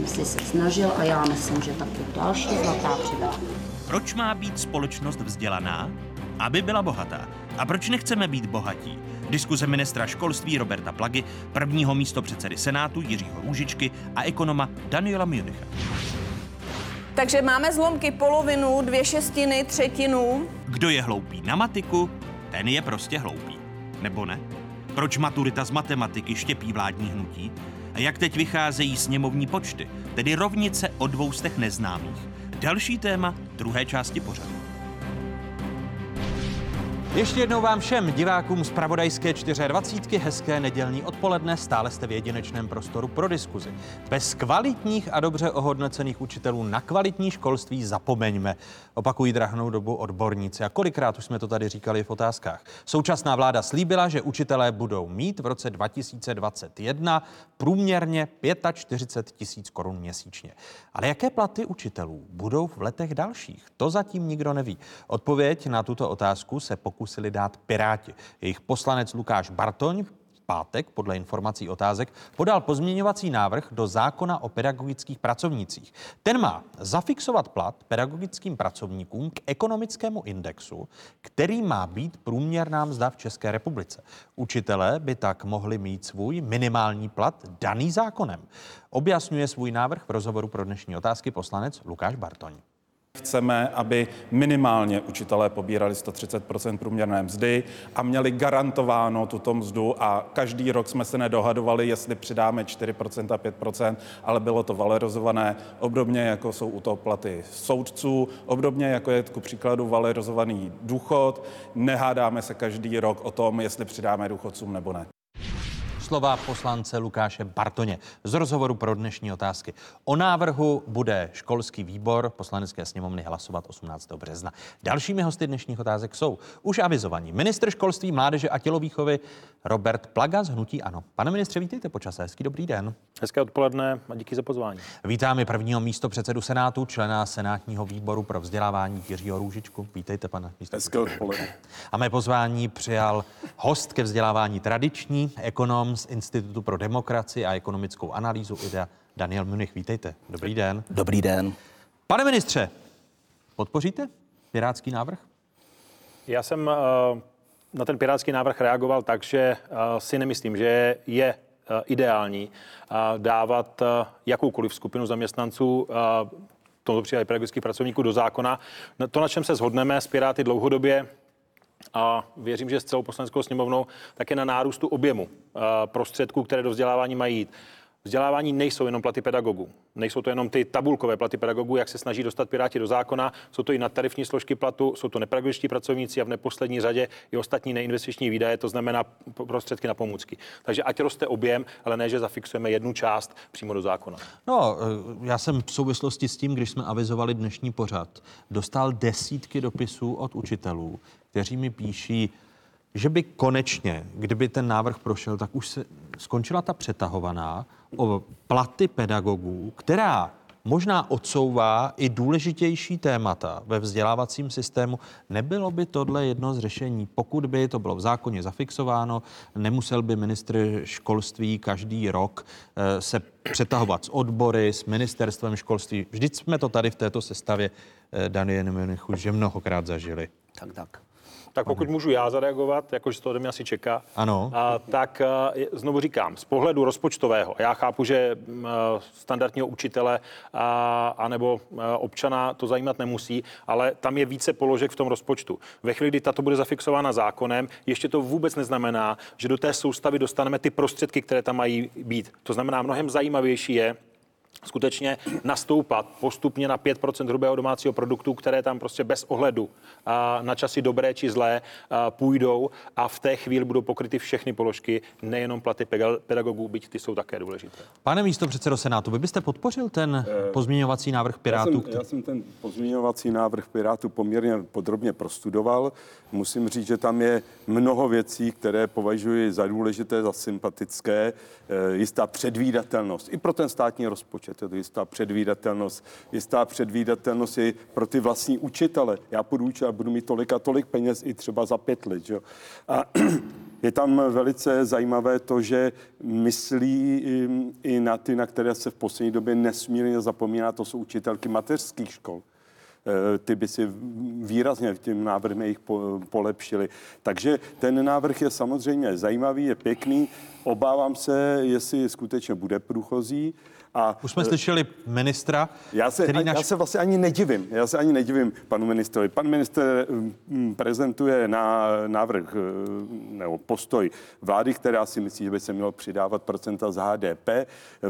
jestli se snažil a já myslím, že taky další zlatá přivedla. Proč má být společnost vzdělaná? Aby byla bohatá. A proč nechceme být bohatí? Diskuze ministra školství Roberta Plagy, prvního místo předsedy Senátu Jiřího Růžičky a ekonoma Daniela Municha. Takže máme zlomky polovinu, dvě šestiny, třetinu. Kdo je hloupý na matiku, ten je prostě hloupý. Nebo ne? Proč maturita z matematiky štěpí vládní hnutí? A jak teď vycházejí sněmovní počty, tedy rovnice o dvoustech neznámých? Další téma druhé části pořadu. Ještě jednou vám všem divákům z Pravodajské 24. hezké nedělní odpoledne stále jste v jedinečném prostoru pro diskuzi. Bez kvalitních a dobře ohodnocených učitelů na kvalitní školství zapomeňme. Opakují drahnou dobu odborníci a kolikrát už jsme to tady říkali v otázkách. Současná vláda slíbila, že učitelé budou mít v roce 2021 průměrně 45 tisíc korun měsíčně. Ale jaké platy učitelů budou v letech dalších? To zatím nikdo neví. Odpověď na tuto otázku se pokusili dát Piráti. Jejich poslanec Lukáš Bartoň pátek podle informací otázek podal pozměňovací návrh do zákona o pedagogických pracovnících. Ten má zafixovat plat pedagogickým pracovníkům k ekonomickému indexu, který má být průměrná mzda v České republice. Učitelé by tak mohli mít svůj minimální plat daný zákonem. Objasňuje svůj návrh v rozhovoru pro dnešní otázky poslanec Lukáš Bartoň. Chceme, aby minimálně učitelé pobírali 130% průměrné mzdy a měli garantováno tuto mzdu a každý rok jsme se nedohadovali, jestli přidáme 4 a 5% ale bylo to valorizované, obdobně jako jsou u toho platy soudců, obdobně jako je ku příkladu valorizovaný důchod. Nehádáme se každý rok o tom, jestli přidáme důchodcům nebo ne slova poslance Lukáše Bartoně z rozhovoru pro dnešní otázky. O návrhu bude školský výbor poslanecké sněmovny hlasovat 18. března. Dalšími hosty dnešních otázek jsou už avizovaní ministr školství, mládeže a tělovýchovy Robert Plaga z Hnutí Ano. Pane ministře, vítejte počas hezký dobrý den. Hezké odpoledne a díky za pozvání. Vítáme prvního místo předsedu Senátu, člena Senátního výboru pro vzdělávání Jiřího Růžičku. Vítejte, pane místo. Hezké odpoledne. A mé pozvání přijal host ke vzdělávání tradiční, ekonom z Institutu pro demokracii a ekonomickou analýzu IDEA Daniel Munich. Vítejte. Dobrý den. Dobrý den. Pane ministře, podpoříte pirátský návrh? Já jsem uh, na ten pirátský návrh reagoval tak, že uh, si nemyslím, že je uh, ideální dávat jakoukoliv skupinu zaměstnanců v tomto případě pedagogických pracovníků do zákona. To, na čem se shodneme s Piráty dlouhodobě, a věřím, že s celou poslaneckou sněmovnou také na nárůstu objemu prostředků, které do vzdělávání mají jít. Vzdělávání nejsou jenom platy pedagogů. Nejsou to jenom ty tabulkové platy pedagogů, jak se snaží dostat Piráti do zákona. Jsou to i nadtarifní složky platu, jsou to nepedagogičtí pracovníci a v neposlední řadě i ostatní neinvestiční výdaje, to znamená prostředky na pomůcky. Takže ať roste objem, ale ne, že zafixujeme jednu část přímo do zákona. No, eh, já jsem v souvislosti s tím, když jsme avizovali dnešní pořad, dostal desítky dopisů od učitelů, kteří mi píší, že by konečně, kdyby ten návrh prošel, tak už se skončila ta přetahovaná o platy pedagogů, která možná odsouvá i důležitější témata ve vzdělávacím systému. Nebylo by tohle jedno z řešení? Pokud by to bylo v zákoně zafixováno, nemusel by ministr školství každý rok eh, se přetahovat s odbory, s ministerstvem školství. Vždyť jsme to tady v této sestavě eh, Daniel Menichu, že mnohokrát zažili. Tak, tak. Tak pokud můžu já zareagovat, jakože to ode mě asi čeká, ano. A, tak a, znovu říkám, z pohledu rozpočtového, já chápu, že a, standardního učitele a, anebo a, občana to zajímat nemusí, ale tam je více položek v tom rozpočtu. Ve chvíli, kdy tato bude zafixována zákonem, ještě to vůbec neznamená, že do té soustavy dostaneme ty prostředky, které tam mají být. To znamená, mnohem zajímavější je, skutečně nastoupat postupně na 5% hrubého domácího produktu, které tam prostě bez ohledu na časy dobré či zlé půjdou a v té chvíli budou pokryty všechny položky, nejenom platy pedagogů, byť ty jsou také důležité. Pane místo předsedo Senátu, vy byste podpořil ten eh, pozměňovací návrh Pirátů? Já jsem, já jsem ten pozměňovací návrh Pirátů poměrně podrobně prostudoval. Musím říct, že tam je mnoho věcí, které považuji za důležité, za sympatické, eh, jistá předvídatelnost i pro ten státní rozpočet je to jistá předvídatelnost. Jistá předvídatelnost i pro ty vlastní učitele. Já půjdu učit a budu mít tolik a tolik peněz i třeba za pět let. Že? A je tam velice zajímavé to, že myslí i na ty, na které se v poslední době nesmírně zapomíná, to jsou učitelky mateřských škol eh, ty by si výrazně tím návrhem jich polepšili. Takže ten návrh je samozřejmě zajímavý, je pěkný. Obávám se, jestli skutečně bude průchozí. A, Už jsme slyšeli ministra, já se, který naš... já se vlastně ani nedivím. Já se ani nedivím panu ministrovi. Pan minister mm, prezentuje na návrh eh, nebo postoj vlády, která si myslí, že by se mělo přidávat procenta z HDP.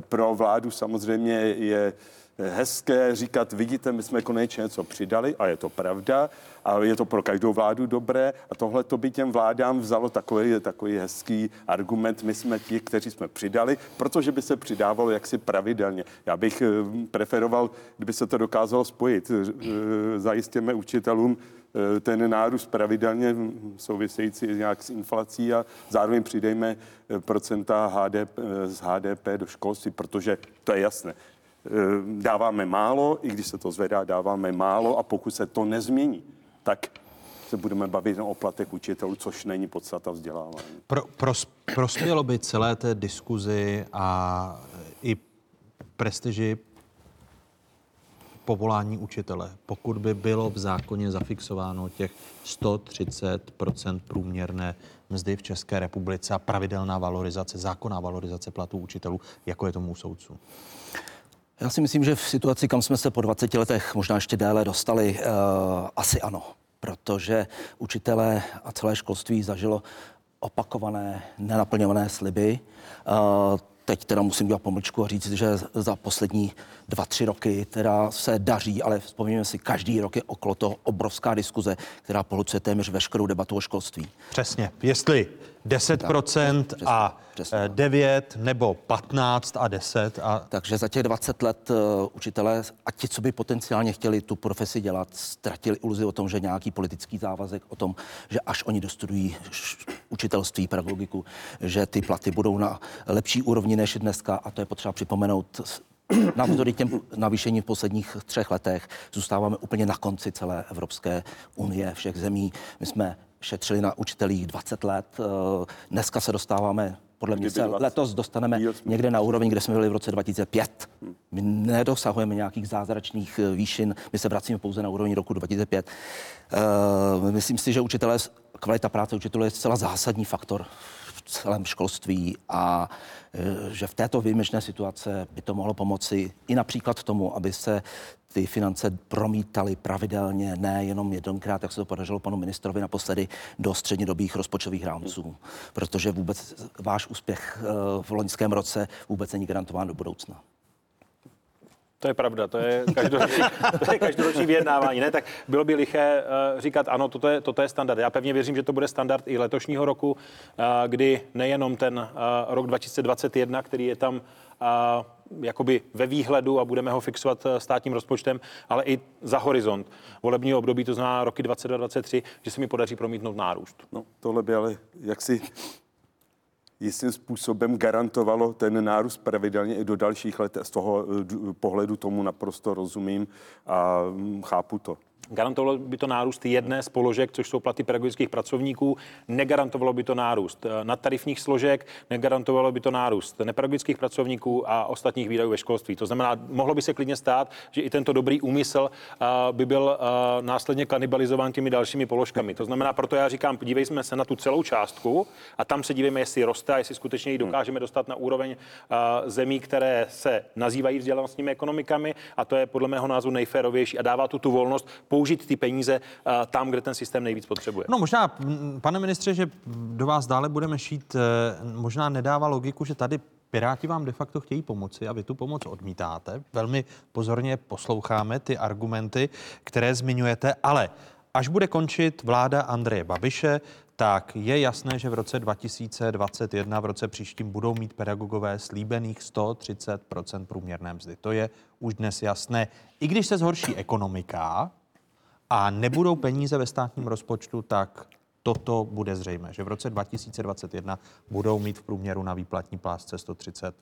Pro vládu samozřejmě je hezké říkat, vidíte, my jsme konečně něco přidali a je to pravda a je to pro každou vládu dobré a tohle to by těm vládám vzalo takový, takový hezký argument. My jsme ti, kteří jsme přidali, protože by se přidávalo jaksi pravidelně. Já bych eh, preferoval, kdyby se to dokázalo spojit. Eh, zajistěme učitelům eh, ten nárůst pravidelně související nějak s inflací a zároveň přidejme procenta HDP, z HDP do školství, protože to je jasné. Dáváme málo, i když se to zvedá, dáváme málo a pokud se to nezmění, tak se budeme bavit o platech učitelů, což není podstata vzdělávání. Pro, pros, prospělo by celé té diskuzi a i prestiži povolání učitele, pokud by bylo v zákoně zafixováno těch 130% průměrné mzdy v České republice a pravidelná valorizace, zákonná valorizace platů učitelů, jako je tomu u soudců? Já si myslím, že v situaci, kam jsme se po 20 letech, možná ještě déle dostali, uh, asi ano. Protože učitelé a celé školství zažilo opakované, nenaplňované sliby. Uh, teď teda musím dělat pomlčku a říct, že za poslední dva, tři roky teda se daří, ale vzpomínáme si, každý rok je okolo toho obrovská diskuze, která polucuje téměř veškerou debatu o školství. Přesně. Jestli 10% a 9 nebo 15 a 10 a... Takže za těch 20 let uh, učitelé a ti, co by potenciálně chtěli tu profesi dělat, ztratili iluzi o tom, že nějaký politický závazek, o tom, že až oni dostudují učitelství, pedagogiku, že ty platy budou na lepší úrovni než dneska a to je potřeba připomenout Navzdory těm navýšením v posledních třech letech zůstáváme úplně na konci celé Evropské unie, všech zemí. My jsme šetřili na učitelích 20 let, eh, dneska se dostáváme podle mě se letos dostaneme někde na úroveň, kde jsme byli v roce 2005. My nedosahujeme nějakých zázračných eh, výšin, my se vracíme pouze na úroveň roku 2005. Uh, myslím si, že učitelé, kvalita práce učitelů je zcela zásadní faktor celém školství a že v této výjimečné situace by to mohlo pomoci i například tomu, aby se ty finance promítaly pravidelně, ne jenom jednkrát, jak se to podařilo panu ministrovi naposledy, do střednědobých rozpočtových rámců. Protože vůbec váš úspěch e, v loňském roce vůbec není garantován do budoucna. To je pravda, to je každoroční, to je každoroční vyjednávání. Ne, tak bylo by liché uh, říkat, ano, toto je, toto je standard. Já pevně věřím, že to bude standard i letošního roku, uh, kdy nejenom ten rok 2021, který je tam jakoby ve výhledu a budeme ho fixovat státním rozpočtem, ale i za horizont volebního období, to znamená roky 2023, že se mi podaří promítnout nárůst. No, tohle by ale jaksi jistým způsobem garantovalo ten nárůst pravidelně i do dalších let. Z toho eh, pohledu tomu naprosto rozumím a mm, chápu to. Garantovalo by to nárůst jedné z položek, což jsou platy pedagogických pracovníků, negarantovalo by to nárůst eh, nadtarifních složek, negarantovalo by to nárůst nepedagogických pracovníků a ostatních výdajů ve školství. To znamená, mohlo by se klidně stát, že i tento dobrý úmysl eh, by byl eh, následně kanibalizován těmi dalšími položkami. To znamená, proto já říkám, podívejme se na tu celou částku a tam se dívejme, jestli roste a jestli skutečně ji dokážeme dostat na úroveň zemí, které se nazývají vzdělanostními ekonomikami a to je podle mého názoru nejférovější a dává tu tu volnost použít ty peníze eh, tam, kde ten systém nejvíc potřebuje. No možná, pane ministře, že do vás dále budeme šít, eh, možná nedává logiku, že tady Piráti vám de facto chtějí pomoci a vy tu pomoc odmítáte. Velmi pozorně posloucháme ty argumenty, které zmiňujete, ale až bude končit vláda Andreje Babiše, tak je jasné, že v roce 2021, v roce příštím, budou mít pedagogové slíbených 130 průměrné mzdy. To je už dnes jasné. I když se zhorší ekonomika, a nebudou peníze ve státním rozpočtu, tak toto bude zřejmé, že v roce 2021 budou mít v průměru na výplatní plásce 130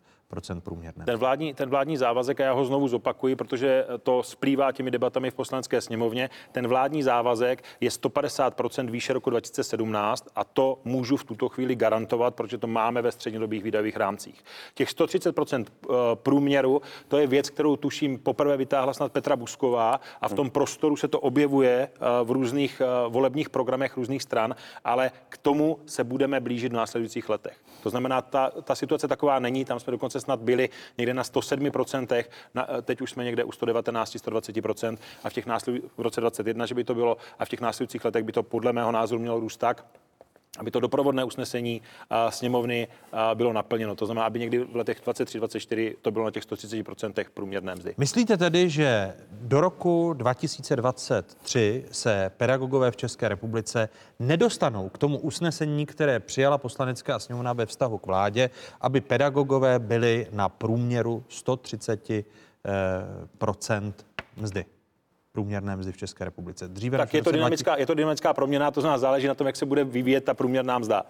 průměrné. Ten vládní, ten vládní závazek, a já ho znovu zopakuji, protože to splývá těmi debatami v poslanecké sněmovně, ten vládní závazek je 150% výše roku 2017 a to můžu v tuto chvíli garantovat, protože to máme ve střednědobých výdajových rámcích. Těch 130 eh, průměru, to je věc, kterou tuším poprvé vytáhla snad Petra Busková a v tom prostoru se to objevuje eh, v různých eh, volebních programech různých stran, ale k tomu se budeme blížit v následujících letech. To znamená, ta, ta situace taková není, tam jsme dokonce snad byli někde na 107%, na, teď už jsme někde u 119, 120% a v těch následujících v roce 21, že by to bylo a v těch následujících letech by to podle mého názoru mělo růst tak, aby to doprovodné usnesení sněmovny bylo naplněno. To znamená, aby někdy v letech 23-24 to bylo na těch 130% průměrné mzdy. Myslíte tedy, že do roku 2023 se pedagogové v České republice nedostanou k tomu usnesení, které přijala poslanecká sněmovna ve vztahu k vládě, aby pedagogové byli na průměru 130 eh, procent mzdy? Průměrné mzdy v České republice. Dříve tak je to, dynamická, je to dynamická proměna, to znamená, záleží na tom, jak se bude vyvíjet ta průměrná mzda.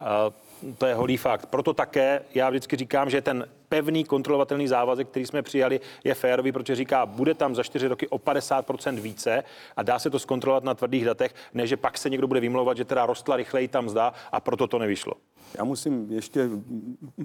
Uh, to je holý fakt. Proto také já vždycky říkám, že ten pevný kontrolovatelný závazek, který jsme přijali, je férový, protože říká, bude tam za čtyři roky o 50% více a dá se to zkontrolovat na tvrdých datech, než že pak se někdo bude vymlouvat, že teda rostla rychleji tam mzda a proto to nevyšlo. Já musím ještě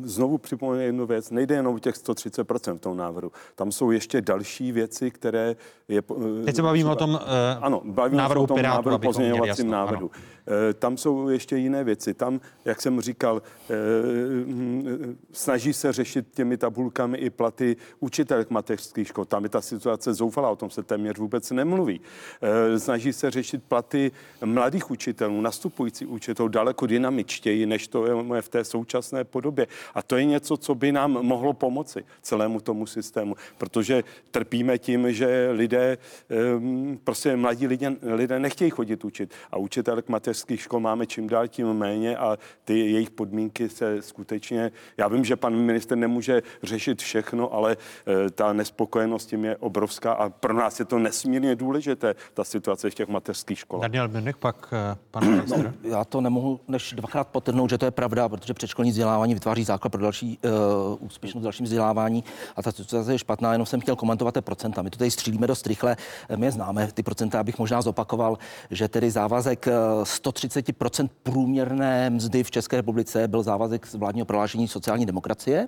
znovu připomenout jednu věc. Nejde jenom o těch 130% v tom návrhu. Tam jsou ještě další věci, které je... Teď se bavíme o tom uh, ano, bavíme návrhu o tom Pirátů, návrhu, pozměňovacím jasno, návrhu. Ano. Tam jsou ještě jiné věci. Tam, jak jsem říkal, snaží se řešit těmi tabulkami i platy učitelek mateřských škol. Tam je ta situace zoufalá, o tom se téměř vůbec nemluví. Snaží se řešit platy mladých učitelů, nastupující učitelů daleko dynamičtěji, než to je v té současné podobě. A to je něco, co by nám mohlo pomoci celému tomu systému, protože trpíme tím, že lidé, prostě mladí lidé, lidé nechtějí chodit učit a učitelek mateřských škol máme čím dál tím méně a ty jejich podmínky se skutečně, já vím, že pan minister nemůže řešit všechno, ale eh, ta nespokojenost tím je obrovská a pro nás je to nesmírně důležité, ta situace v těch mateřských školách. Daniel Minek, pak eh, pan minister. No, já to nemohu než dvakrát potrhnout, že to je pravda, protože předškolní vzdělávání vytváří základ pro další uh, úspěšnost v dalším vzdělávání. A ta situace je špatná, jenom jsem chtěl komentovat ty procenta. My to tady střílíme dost rychle, my je známe, ty procenta, abych možná zopakoval, že tedy závazek 130% průměrné mzdy v České republice byl závazek z vládního prohlášení sociální demokracie,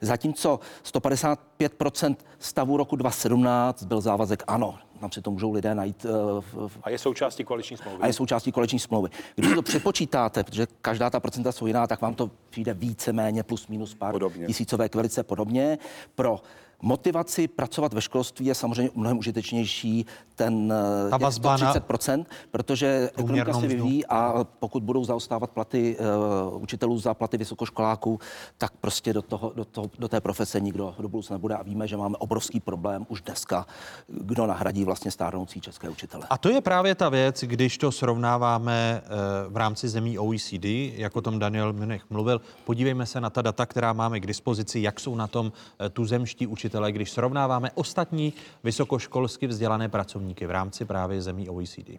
zatímco 155% stavu roku 2017 byl závazek ano, tam si to můžou lidé najít. V, a je součástí koaliční smlouvy. A je součástí koaliční smlouvy. Když to přepočítáte, protože každá ta procenta jsou jiná, tak vám to přijde více-méně plus minus pár podobně. tisícovek velice podobně. Pro motivaci pracovat ve školství je samozřejmě mnohem užitečnější ten Ta vazba 30%, na protože ekonomika se vyvíjí a pokud budou zaostávat platy uh, učitelů za platy vysokoškoláků, tak prostě do, toho, do, toho, do té profese nikdo do budoucna nebude. A víme, že máme obrovský problém už dneska, kdo nahradí vlastně stárnoucí české učitele. A to je právě ta věc, když to srovnáváme uh, v rámci zemí OECD, jak o tom Daniel Minech mluvil, podívejme se na ta data, která máme k dispozici, jak jsou na tom tuzemští učitelé učitele, když srovnáváme ostatní vysokoškolsky vzdělané pracovníky v rámci právě zemí OECD.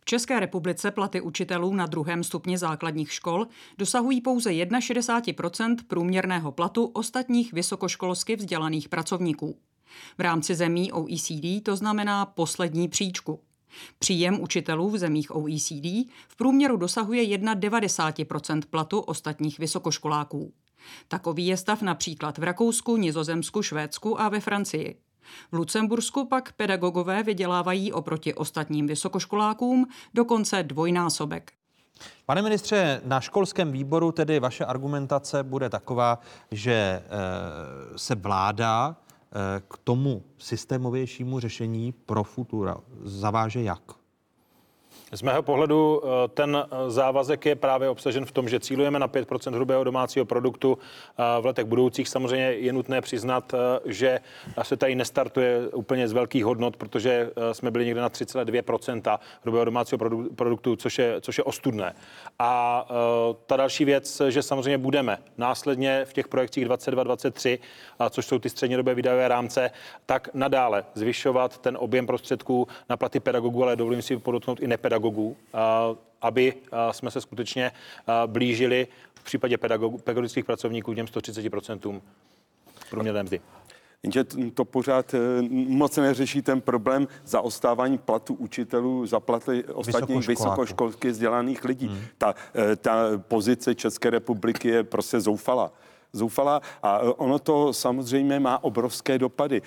V České republice platy učitelů na druhém stupni základních škol dosahují pouze 61% průměrného platu ostatních vysokoškolsky vzdělaných pracovníků. V rámci zemí OECD to znamená poslední příčku. Příjem učitelů v zemích OECD v průměru dosahuje 91 platu ostatních vysokoškoláků. Takový je stav například v Rakousku, Nizozemsku, Švédsku a ve Francii. V Lucembursku pak pedagogové vydělávají oproti ostatním vysokoškolákům dokonce dvojnásobek. Pane ministře, na školském výboru tedy vaše argumentace bude taková, že e, se vláda e, k tomu systémovějšímu řešení pro futura zaváže jak? Z mého pohledu eh, ten eh, závazek je právě obsažen v tom, že cílujeme na 5% hrubého domácího produktu eh, v letech budoucích. Samozřejmě je nutné přiznat, že se tady nestartuje úplně z velkých hodnot, protože jsme byli někde na 3,2% hrubého domácího produktu, což je, což je ostudné. A ta další věc, že samozřejmě budeme následně v těch projekcích 22-23, což jsou ty střednědobé výdajové rámce, tak nadále zvyšovat ten objem prostředků na platy pedagogů, ale dovolím si podotknout i nepedagogů pedagogů, aby jsme se skutečně blížili v případě pedagogů, pedagogických pracovníků těm 130% průměrné mzdy. Jenže to pořád e, moc neřeší ten problém zaostávání platu učitelů za platy ostatních vysokoškolsky vzdělaných lidí. Hmm. Ta, e, ta pozice České republiky je prostě zoufalá zoufalá a e, ono to samozřejmě má obrovské dopady.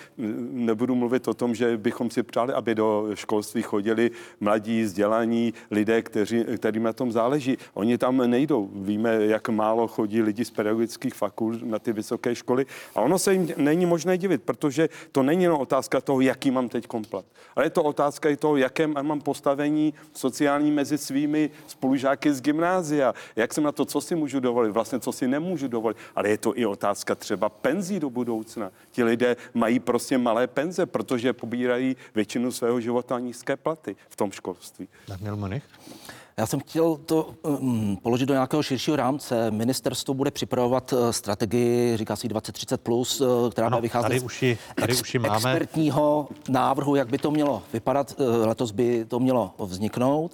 Nebudu mluvit o tom, že bychom si přáli, aby do školství chodili mladí, vzdělaní lidé, kteří, kterým na tom záleží. Oni tam nejdou. Víme, jak málo chodí lidi z pedagogických fakult na ty vysoké školy a ono se jim není možné divit, protože to není jenom otázka toho, jaký mám teď komplet, ale je to otázka i toho, jaké mám postavení sociální mezi svými spolužáky z gymnázia, jak jsem na to, co si můžu dovolit, vlastně co si nemůžu dovolit, ale je to i otázka třeba penzí do budoucna. Ti lidé mají prostě malé penze, protože pobírají většinu svého života nízké platy v tom školství. Daniel Monich? Já jsem chtěl to um, položit do nějakého širšího rámce. Ministerstvo bude připravovat uh, strategii, říká si 2030+, plus, uh, která ano, bude vycházet tady už ji, tady ex, už ji máme. expertního návrhu, jak by to mělo vypadat. Uh, letos by to mělo vzniknout.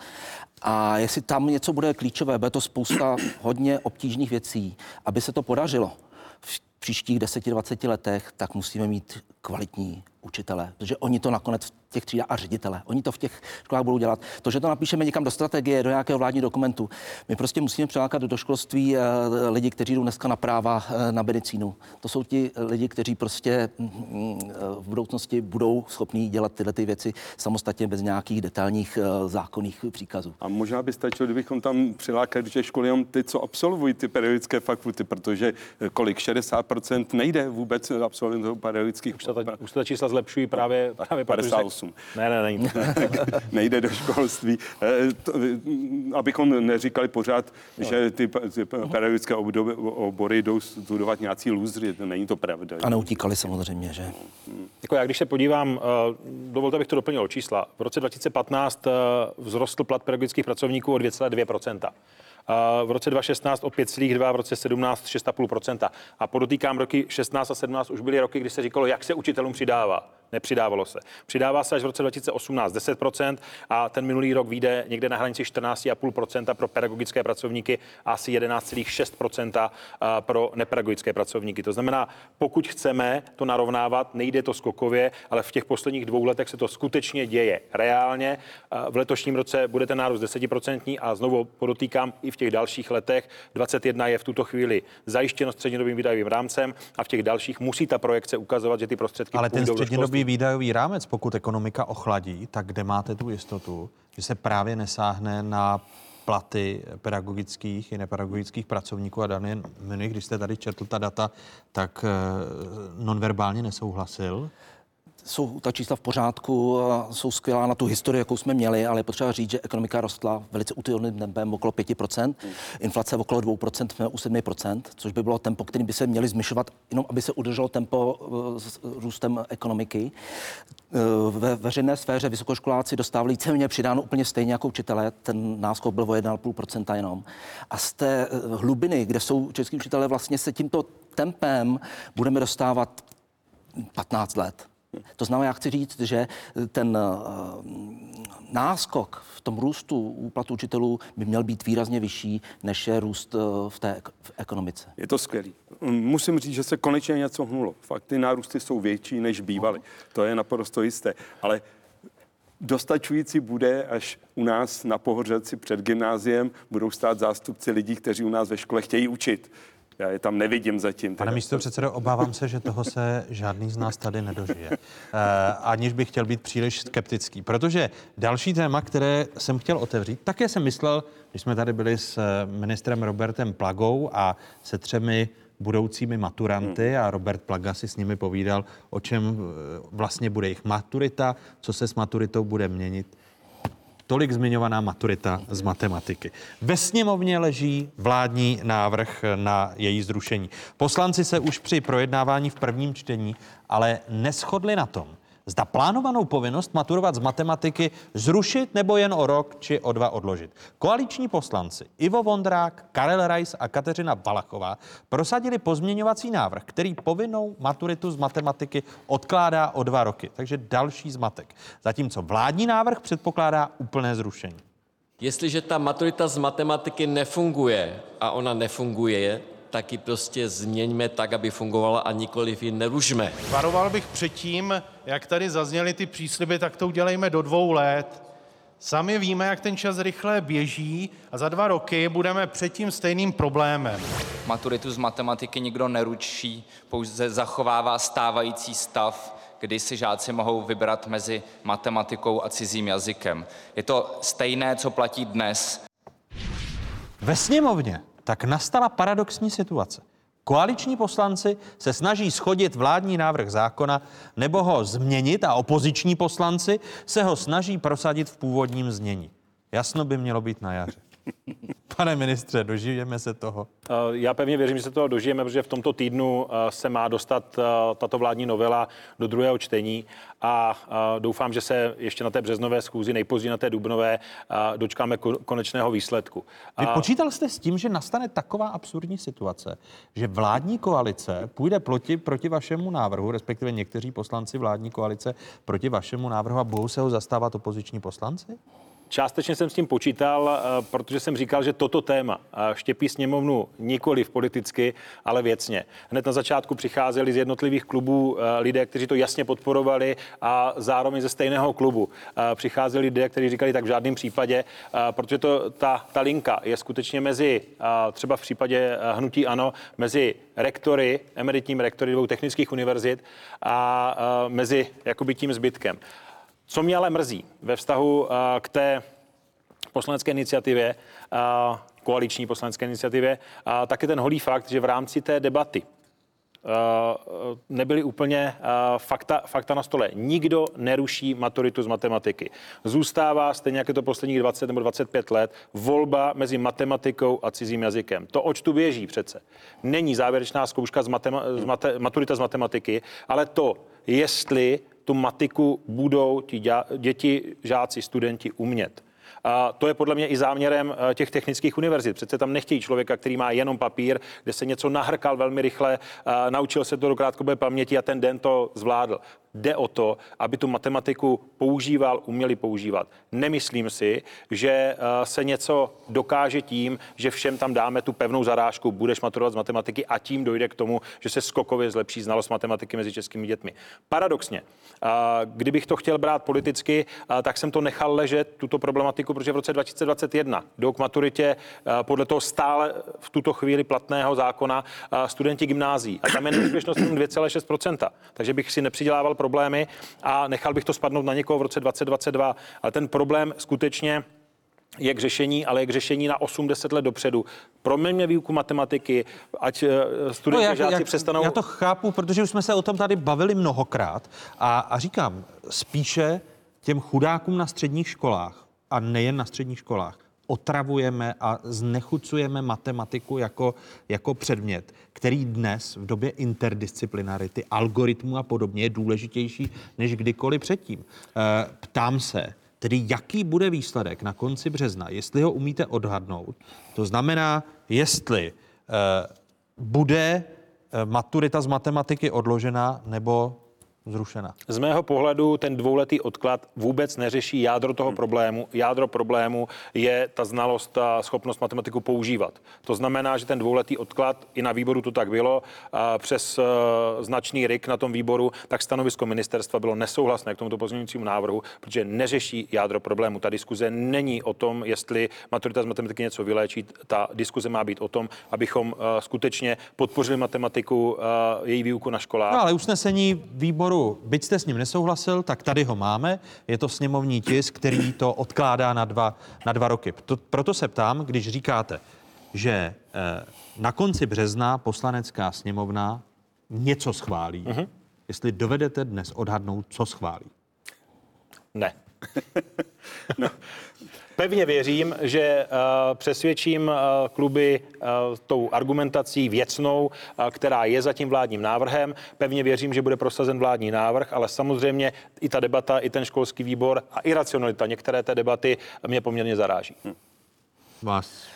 A jestli tam něco bude klíčové, bude to spousta hodně obtížných věcí, aby se to podařilo v příštích 10-20 letech, tak musíme mít kvalitní učitele, protože oni to nakonec v těch třídách a ředitele, oni to v těch školách budou dělat. To, že to napíšeme někam do strategie, do nějakého vládního dokumentu, my prostě musíme přilákat do školství eh, lidi, kteří jdou dneska na práva eh, na medicínu. To jsou ti lidi, kteří prostě mm, eh, v budoucnosti budou schopní dělat tyhle ty věci samostatně bez nějakých detailních zákonných příkazů. A možná by stačilo, kdybychom tam přilákali do těch škol jenom ty, co absolvují ty pedagogické fakulty, protože kolik 60% nejde vůbec absolventů pedagogických. Už ta, už ta čísla zlepšují právě, právě 58. Ne, ne, není. nejde do školství. Eh, to, abychom neříkali pořád, no. že ty, ty pedagogické obory jdou studovat nějací lůzři, není to pravda. A neutíkali samozřejmě, že? Jako já, když se podívám, eh, dovolte, abych to doplnil o čísla. V roce 2015 eh, vzrostl plat pedagogických pracovníků o 2,2 v roce 2016 o 5,2, v roce 17 6,5% A podotýkám, roky 16 a 17 už byly roky, kdy se říkalo, jak se učitelům přidává. Nepřidávalo se. Přidává se až v roce 2018 10% a ten minulý rok vyjde někde na hranici 14,5% pro pedagogické pracovníky a asi 11,6% pro nepedagogické pracovníky. To znamená, pokud chceme to narovnávat, nejde to skokově, ale v těch posledních dvou letech se to skutečně děje reálně. V letošním roce bude ten nárůst 10% a znovu podotýkám i v těch dalších letech. 21 je v tuto chvíli zajištěno střednědobým výdajovým rámcem a v těch dalších musí ta projekce ukazovat, že ty prostředky Ale ten střednědobý výdajový rámec, pokud ekonomika ochladí, tak kde máte tu jistotu, že se právě nesáhne na platy pedagogických i nepedagogických pracovníků? A Daniel Mini, když jste tady četl ta data, tak eh, nonverbálně nesouhlasil jsou ta čísla v pořádku, jsou skvělá na tu historii, jakou jsme měli, ale je potřeba říct, že ekonomika rostla velice útilným tempem okolo 5%, inflace okolo 2%, jsme u 7%, což by bylo tempo, kterým by se měli zmyšovat, jenom aby se udrželo tempo e, s růstem ekonomiky. E, ve veřejné sféře vysokoškoláci dostávali víceméně přidáno úplně stejně jako učitelé, ten náskok byl o 1,5% jenom. A z té e, hlubiny, kde jsou český učitelé, vlastně se tímto tempem budeme dostávat 15 let. To znamená, já chci říct, že ten eh, náskok v tom růstu úplatu učitelů by měl být výrazně vyšší, než je růst eh, v té v ekonomice. Je to skvělý. Musím říct, že se konečně něco hnulo. Fakt ty nárůsty jsou větší, než bývaly. To je naprosto jisté. Ale dostačující bude, až u nás na Pohořelci před gymnáziem budou stát zástupci lidí, kteří u nás ve škole chtějí učit. Já je tam nevidím zatím. Pane místo předsedo, obávám se, že toho se žádný z nás tady nedožije. Uh, aniž bych chtěl být příliš skeptický. Protože další téma, které jsem chtěl otevřít, také jsem myslel, když jsme tady byli s eh, ministrem Robertem Plagou a se třemi budoucími maturanty a Robert Plaga si s nimi povídal, o čem eh, vlastně bude jejich maturita, co se s maturitou bude měnit tolik zmiňovaná maturita z matematiky. Ve sněmovně leží vládní návrh na její zrušení. Poslanci se už při projednávání v prvním čtení ale neschodli na tom, Zda plánovanou povinnost maturovat z matematiky zrušit nebo jen o rok či o dva odložit. Koaliční poslanci Ivo Vondrák, Karel Rais a Kateřina Valachová prosadili pozměňovací návrh, který povinnou maturitu z matematiky odkládá o dva roky. Takže další zmatek. Zatímco vládní návrh předpokládá úplné zrušení. Jestliže ta maturita z matematiky nefunguje a ona nefunguje, tak ji prostě změňme tak, aby fungovala a nikoliv ji nerušme. Varoval bych předtím, jak tady zazněly ty přísliby, tak to udělejme do dvou let. Sami víme, jak ten čas rychle běží a za dva roky budeme před tím stejným problémem. Maturitu z matematiky nikdo neručí, pouze zachovává stávající stav, kdy si žáci mohou vybrat mezi matematikou a cizím jazykem. Je to stejné, co platí dnes. Ve sněmovně tak nastala paradoxní situace. Koaliční poslanci se snaží schodit vládní návrh zákona nebo ho změnit a opoziční poslanci se ho snaží prosadit v původním znění. Jasno by mělo být na jaře. Pane ministře, dožijeme se toho? Eh, já pevně věřím, že se toho dožijeme, protože v tomto týdnu eh, se má dostat eh, tato vládní novela do druhého čtení a doufám, že se ještě na té březnové schůzi, nejpozději na té dubnové, dočkáme konečného výsledku. Vy počítal jste s tím, že nastane taková absurdní situace, že vládní koalice půjde proti, proti vašemu návrhu, respektive někteří poslanci vládní koalice proti vašemu návrhu a budou se ho zastávat opoziční poslanci? Částečně jsem s tím počítal, eh, protože jsem říkal, že toto téma eh, štěpí sněmovnu nikoli v politicky, ale věcně. Hned na začátku přicházeli z jednotlivých klubů eh, lidé, kteří to jasně podporovali a zároveň ze stejného klubu přicházeli lidé, kteří říkali tak v žádném případě, protože to, ta, ta linka je skutečně mezi, třeba v případě hnutí ANO, mezi rektory, emeritním rektory dvou technických univerzit a mezi jakoby tím zbytkem. Co mě ale mrzí ve vztahu k té poslanecké iniciativě, koaliční poslanecké iniciativě, tak je ten holý fakt, že v rámci té debaty nebyly úplně fakta, fakta na stole. Nikdo neruší maturitu z matematiky. Zůstává, stejně jako to posledních 20 nebo 25 let, volba mezi matematikou a cizím jazykem. To, oč tu běží přece, není závěrečná zkouška z, matema- z mate- maturita z matematiky, ale to, jestli tu matiku budou ti děti, žáci, studenti umět. A to je podle mě i záměrem eh, těch technických univerzit. Přece tam nechtějí člověka, který má jenom papír, kde se něco nahrkal velmi rychle, naučil se to do krátkodobé paměti a ten den to zvládl. Jde o to, aby tu matematiku používal, uměli používat. Nemyslím si, že eh, se něco dokáže tím, že všem tam dáme tu pevnou zarážku, budeš maturovat z matematiky a tím dojde k tomu, že se skokově zlepší znalost matematiky mezi českými dětmi. Paradoxně, eh, kdybych to chtěl brát politicky, eh, tak jsem to nechal ležet, tuto problematiku, protože v roce 2021 jdou k maturitě podle toho stále v tuto chvíli platného zákona studenti gymnází. A tam je neúspěšnost 2,6%. Takže bych si nepřidělával problémy a nechal bych to spadnout na někoho v roce 2022. Ale ten problém skutečně je k řešení, ale je k řešení na 80 let dopředu. Proměňme výuku matematiky, ať eh, studenti no, jak, žáci jak, přestanou... Já to chápu, protože už jsme se o tom tady bavili mnohokrát a, a říkám, spíše těm chudákům na středních školách a nejen na středních školách, otravujeme a znechucujeme matematiku jako, jako předmět, který dnes v době interdisciplinarity, algoritmů a podobně je důležitější než kdykoliv předtím. Eh, ptám se, tedy jaký bude výsledek na konci března, jestli ho umíte odhadnout, to znamená, jestli eh, bude eh, maturita z matematiky odložena nebo zrušena. Z mého pohledu ten dvouletý odklad vůbec neřeší jádro toho hmm. problému. Jádro problému je ta znalost a schopnost matematiku používat. To znamená, že ten dvouletý odklad, i na výboru to tak bylo, a přes uh, značný ryk na tom výboru, tak stanovisko ministerstva bylo nesouhlasné k tomuto pozměňujícímu návrhu, protože neřeší jádro problému. Ta diskuze není o tom, jestli maturita z matematiky něco vyléčí. Ta diskuze má být o tom, abychom uh, skutečně podpořili matematiku, uh, její výuku na školách. No, ale usnesení výboru byť jste s ním nesouhlasil, tak tady ho máme. Je to sněmovní tisk, který to odkládá na dva, na dva roky. To, proto se ptám, když říkáte, že eh, na konci března poslanecká sněmovna něco schválí, uh-huh. jestli dovedete dnes odhadnout, co schválí. Ne. no. Pevně věřím, že uh, přesvědčím uh, kluby uh, tou argumentací věcnou, která je za tím vládním návrhem. Pevně věřím, že bude prosazen vládní návrh, ale samozřejmě i ta debata, i ten školský výbor a i racionalita některé té debaty mě poměrně zaráží. Hm. Vás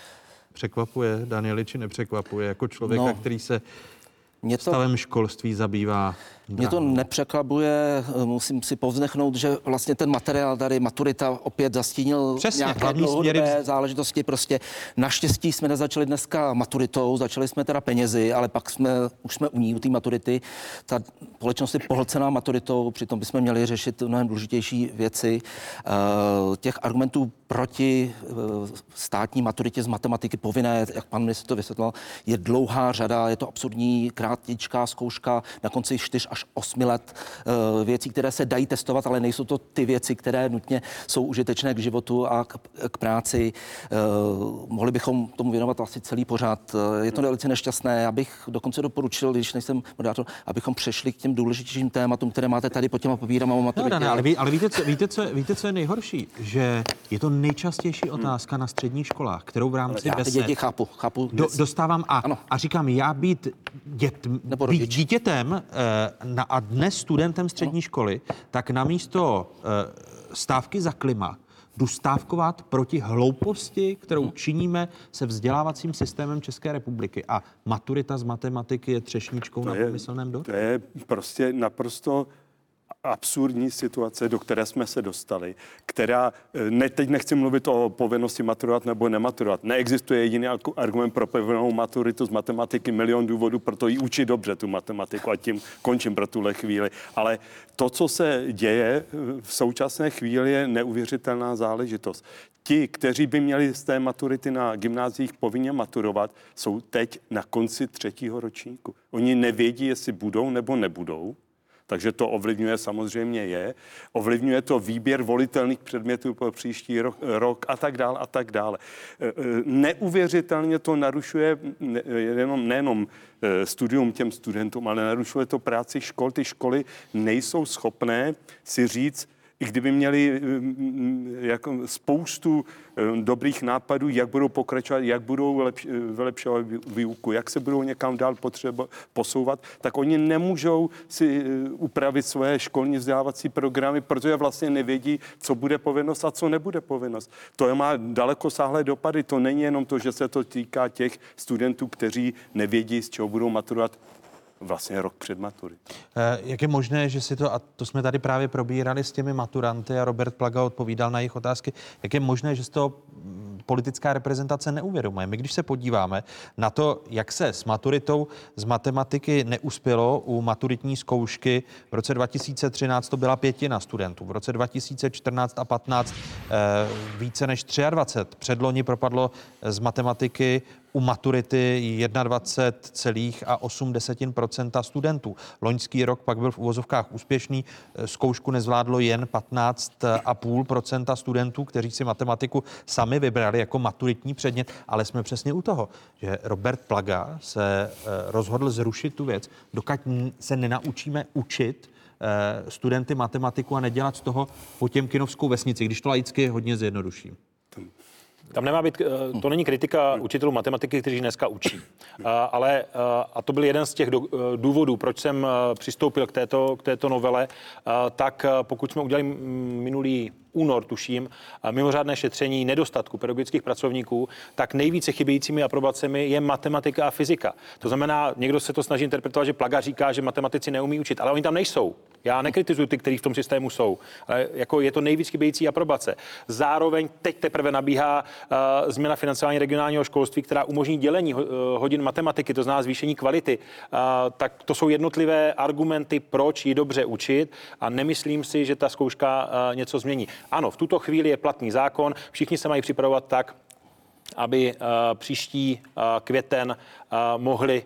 překvapuje, Danieli, či nepřekvapuje, jako člověka, no. který se mě to, stavem školství zabývá. Mě to nepřekvapuje, musím si povznechnout, že vlastně ten materiál tady, maturita opět zastínil Přesně, nějaké dlouhodobé směry... záležitosti. Prostě naštěstí jsme nezačali dneska maturitou, začali jsme teda penězi, ale pak jsme, už jsme u ní, u té maturity. Ta společnost je pohlcená maturitou, přitom bychom měli řešit mnohem důležitější věci. Uh, těch argumentů proti uh, státní maturitě z matematiky povinné, jak pan ministr to vysvětlil, je dlouhá řada, je to absurdní krátičká zkouška na konci 4 až 8 let uh, věcí, které se dají testovat, ale nejsou to ty věci, které nutně jsou užitečné k životu a k, k práci. Uh, mohli bychom tomu věnovat asi celý pořád. Uh, je to velice nešťastné. Já bych dokonce doporučil, když nejsem moderátor, abychom přešli k těm důležitějším tématům, které máte tady pod těma papírama o maturitě. No, ne, ale, ví, ale víte, co, víte, co, víte, co je nejhorší? Že je to nejčastější hmm. otázka hmm. na středních školách, kterou v rámci já děti chápu, chápu. Do, dostávám a, a říkám, já být, dět, být dítětem eh, na, a dnes studentem střední školy, tak namísto uh, stávky za klima jdu stávkovat proti hlouposti, kterou činíme se vzdělávacím systémem České republiky. A maturita z matematiky je třešničkou to na pomyslném dortu. To je prostě naprosto absurdní situace, do které jsme se dostali, která, eh, ne, teď nechci mluvit o povinnosti maturovat nebo nematurovat. Neexistuje jediný argument pro povinnou maturitu z matematiky, milion důvodů, proto ji učit dobře tu matematiku a tím končím pro tuhle chvíli. Ale to, co se děje eh, v současné chvíli, je neuvěřitelná záležitost. Ti, kteří by měli z té maturity na gymnáziích povinně maturovat, jsou teď na konci třetího ročníku. Oni nevědí, jestli budou nebo nebudou takže to ovlivňuje samozřejmě je. Ovlivňuje to výběr volitelných předmětů pro příští rok, rok a tak dále a tak dále. E, e, neuvěřitelně to narušuje jenom, nejenom e, studium těm studentům, ale narušuje to práci škol. Ty školy nejsou schopné si říct, i kdyby měli mm, jako spoustu eh, dobrých nápadů, jak budou pokračovat, jak budou eh, vylepšovat výuku, jak se budou někam dál potřeba posouvat, tak oni nemůžou si eh, upravit svoje školní vzdělávací programy, protože vlastně nevědí, co bude povinnost a co nebude povinnost. To má daleko sáhlé dopady. To není jenom to, že se to týká těch studentů, kteří nevědí, z čeho budou maturovat vlastně rok před matury. Eh, jak je možné, že si to, a to jsme tady právě probírali s těmi maturanty a Robert Plaga odpovídal na jejich otázky, jak je možné, že z toho mm, politická reprezentace neuvědomuje. My když se podíváme na to, jak se s maturitou z matematiky neuspělo u maturitní zkoušky, v roce 2013 to byla pětina studentů, v roce 2014 a 15 eh, více než 23. Předloni propadlo z matematiky u maturity 21,8% studentů. Loňský rok pak byl v úvozovkách úspěšný. Zkoušku nezvládlo jen 15,5% studentů, kteří si matematiku sami vybrali jako maturitní předmět, ale jsme přesně u toho, že Robert Plaga se eh, rozhodl zrušit tu věc, dokud se nenaučíme učit eh, studenty matematiku a nedělat z toho potěmkinovskou vesnici, když to laicky hodně zjednoduším. Tam nemá být, eh, to není kritika učitelů matematiky, kteří dneska učí. Eh, ale, eh, a to byl jeden z těch důvodů, proč jsem přistoupil k této, k této novele, tak pokud jsme udělali minulý únor, tuším, mimořádné šetření nedostatku pedagogických pracovníků, tak nejvíce chybějícími aprobacemi je matematika a fyzika. To znamená, někdo se to snaží interpretovat, že Plaga říká, že matematici neumí učit, ale oni tam nejsou. Já nekritizuji ty, kteří v tom systému jsou. Ale jako je to nejvíc chybějící aprobace. Zároveň teď teprve nabíhá uh, změna financování regionálního školství, která umožní dělení uh, hodin matematiky, to znamená zvýšení kvality. Uh, tak to jsou jednotlivé argumenty, proč ji dobře učit a nemyslím si, že ta zkouška uh, něco změní. Ano, v tuto chvíli je platný zákon, všichni se mají připravovat tak, aby uh, příští uh, květen uh, mohli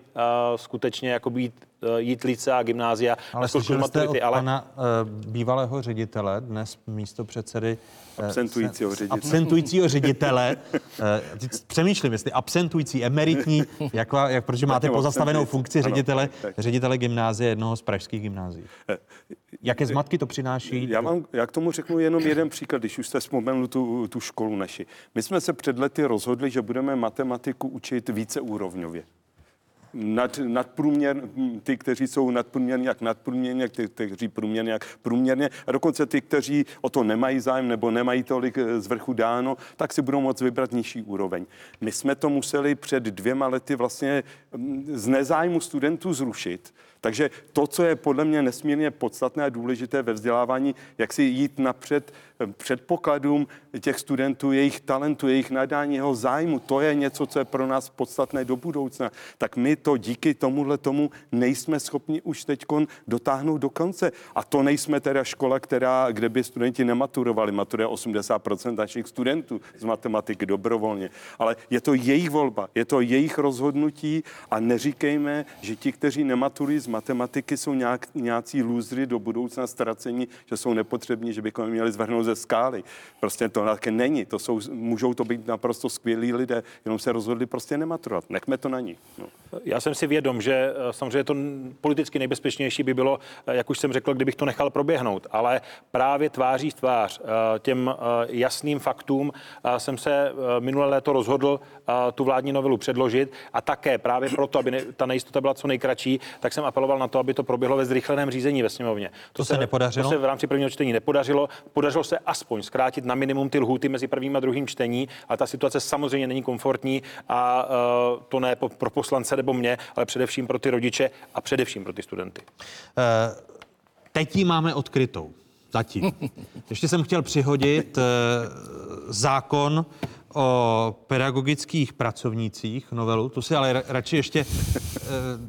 skutečně jako být Eh, jít lice a gymnázia. Ale slyšeli jste od ale... pana uh, bývalého ředitele, dnes místo předsedy... Uh, absentujícího ředitele. Absentujícího ředitele. přemýšlím, jestli absentující, emeritní, jak, jak, protože máte pozastavenou funkci ředitele, ano, ředitele gymnázie jednoho z pražských gymnázií. Jaké zmatky to přináší? Já, mám, já k tomu řeknu jenom jeden příklad, když už jste vzpomenul tu, tu školu naši. My jsme se před lety rozhodli, že budeme matematiku učit více úrovňově nad, nadprůměr, ty, kteří jsou nadprůměrně, jak nadprůměrně, ty, kteří průměrně, jak průměrně, a dokonce ty, kteří o to nemají zájem nebo nemají tolik eh, z vrchu dáno, tak si budou moct vybrat nižší úroveň. My jsme to museli před dvěma lety vlastně mm, z nezájmu studentů zrušit, takže to, co je podle mě nesmírně podstatné a důležité ve vzdělávání, jak si jít napřed eh, předpokladům těch studentů, jejich talentu, jejich nadání, jeho zájmu, to je něco, co je pro nás podstatné do budoucna. Tak my to díky tomuhle tomu nejsme schopni už teď dotáhnout do konce. A to nejsme teda škola, která, kde by studenti nematurovali. Maturuje 80% našich studentů z matematiky dobrovolně. Ale je to jejich volba, je to jejich rozhodnutí a neříkejme, že ti, kteří nematurují z matematiky, jsou nějak, nějací lůzry do budoucna ztracení, že jsou nepotřební, že bychom měli zvrhnout ze skály. Prostě to také není. To jsou, můžou to být naprosto skvělí lidé, jenom se rozhodli prostě nematurovat. Nechme to na ní. No. Já jsem si vědom, že eh, samozřejmě to politicky nejbezpečnější by bylo, eh, jak už jsem řekl, kdybych to nechal proběhnout, ale právě tváří v tvář eh, těm jasným faktům jsem se minulé léto rozhodl tu vládní novelu předložit a také právě proto, aby ta nejistota byla co nejkratší, tak jsem apeloval na to, aby to proběhlo ve zrychleném řízení ve sněmovně. To, to se, se nepodařilo. To se v rámci prvního čtení nepodařilo. Podařilo se aspoň zkrátit na minimum ty lhuty mezi prvním a druhým čtení, ale ta situace samozřejmě není komfortní a uh, to ne pro poslance nebo mě, ale především pro ty rodiče a především pro ty studenty. Uh Teď ji máme odkrytou. Zatím. Ještě jsem chtěl přihodit eh, zákon o pedagogických pracovnících, novelu, tu si ale ra- radši ještě, eh,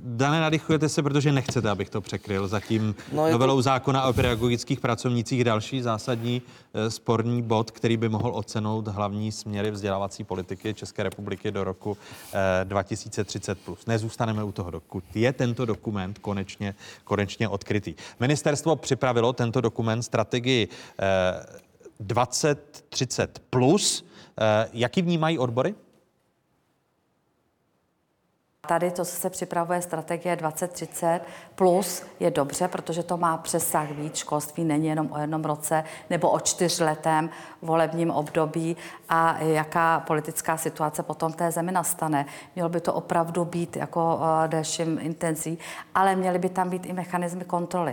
Dané, nadychujete se, protože nechcete, abych to překryl. Zatím No, je to- novelou zákona o pedagogických pracovnících další zásadní eh, sporný bod, který by mohl ocenout hlavní směry vzdělávací politiky České republiky do roku eh, 2030+. Nezůstaneme u toho, dokud je tento dokument konečně, konečně odkrytý. Ministerstvo připravilo tento dokument strategii eh, 2030+. Plus. Eh, Jaký vnímají odbory? Tady to, co se připravuje strategie 2030 plus je dobře, protože to má přesah víc. Školství není jenom o jednom roce nebo o čtyřletém volebním období a jaká politická situace potom té zemi nastane. Mělo by to opravdu být jako uh, delším intenzí, ale měly by tam být i mechanismy kontroly.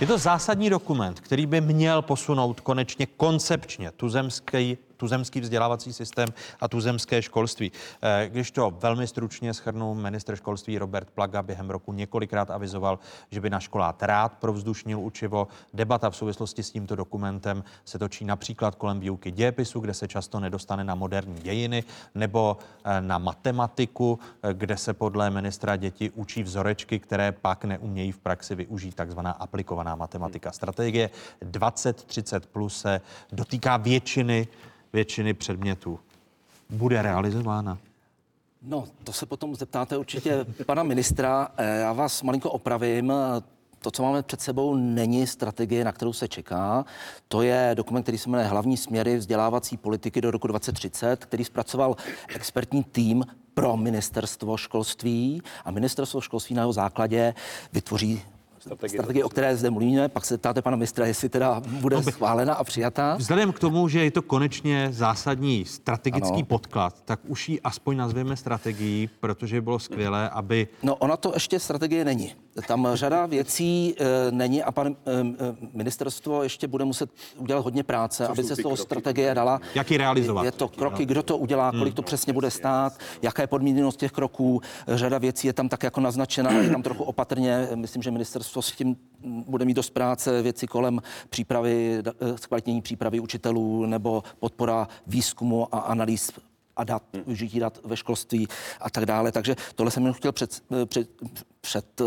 Je to zásadní dokument, který by měl posunout konečně koncepčně tuzemský, tuzemský vzdělávací systém a tuzemské školství. Eh, Když to velmi stručně schrnu, ministr školství Robert Plaga během roku několikrát avizoval, že by na školách rád provzdušnil učivo. Debata v souvislosti s tímto dokumentem se točí například kolem výuky dějepisu, kde se často nedostane na moderní dějiny, nebo eh, na matematiku, eh, kde se podle ministra děti učí vzorečky, které pak neumějí v praxi využít, takzvaná aplikovaná matematika. Strategie 2030 plus se dotýká většiny, většiny předmětů. Bude realizována? No, to se potom zeptáte určitě pana ministra. Eh, Já vás malinko opravím. To, co máme před sebou, není strategie, na kterou se čeká. To je dokument, který se jmenuje Hlavní směry vzdělávací politiky do roku 2030, který zpracoval expertní tým pro ministerstvo školství a ministerstvo školství na jeho základě vytvoří strategii, strategii o které zde mluvíme. Pak se ptáte pana ministra, jestli teda bude No, schválena a přijatá. Vzhledem k tomu, že je to konečně zásadní strategický Ano. podklad, tak už ji aspoň nazveme strategií, protože by bylo skvělé, aby No, ona to ještě strategie není. Tam řada věcí e, není a pan e, ministerstvo ještě bude muset udělat hodně práce, aby jsou se z toho kroky? strategie dala. Jak ji realizovat? Je to kroky, kdo to udělá, kolik Hmm. to přesně bude stát, jaká je podmíněnost těch kroků. Řada věcí je tam tak jako naznačena, je tam trochu opatrně. Myslím, že ministerstvo s tím bude mít dost práce, věci kolem přípravy, zkvalitnění přípravy učitelů nebo podpora výzkumu a analýz a dat, využití dat ve školství a tak dále. Takže tohle jsem jenom chtěl před, před, před, eh,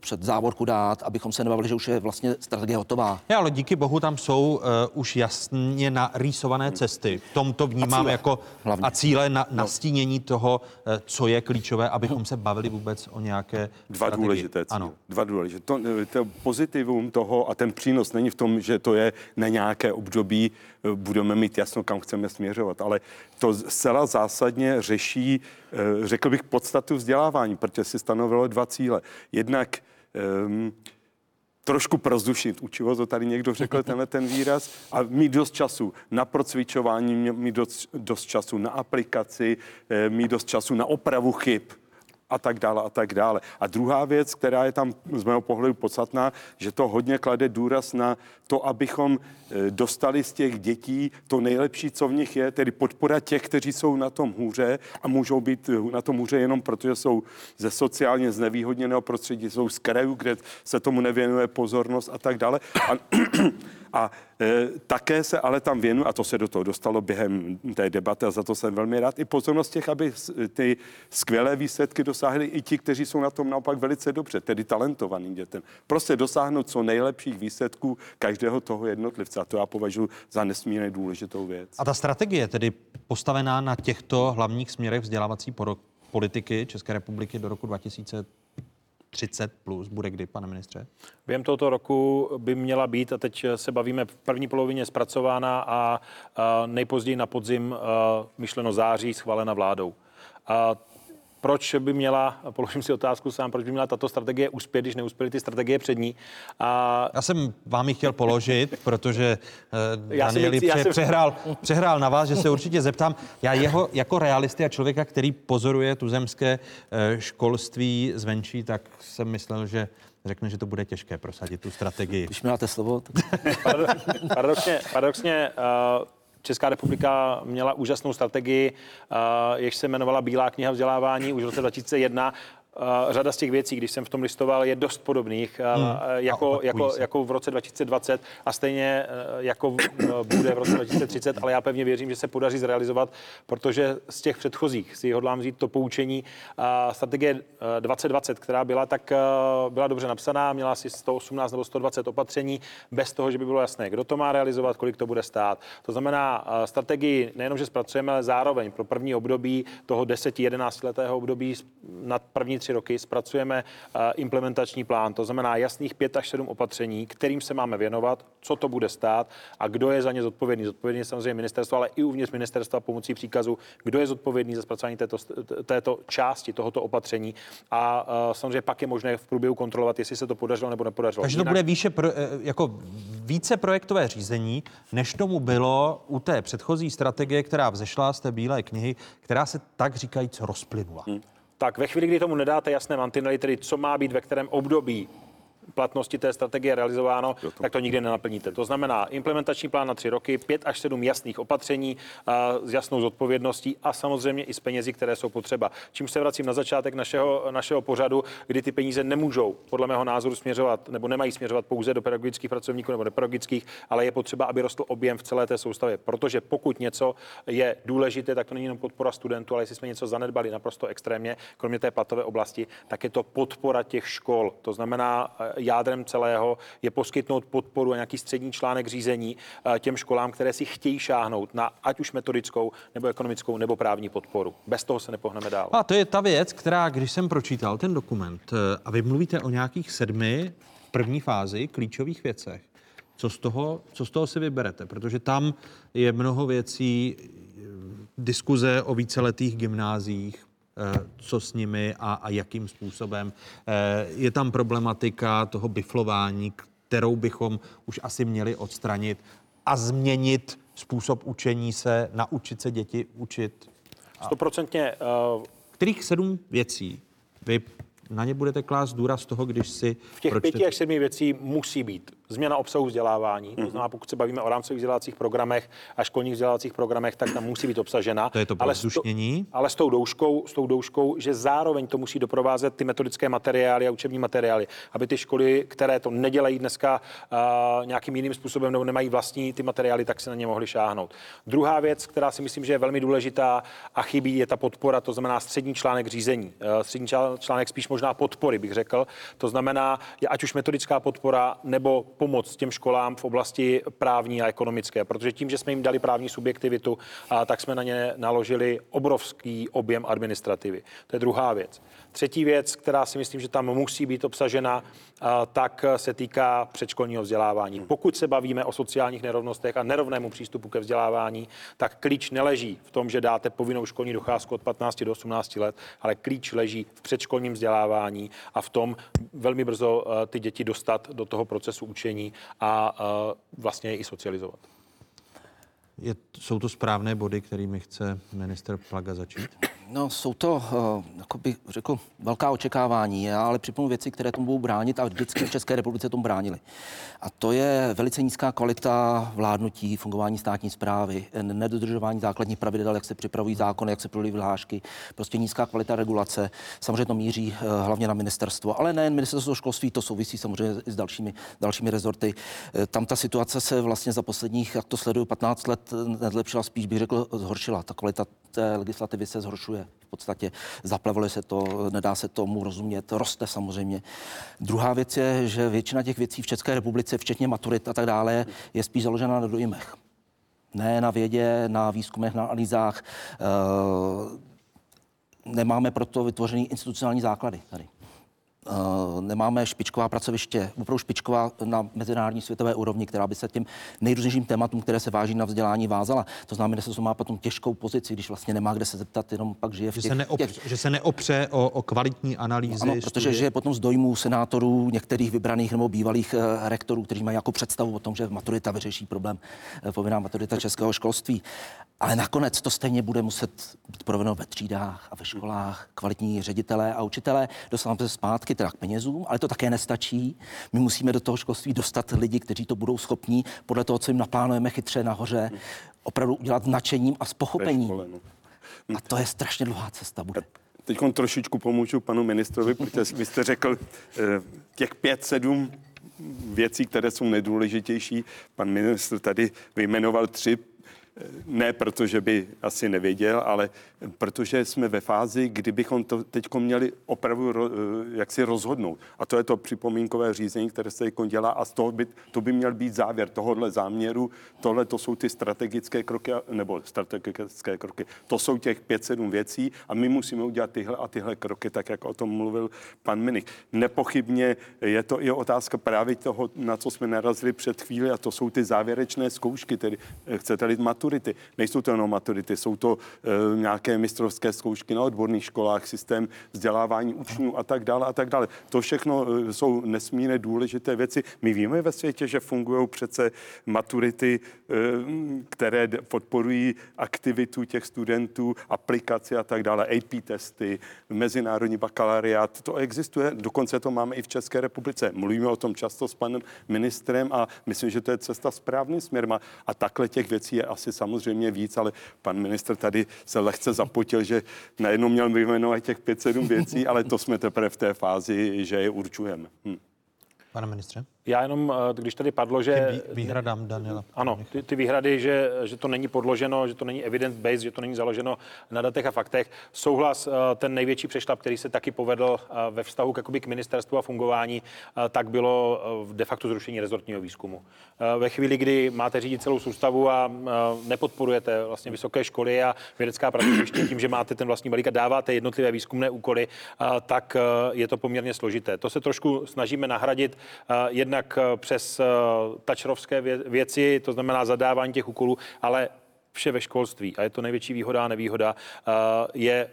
před závorku dát, abychom se nebavili, že už je vlastně strategie hotová. Ne, ale díky bohu tam jsou uh, už jasně narýsované cesty. V tom to vnímám A cíle. jako Hlavně. a cíle No. na, nastínění toho, uh, co je klíčové, abychom se bavili vůbec o nějaké Dva strategii. důležité cíle. Ano. Dva důležité. To, to pozitivum toho a ten přínos není v tom, že to je na nějaké období, eh, budeme mít jasno, kam chceme směřovat, ale to zcela zásadně řeší, eh, řekl bych, podstatu vzdělávání, protože si stanovilo dva cíle. Jednak um, trošku prozdušit učivo, to tady někdo řekl, tenhle ten výraz, a mít dost času na procvičování, mít dost, dost času na aplikaci, eh, mít dost času na opravu chyb a tak dále a tak dále. A druhá věc, která je tam z mého pohledu podstatná, že to hodně klade důraz na to, abychom eh, dostali z těch dětí to nejlepší, co v nich je, tedy podpora těch, kteří jsou na tom hůře a můžou být eh, na tom hůře jenom protože jsou ze sociálně znevýhodněného prostředí, jsou z krajů, kde se tomu nevěnuje pozornost a tak dále. A, a e, také se ale tam věnuje, a to se do toho dostalo během té debaty a za to jsem velmi rád, i pozornost těch, aby ty skvělé výsledky dosáhli i ti, kteří jsou na tom naopak velice dobře, tedy talentovaným dětem. Prostě dosáhnout co nejlepších výsledků každého toho jednotlivce. A to já považuji za nesmírně důležitou věc. A ta strategie tedy postavená na těchto hlavních směrech vzdělávací politiky České republiky do roku 2030 plus bude kdy, pane ministře? Během tohoto roku by měla být, a teď se bavíme v první polovině zpracována a, nejpozději na podzim myšleno září schválena vládou. A proč by měla, položím si otázku sám, proč by měla tato strategie uspět, když neuspěly ty strategie před ní. A Já jsem vám ji chtěl položit, protože uh, Já jsem Danieli nechci- já pře- jsem- přehrál, přehrál na vás, že se určitě zeptám. Já jeho jako realisty a člověka, který pozoruje tuzemské uh, školství zvenčí, tak jsem myslel, že řekne, že to bude těžké prosadit tu strategii. Když mi dáte slovo, tak... paradoxně, paradoxně uh, Česká republika měla úžasnou strategii, uh, jež se jmenovala Bílá kniha vzdělávání už v roce 2001. Řada z těch věcí, když jsem v tom listoval, je dost podobných Hmm. jako, jako, se. jako v roce 2020 a stejně uh, jako uh, bude v roce 2030, ale já pevně věřím, že se podaří zrealizovat, protože z těch předchozích si hodlám vzít to poučení. Strategie uh, 2020, která byla, tak byla dobře napsaná, měla asi 118 nebo 120 opatření, bez toho, že by bylo jasné, kdo to má realizovat, kolik to bude stát. To znamená, strategii nejenom, že zpracujeme, ale zároveň pro první období toho 10-11 letého období na první tři roky zpracujeme uh, implementační plán. To znamená jasných pět až sedm opatření, kterým se máme věnovat, co to bude stát a kdo je za ně zodpovědný. Zodpovědný je samozřejmě ministerstvo, ale i uvnitř ministerstva pomocí příkazu, kdo je zodpovědný za zpracování této, této části tohoto opatření. A uh, samozřejmě pak je možné v průběhu kontrolovat, jestli se to podařilo nebo nepodařilo. Takže to Jinak- bude výše pro, eh, jako více projektové řízení, než tomu bylo u té předchozí strategie, která vzešla z té bílé knihy, která se tak říkajíc rozplynula. Tak ve chvíli, kdy tomu nedáte jasné mantinely, tedy co má být ve kterém období platnosti té strategie realizováno, tak to nikdy nenaplníte. To znamená implementační plán na tři roky, pět až sedm jasných opatření a s jasnou zodpovědností a samozřejmě i s penězi, které jsou potřeba. Čím se vracím na začátek našeho, našeho pořadu, kdy ty peníze nemůžou, podle mého názoru, směřovat nebo nemají směřovat pouze do pedagogických pracovníků nebo nepedagogických, ale je potřeba, aby rostl objem v celé té soustavě. Protože pokud něco je důležité, tak to není jenom podpora studentů, ale jestli jsme něco zanedbali naprosto extrémně, kromě té platové oblasti, tak je to podpora těch škol. To znamená, jádrem celého je poskytnout podporu a nějaký střední článek řízení eh, těm školám, které si chtějí šáhnout na ať už metodickou, nebo ekonomickou, nebo právní podporu. Bez toho se nepohneme dál. A to je ta věc, která, když jsem pročítal ten dokument, eh, a vy mluvíte o nějakých sedmi první fázi klíčových věcech, co z toho, co z toho si vyberete? Protože tam je mnoho věcí, eh, diskuze o víceletých gymnázích, co s nimi a, a jakým způsobem. Eh, Je tam problematika toho biflování, kterou bychom už asi měli odstranit a změnit způsob učení se, naučit se děti učit. Stoprocentně. Uh, Kterých sedm věcí vy na ně budete klást důraz toho, když si v těch pročtete- pěti až sedmi věcí musí být změna obsahu vzdělávání. Mhm. To znamená, pokud se bavíme o rámcových vzdělávacích programech a školních vzdělávacích programech, tak tam musí být obsažena. To je to ale s, povzdušnění. ale s tou douškou, s tou douškou, že zároveň to musí doprovázet ty metodické materiály a učební materiály, aby ty školy, které to nedělají dneska uh, nějakým jiným způsobem nebo nemají vlastní ty materiály, tak se na ně mohly šáhnout. Druhá věc, která si myslím, že je velmi důležitá a chybí, je ta podpora, to znamená střední článek řízení. Uh, střední čl- článek spíš možná podpory, bych řekl. To znamená, ať už metodická podpora nebo pomoc těm školám v oblasti právní a ekonomické, protože tím, že jsme jim dali právní subjektivitu, a tak jsme na ně naložili obrovský objem administrativy. To je druhá věc. Třetí věc, která si myslím, že tam musí být obsažena, a, tak se týká předškolního vzdělávání. Pokud se bavíme o sociálních nerovnostech a nerovnému přístupu ke vzdělávání, tak klíč neleží v tom, že dáte povinnou školní docházku od 15 do 18 let, ale klíč leží v předškolním vzdělávání a v tom velmi brzo eh, ty děti dostat do toho procesu učení a eh, vlastně je i socializovat. Je, jsou to správné body, kterými chce minister Plaga začít? No, jsou to, uh, jako bych řekl, velká očekávání, ale připomenu věci, které tomu budou bránit a vždycky v České republice tomu bránili. A to je velice nízká kvalita vládnutí, fungování státní zprávy, nedodržování základních pravidel, jak se připravují zákony, jak se prodují vyhlášky, prostě nízká kvalita regulace. Samozřejmě to míří uh, hlavně na ministerstvo, ale nejen ministerstvo školství, to souvisí samozřejmě i s dalšími, dalšími rezorty. Eh, Tam ta situace se vlastně za posledních, jak to sleduju, 15 let eh, nezlepšila, spíš bych řekl, zhoršila. Ta kvalita té legislativy se zhoršuje. V podstatě zapleveluje se to, nedá se tomu rozumět, roste samozřejmě. Druhá věc je, že většina těch věcí v České republice, včetně maturit a tak dále, je spíš založena na dojmech. Ne na vědě, na výzkumech, na analýzách. Eh, Nemáme proto vytvořený institucionální základy tady. Uh, nemáme špičková pracoviště, opravdu špičková na mezinárodní světové úrovni, která by se těm nejrůznějším tématům, které se váží na vzdělání, vázala. To znamená, že se má potom těžkou pozici, když vlastně nemá kde se zeptat, jenom pak žije v Že těch, se, neopře, že se neopře o, o kvalitní analýzy. ano, protože studie. žije potom z dojmů senátorů, některých vybraných nebo bývalých eh, rektorů, kteří mají jako představu o tom, že maturita vyřeší problém, eh, povinná maturita českého školství. Ale nakonec to stejně bude muset být provedeno ve třídách a ve školách, kvalitní ředitelé a učitelé. Dostáváme se zpátky teda k penězům, ale to také nestačí. My musíme do toho školství dostat lidi, kteří to budou schopní podle toho, co jim naplánujeme chytře nahoře, opravdu udělat nadšením a s pochopením. no. A to je strašně dlouhá cesta bude. teď trošičku pomůžu panu ministrovi, protože vy jste řekl eh, těch pět, sedm věcí, které jsou nejdůležitější. Pan ministr tady vyjmenoval tři, ne protože by asi nevěděl, ale protože jsme ve fázi, kdy bychom to teď měli opravdu ro, jak si rozhodnout. A to je to připomínkové řízení, které se teď dělá a z toho by, to by měl být závěr tohohle záměru. Tohle to jsou ty strategické kroky, nebo strategické kroky. To jsou těch pět, sedm věcí a my musíme udělat tyhle a tyhle kroky, tak jak o tom mluvil pan Minik. Nepochybně je to i otázka právě toho, na co jsme narazili před chvíli a to jsou ty závěrečné zkoušky, tedy chcete-li maturity. Nejsou to jenom maturity, jsou to e, nějaké mistrovské zkoušky na odborných školách, systém vzdělávání učňů a tak dále a tak dále. To všechno e, jsou nesmírně důležité věci. My víme ve světě, že fungují přece maturity, e, které podporují aktivitu těch studentů, aplikaci a tak dále, AP testy, mezinárodní bakalariát. To existuje, dokonce to máme i v České republice. Mluvíme o tom často s panem ministrem a myslím, že to je cesta správným směrem. A takhle těch věcí je asi samozřejmě víc, ale pan ministr tady se lehce zapotil, že najednou měl vyjmenovat těch 5-7 věcí, ale to jsme teprve v té fázi, že je určujeme. Hm. Pane ministře? Já jenom, eh, když tady padlo, že... Vý, výhradám Daniela. Ano, ty, ty výhrady, že, že to není podloženo, že to není evidence-based, že to není založeno na datech a faktech. Souhlas, eh, ten největší přešlap, který se taky povedl eh, ve vztahu k, k ministerstvu a fungování, tak bylo de facto zrušení rezortního výzkumu. Ve chvíli, kdy máte řídit celou soustavu a nepodporujete vlastně vysoké školy a vědecká pracoviště tím, že máte ten vlastní balík a dáváte jednotlivé výzkumné úkoly, tak je to poměrně složité. To se trošku snažíme nahradit jedna jednak eh, přes eh, tačrovské věci, to znamená zadávání těch úkolů, ale vše ve školství, a je to největší výhoda a nevýhoda, eh, je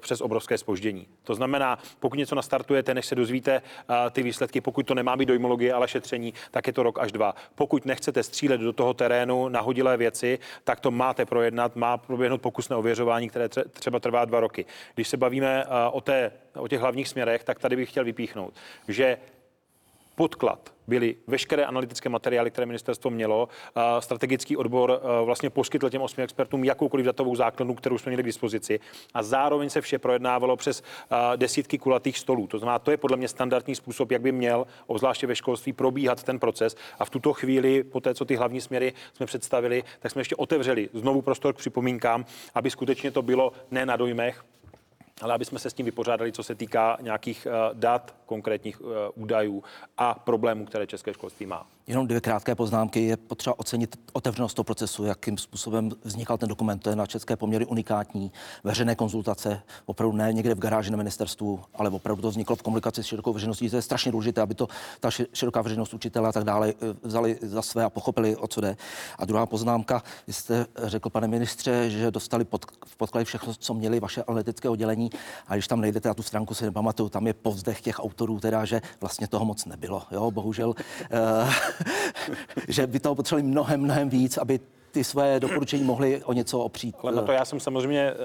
přes obrovské spoždění. To znamená, pokud něco nastartujete, než se dozvíte ty výsledky, pokud to nemá být dojmologie, ale šetření, tak je to rok až dva. Pokud nechcete střílet do toho terénu nahodilé věci, tak to máte projednat, má proběhnout pokusné ověřování, které třeba trvá dva roky. Když se bavíme o, té, o těch hlavních směrech, tak tady bych chtěl vypíchnout, že podklad byly veškeré analytické materiály, které ministerstvo mělo. Strategický odbor vlastně poskytl těm osmi expertům jakoukoliv datovou základnu, kterou jsme měli k dispozici. A zároveň se vše projednávalo přes desítky kulatých stolů. To znamená, to je podle mě standardní způsob, jak by měl, obzvláště ve školství, probíhat ten proces. A v tuto chvíli, po té, co ty hlavní směry jsme představili, tak jsme ještě otevřeli znovu prostor k připomínkám, aby skutečně to bylo ne na dojmech, ale aby jsme se s tím vypořádali, co se týká nějakých eh, dat, konkrétních eh, údajů a problémů, které české školství má. Jenom dvě krátké poznámky. Je potřeba ocenit otevřenost toho procesu, jakým způsobem vznikal ten dokument. To je na české poměry unikátní. Veřejné konzultace, opravdu ne někde v garáži na ministerstvu, ale opravdu to vzniklo v komunikaci s širokou veřejností. To je strašně důležité, aby to ta široká veřejnost, učitele a tak dále eh, vzali za své a pochopili, o co jde. A druhá poznámka, vy jste řekl, pane ministře, že dostali pod, v podklady všechno, co měli vaše analytické oddělení. A když tam nejdete na tu stránku, si nepamatuju, tam je povzdech těch autorů, teda, že vlastně toho moc nebylo. Jo, bohužel. Uh, že by toho potřebovali mnohem, mnohem víc, aby ty své doporučení mohli o něco opřít. Ale na to já jsem samozřejmě, eh,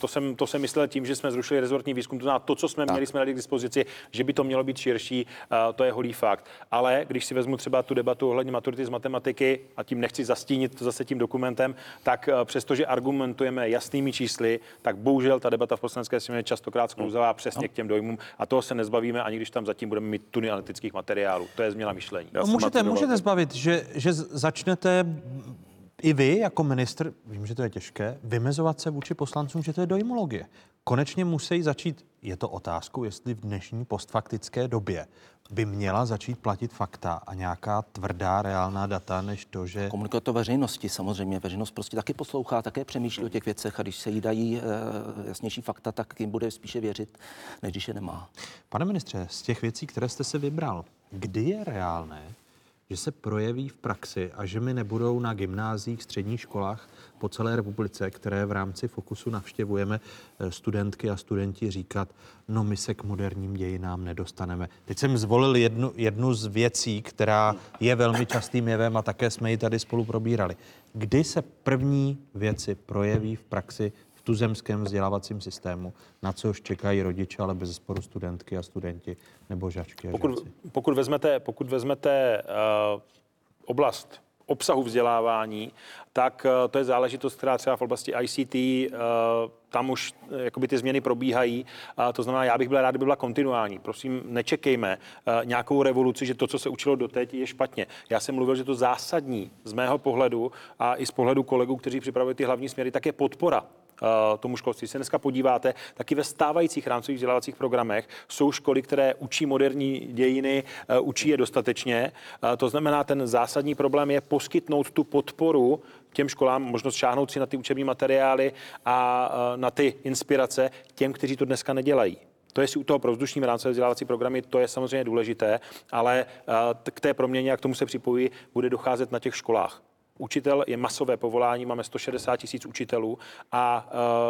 to jsem, to jsem myslel tím, že jsme zrušili rezortní výzkum, to znamená to, co jsme tak. měli, jsme dali k dispozici, že by to mělo být širší, eh, to je holý fakt. Ale když si vezmu třeba tu debatu ohledně maturity z matematiky, a tím nechci zastínit to zase tím dokumentem, tak eh, přestože argumentujeme jasnými čísly, tak bohužel ta debata v poslanecké sněmovně častokrát sklouzavá přesně no. k těm dojmům a toho se nezbavíme, ani když tam zatím budeme mít tuny analytických materiálů. To je změna myšlení. No, můžete, můžete zbavit, že, že začnete i vy jako ministr, vím, že to je těžké, vymezovat se vůči poslancům, že to je dojmologie. Konečně musí začít, je to otázku, jestli v dnešní postfaktické době by měla začít platit fakta a nějaká tvrdá reálná data, než to, že... Komunikovat to veřejnosti samozřejmě. Veřejnost prostě taky poslouchá, také přemýšlí o těch věcech a když se jí dají e, jasnější fakta, tak jim bude spíše věřit, než když je nemá. Pane ministře, z těch věcí, které jste se vybral, kdy je reálné, že se projeví v praxi a že mi nebudou na gymnázích, středních školách po celé republice, které v rámci Fokusu navštěvujeme, eh, studentky a studenti říkat, no my se k moderním dějinám nedostaneme. Teď jsem zvolil jednu, jednu z věcí, která je velmi častým jevem a také jsme ji tady spolu probírali. Kdy se první věci projeví v praxi tuzemském vzdělávacím systému, na což čekají rodiče, ale bez sporu studentky a studenti nebo žačky a pokud, pokud vezmete, pokud vezmete uh, oblast obsahu vzdělávání, tak eh, to je záležitost, která třeba v oblasti ICT, eh, tam už jakoby ty změny probíhají. A to znamená, já bych byl rád, kdyby byla kontinuální. Prosím, nečekejme nějakou revoluci, že to, co se učilo doteď, je špatně. Já jsem mluvil, že to zásadní z mého pohledu a i z pohledu kolegů, kteří připravují ty hlavní směry, tak je podpora tomu školství. Se dneska podíváte, taky ve stávajících rámcových vzdělávacích programech jsou školy, které učí moderní dějiny, učí je dostatečně. To znamená, ten zásadní problém je poskytnout tu podporu těm školám možnost šáhnout si na ty učební materiály a na ty inspirace těm, kteří to dneska nedělají. To je si u toho pro vzdušní rámcové vzdělávací programy, to je samozřejmě důležité, ale k té proměně, jak tomu se připojí, bude docházet na těch školách. Učitel je masové povolání, máme 160 tisíc učitelů a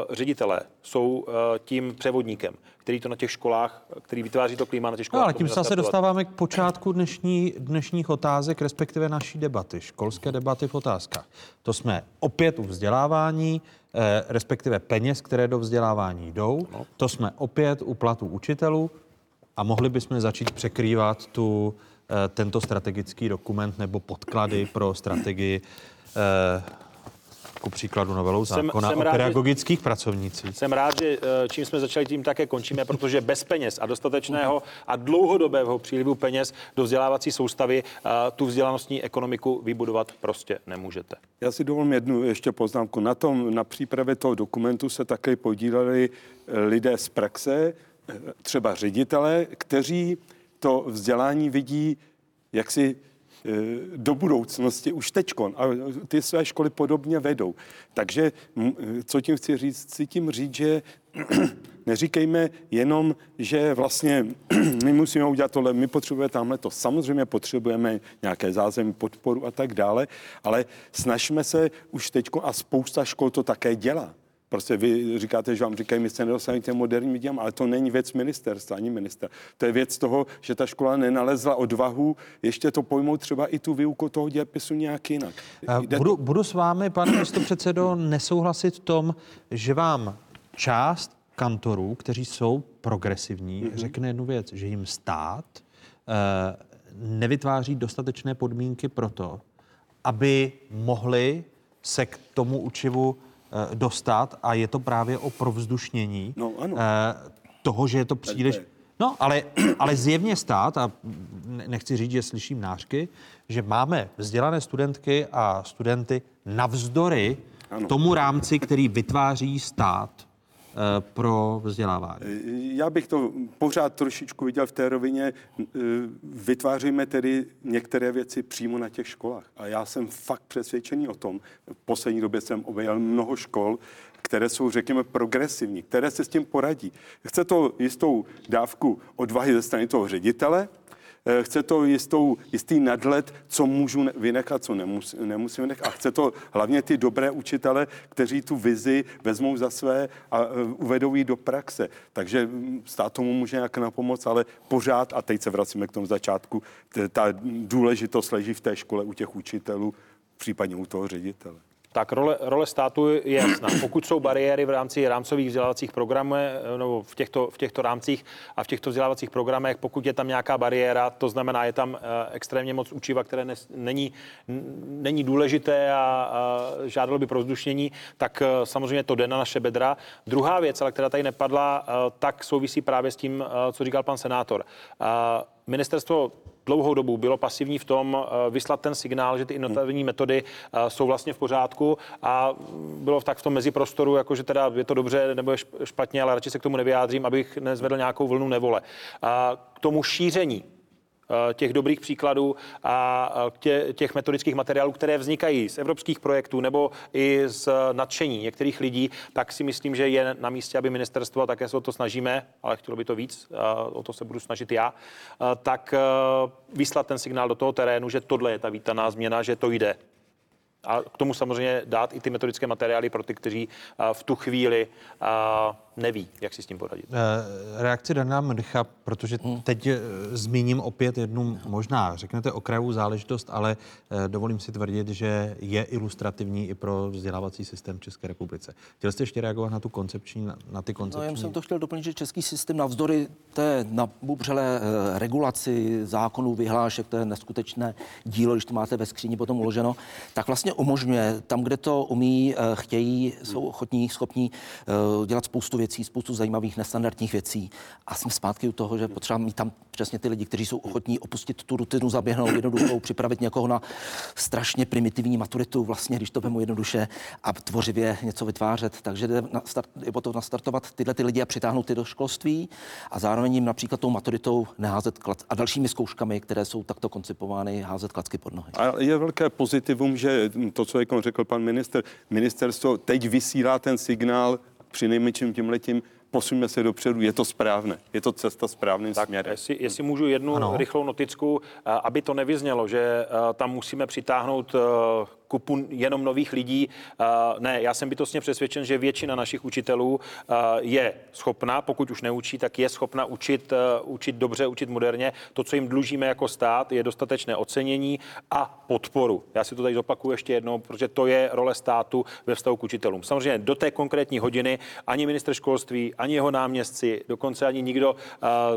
uh, ředitelé jsou uh, tím převodníkem, který to na těch školách, který vytváří to klima na těch No, školách. ale tím se dostáváme k počátku dnešní, dnešních otázek, respektive naší debaty, školské debaty v otázkách. To jsme opět u vzdělávání, eh, respektive peněz, které do vzdělávání jdou. No. To jsme opět u platů učitelů a mohli bychom začít překrývat tu tento strategický dokument nebo podklady pro strategii eh, ku příkladu novelou zákona jsem, jsem o pedagogických že, pracovnících. Jsem rád, že eh, čím jsme začali, tím také končíme, protože bez peněz a dostatečného a dlouhodobého přílivu peněz do vzdělávací soustavy tu vzdělanostní ekonomiku vybudovat prostě nemůžete. Já si dovolím jednu ještě poznámku. Na tom, na přípravě toho dokumentu se také podíleli lidé z praxe, třeba ředitele, kteří to vzdělání vidí jaksi e, do budoucnosti už teďkon a ty své školy podobně vedou. Takže co tím chci říct? Chci tím říct, že neříkejme jenom, že vlastně my musíme udělat tohle, my potřebujeme tamhle to. Samozřejmě potřebujeme nějaké zázemí, podporu a tak dále, ale snažíme se už teď a spousta škol to také dělá. Prostě vy říkáte, že vám říkají, my se nedostaneme těm moderním dělám, ale to není věc ministerstva, ani ministra. To je věc toho, že ta škola nenalezla odvahu ještě to pojmout třeba i tu výuku toho dějepisu nějak jinak. Jde budu, to... budu s vámi, pane předsedo, nesouhlasit v tom, že vám část kantorů, kteří jsou progresivní, mm-hmm. řekne jednu věc, že jim stát eh, nevytváří dostatečné podmínky pro to, aby mohli se k tomu učivu Eh, dostat a je to právě o provzdušnění no, ano. Eh, toho, že je to příliš... No, ale, ale zjevně stát, a nechci říct, že slyším nářky, že máme vzdělané studentky a studenty navzdory ano. tomu rámci, který vytváří stát Eh, pro vzdělávání? Já bych to pořád trošičku viděl v té rovině. Eh, vytváříme tedy některé věci přímo na těch školách. A já jsem fakt přesvědčený o tom. V poslední době jsem objel mnoho škol, které jsou, řekněme, progresivní, které se s tím poradí. Chce to jistou dávku odvahy ze strany toho ředitele, Eh, chce to jistou, jistý nadhled, co můžu vynechat, co nemus, nemusím vynechat. A chce to hlavně ty dobré učitele, kteří tu vizi vezmou za své a eh, uvedou ji do praxe. Takže hm, stát tomu může nějak na pomoc, ale pořád, a teď se vracíme k tomu začátku, ta důležitost leží v té škole u těch učitelů, případně u toho ředitele. Tak role, role státu je jasná. Pokud jsou bariéry v rámci rámcových vzdělávacích programů nebo v těchto, v těchto rámcích a v těchto vzdělávacích programech, pokud je tam nějaká bariéra, to znamená, je tam eh, extrémně moc učiva, které ne, není, není důležité a, a žádalo by pro vzdušnění, tak eh, samozřejmě to jde na naše bedra. Druhá věc, ale která tady nepadla, eh, tak souvisí právě s tím, co říkal pan senátor. Ministerstvo dlouhou dobu bylo pasivní v tom eh, vyslat ten signál, že ty inovativní metody eh, jsou vlastně v pořádku a bylo tak v tom meziprostoru, jako že teda je to dobře nebo je špatně, ale radši se k tomu nevyjádřím, abych nezvedl nějakou vlnu nevole. K tomu šíření těch dobrých příkladů a těch metodických materiálů, které vznikají z evropských projektů nebo i z nadšení některých lidí, tak si myslím, že je na místě, aby ministerstvo, a také se o to snažíme, ale chtělo by to víc, o to se budu snažit já, eh, tak eh, vyslat ten signál do toho terénu, že tohle je ta vítaná změna, že to jde. A k tomu samozřejmě dát i ty metodické materiály pro ty, kteří v tu chvíli neví, jak si s tím poradit. Eh, Reakci Dana Mrcha, protože teď eh, zmíním opět jednu možná, řeknete okrajovou záležitost, ale eh, dovolím si tvrdit, že je ilustrativní i pro vzdělávací systém v České republice. Chtěl jste ještě reagovat na tu koncepční, na, ty No, koncepční? já jsem to chtěl doplnit, že český systém navzdory té nabubřelé regulaci zákonů, vyhlášek, to je neskutečné dílo, když to máte ve skříni potom uloženo, tak vlastně umožňuje tam, kde to umí, chtějí, jsou ochotní, schopní eh, dělat spoustu věcí, spoustu zajímavých, nestandardních věcí. A jsme zpátky u toho, že potřeba mít tam přesně ty lidi, kteří jsou ochotní opustit tu rutinu, zaběhnout jednoduchou, připravit někoho na strašně primitivní maturitu, vlastně, když to vemu jednoduše, a tvořivě něco vytvářet. Takže jde, na start, jde o to nastartovat tyhle ty lidi a přitáhnout ty do školství a zároveň jim například tou maturitou neházet klad a dalšími zkouškami, které jsou takto koncipovány, házet klacky pod nohy. A je velké pozitivum, že to, co jako řekl pan minister, ministerstvo teď vysílá ten signál při nejmenším tím letím, posuňme se dopředu, je to správné, je to cesta správným tak, směrem. Jestli, jestli můžu jednu ano. rychlou noticku, a- aby to nevyznělo, že a, tam musíme přitáhnout a, kupu jenom nových lidí. A, Ne, já jsem bytostně přesvědčen, že většina našich učitelů a, je schopná, pokud už neučí, tak je schopna učit, a, učit dobře, učit moderně. To, co jim dlužíme jako stát, je dostatečné ocenění a podporu. Já si to tady zopakuju ještě jednou, protože to je role státu ve vztahu k učitelům. Samozřejmě do té konkrétní hodiny ani minister školství, ani jeho náměstci, dokonce ani nikdo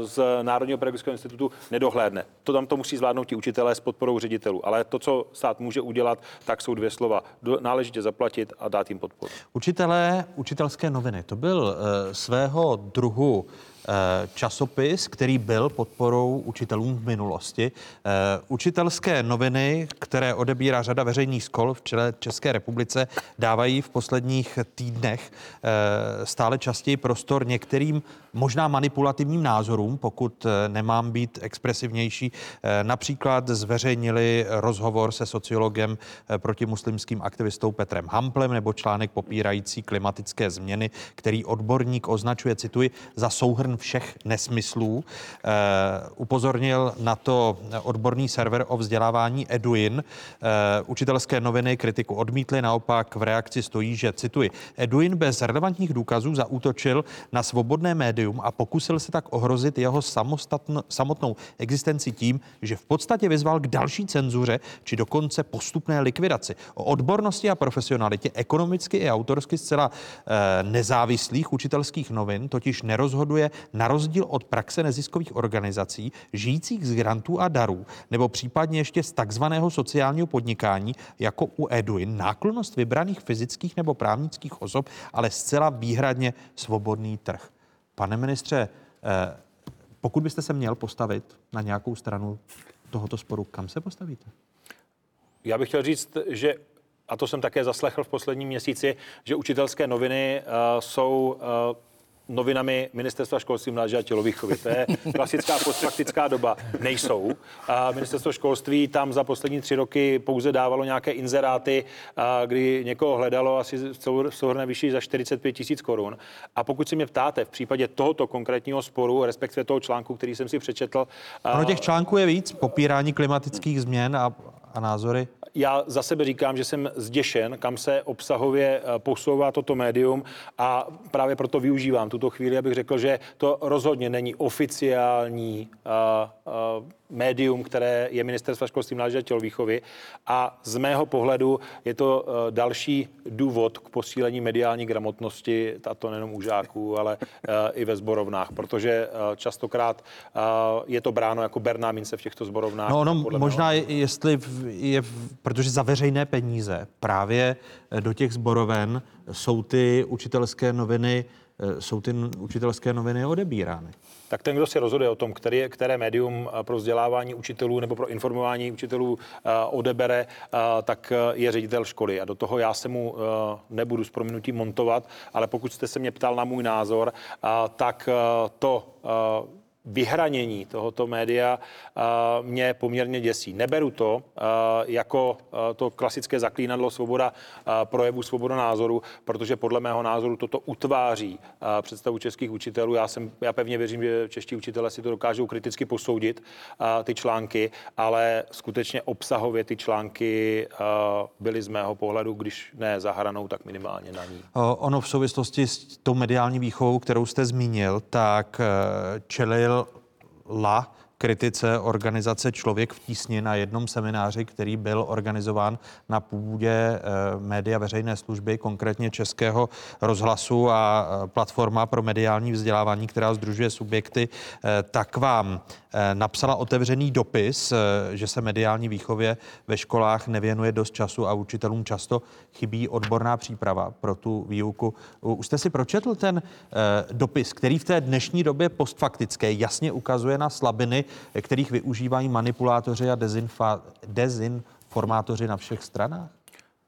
z Národního pedagogického institutu nedohlédne. To tam to musí zvládnout ti učitelé s podporou ředitelů. Ale to, co stát může udělat, tak jsou dvě slova. Náležitě zaplatit a dát jim podporu. Učitelé, učitelské noviny, to byl uh, svého druhu uh, časopis, který byl podporou učitelům v minulosti. Uh, učitelské noviny, které odebírá řada veřejných škol v České republice, dávají v posledních týdnech uh, stále častěji prostor některým možná manipulativním názorům, pokud eh, nemám být expresivnější. Eh, Například zveřejnili rozhovor se sociologem eh, protimuslimským aktivistou Petrem Hamplem nebo článek popírající klimatické změny, který odborník označuje, cituji, za souhrn všech nesmyslů. Eh, Upozornil na to odborný server o vzdělávání Eduin. Eh, Učitelské noviny kritiku odmítly, naopak v reakci stojí, že, cituji, Eduin bez relevantních důkazů zaútočil na svobodné médium a pokusil se tak ohrozit jeho samotnou existenci tím, že v podstatě vyzval k další cenzuře či dokonce postupné likvidaci. O odbornosti a profesionalitě ekonomicky i autorsky zcela eh, nezávislých učitelských novin totiž nerozhoduje na rozdíl od praxe neziskových organizací žijících z grantů a darů nebo případně ještě z takzvaného sociálního podnikání jako u Eduin náklonost vybraných fyzických nebo právnických osob, ale zcela výhradně svobodný trh. Pane ministře, eh, pokud byste se měl postavit na nějakou stranu tohoto sporu, kam se postavíte? Já bych chtěl říct, že a to jsem také zaslechl v posledním měsíci, že učitelské noviny uh, jsou uh, novinami Ministerstva školství, mládeže a tělovýchovy. To je klasická postfaktická doba. Nejsou. A ministerstvo školství tam za poslední tři roky pouze dávalo nějaké inzeráty, kdy někoho hledalo asi v souhrnné vyšší za 45 tisíc korun. A pokud si mě ptáte v případě tohoto konkrétního sporu, respektive toho článku, který jsem si přečetl, a- Ono těch článků je víc, popírání klimatických změn a, a názory. já za sebe říkám, že jsem zděšen, kam se obsahově eh, posouvá toto médium a právě proto využívám tuto chvíli, abych řekl, že to rozhodně není oficiální uh, uh, médium, které je Ministerstva školství mládeže a tělovýchovy a z mého pohledu je to uh, další důvod k posílení mediální gramotnosti, a to nejenom u žáků, ale uh, i ve zborovnách, protože uh, častokrát uh, je to bráno jako berná mince v těchto zborovnách. No Podle možná, je, jestli v- je, protože za veřejné peníze právě eh, do těch zboroven jsou ty učitelské noviny, eh, jsou ty učitelské noviny odebírány. Tak ten, kdo si rozhoduje o tom, který, které médium eh, pro vzdělávání učitelů nebo pro informování učitelů eh, odebere, eh, tak eh, je ředitel školy. A do toho já se mu eh, nebudu s prominutím montovat, ale pokud jste se mě ptal na můj názor, eh, tak eh, to, eh, vyhranění tohoto média mě poměrně děsí. Neberu to jako to klasické zaklínadlo svoboda projevu, svoboda názoru, protože podle mého názoru toto utváří představu českých učitelů. Já, jsem, já pevně věřím, že čeští učitelé si to dokážou kriticky posoudit, ty články, ale skutečně obsahově ty články byly z mého pohledu, když ne za hranou, tak minimálně na ní. Ono v souvislosti s tou mediální výchovou, kterou jste zmínil, tak e, čelil La kritice organizace Člověk v tísni na jednom semináři, který byl organizován na půdě eh, média veřejné služby, konkrétně Českého rozhlasu a eh, platforma pro mediální vzdělávání, která združuje subjekty, eh, tak vám napsala otevřený dopis, že se mediální výchově ve školách nevěnuje dost času a učitelům často chybí odborná příprava pro tu výuku. Už jste si pročetl ten dopis, který v té dnešní době postfaktické jasně ukazuje na slabiny kterých využívají manipulátoři a dezinfa, dezinformátoři na všech stranách?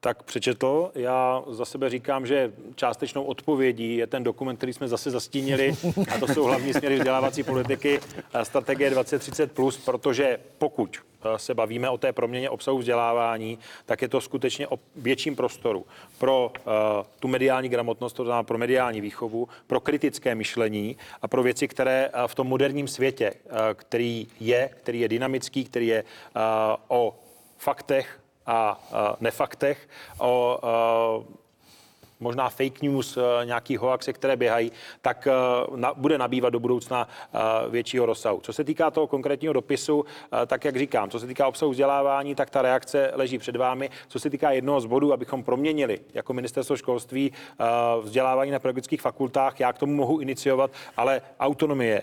Tak přečetl. Já za sebe říkám, že částečnou odpovědí je ten dokument, který jsme zase zastínili, a to jsou hlavní směry vzdělávací politiky strategie 2030+, protože pokud eh, se bavíme o té proměně obsahu vzdělávání, tak je to skutečně o větším prostoru pro uh, tu mediální gramotnost, to znamená pro mediální výchovu, pro kritické myšlení a pro věci, které uh, v tom moderním světě, který je, který je dynamický, který je o faktech, a nefaktech, o možná fake news, nějaký hoaxe, které běhají, tak na, bude nabývat do budoucna většího rozsahu. Co se týká toho konkrétního dopisu, tak jak říkám, co se týká obsahu vzdělávání, tak ta reakce leží před vámi. Co se týká jednoho z bodů, abychom proměnili jako ministerstvo školství vzdělávání na pedagogických fakultách, já k tomu mohu iniciovat, ale autonomie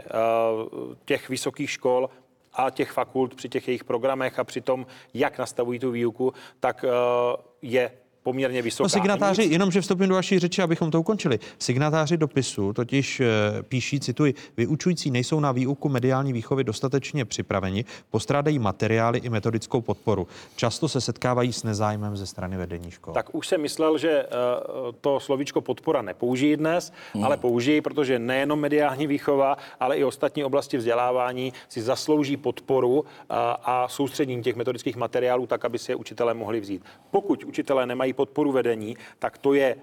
těch vysokých škol a těch fakult při těch jejich programech a při tom, jak nastavují tu výuku, tak eh, je poměrně vysoká. No, signatáři, jenom že vstoupím do vaší řeči, abychom to ukončili. Signatáři dopisu totiž e, píší, cituji, vyučující nejsou na výuku mediální výchovy dostatečně připraveni, postrádají materiály i metodickou podporu. Často se setkávají s nezájmem ze strany vedení škol. Tak už jsem myslel, že e, to slovíčko podpora nepoužijí dnes, hmm. ale použijí, protože nejenom mediální výchova, ale i ostatní oblasti vzdělávání si zaslouží podporu a, a soustředění těch metodických materiálů tak, aby si je učitelé mohli vzít. Pokud učitelé nemají podporu vedení, tak to je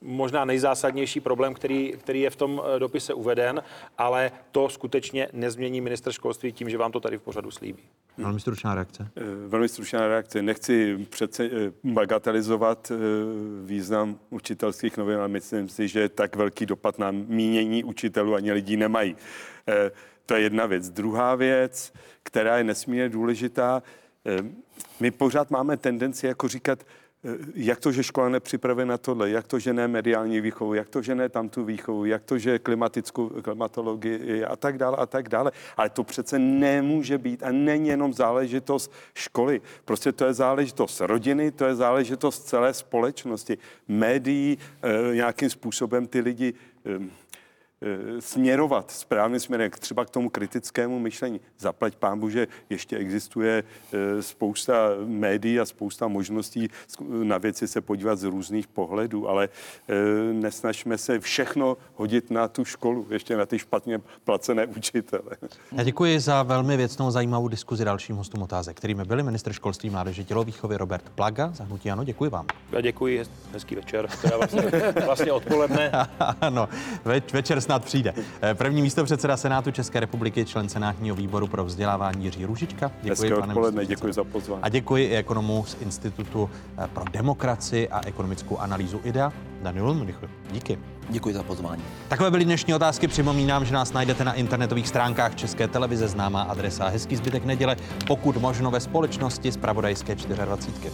možná nejzásadnější problém, který, který je v tom eh, dopise uveden, ale to skutečně nezmění minister školství tím, že vám to tady v pořadu slíbí. Velmi stručná reakce. Eh, velmi stručná reakce. Nechci přece eh, bagatelizovat význam učitelských novin, ale myslím si, že tak velký dopad na mínění učitelů ani lidí nemají. To je jedna věc. Druhá věc, která je nesmírně důležitá, my pořád máme tendenci jako říkat, jak to, že škola nepřipravuje na tohle, jak to, že ne mediální výchovu, jak to, že ne tam tu výchovu, jak to, že klimatickou klimatologii a tak dále a tak dále. Ale to přece nemůže být a není jenom záležitost školy. Prostě to je záležitost rodiny, to je záležitost celé společnosti. Médií e, nějakým způsobem ty lidi Eh, směrovat správným směrem, třeba k tomu kritickému myšlení. Zaplať pámbu, že ještě existuje eh, spousta médií a spousta možností na věci se podívat z různých pohledů, ale eh, nesnažme se všechno hodit na tu školu, ještě na ty špatně placené učitele. Já děkuji za velmi věcnou zajímavou diskuzi dalším hostům otázek, kterými byli ministr školství, mládeže, tělovýchovy Robert Plaga. Za hnutí ano, děkuji vám. Já děkuji, hezký večer, teda vlastně, vlastně odpoledne. ano, več, večer snad přijde. Eh, první místo předseda Senátu České republiky, člen Senátního výboru pro vzdělávání Jiří Růžička. Děkuji, pane odpoledne, děkuji za pozvání. A děkuji i ekonomu z Institutu eh, pro demokracii a ekonomickou analýzu IDEA, Danielu Mnichl. Díky. Děkuji za pozvání. Takové byly dnešní otázky. Připomínám, že nás najdete na internetových stránkách České televize, známá adresa Hezký zbytek neděle, pokud možno ve společnosti z Pravodajské 24.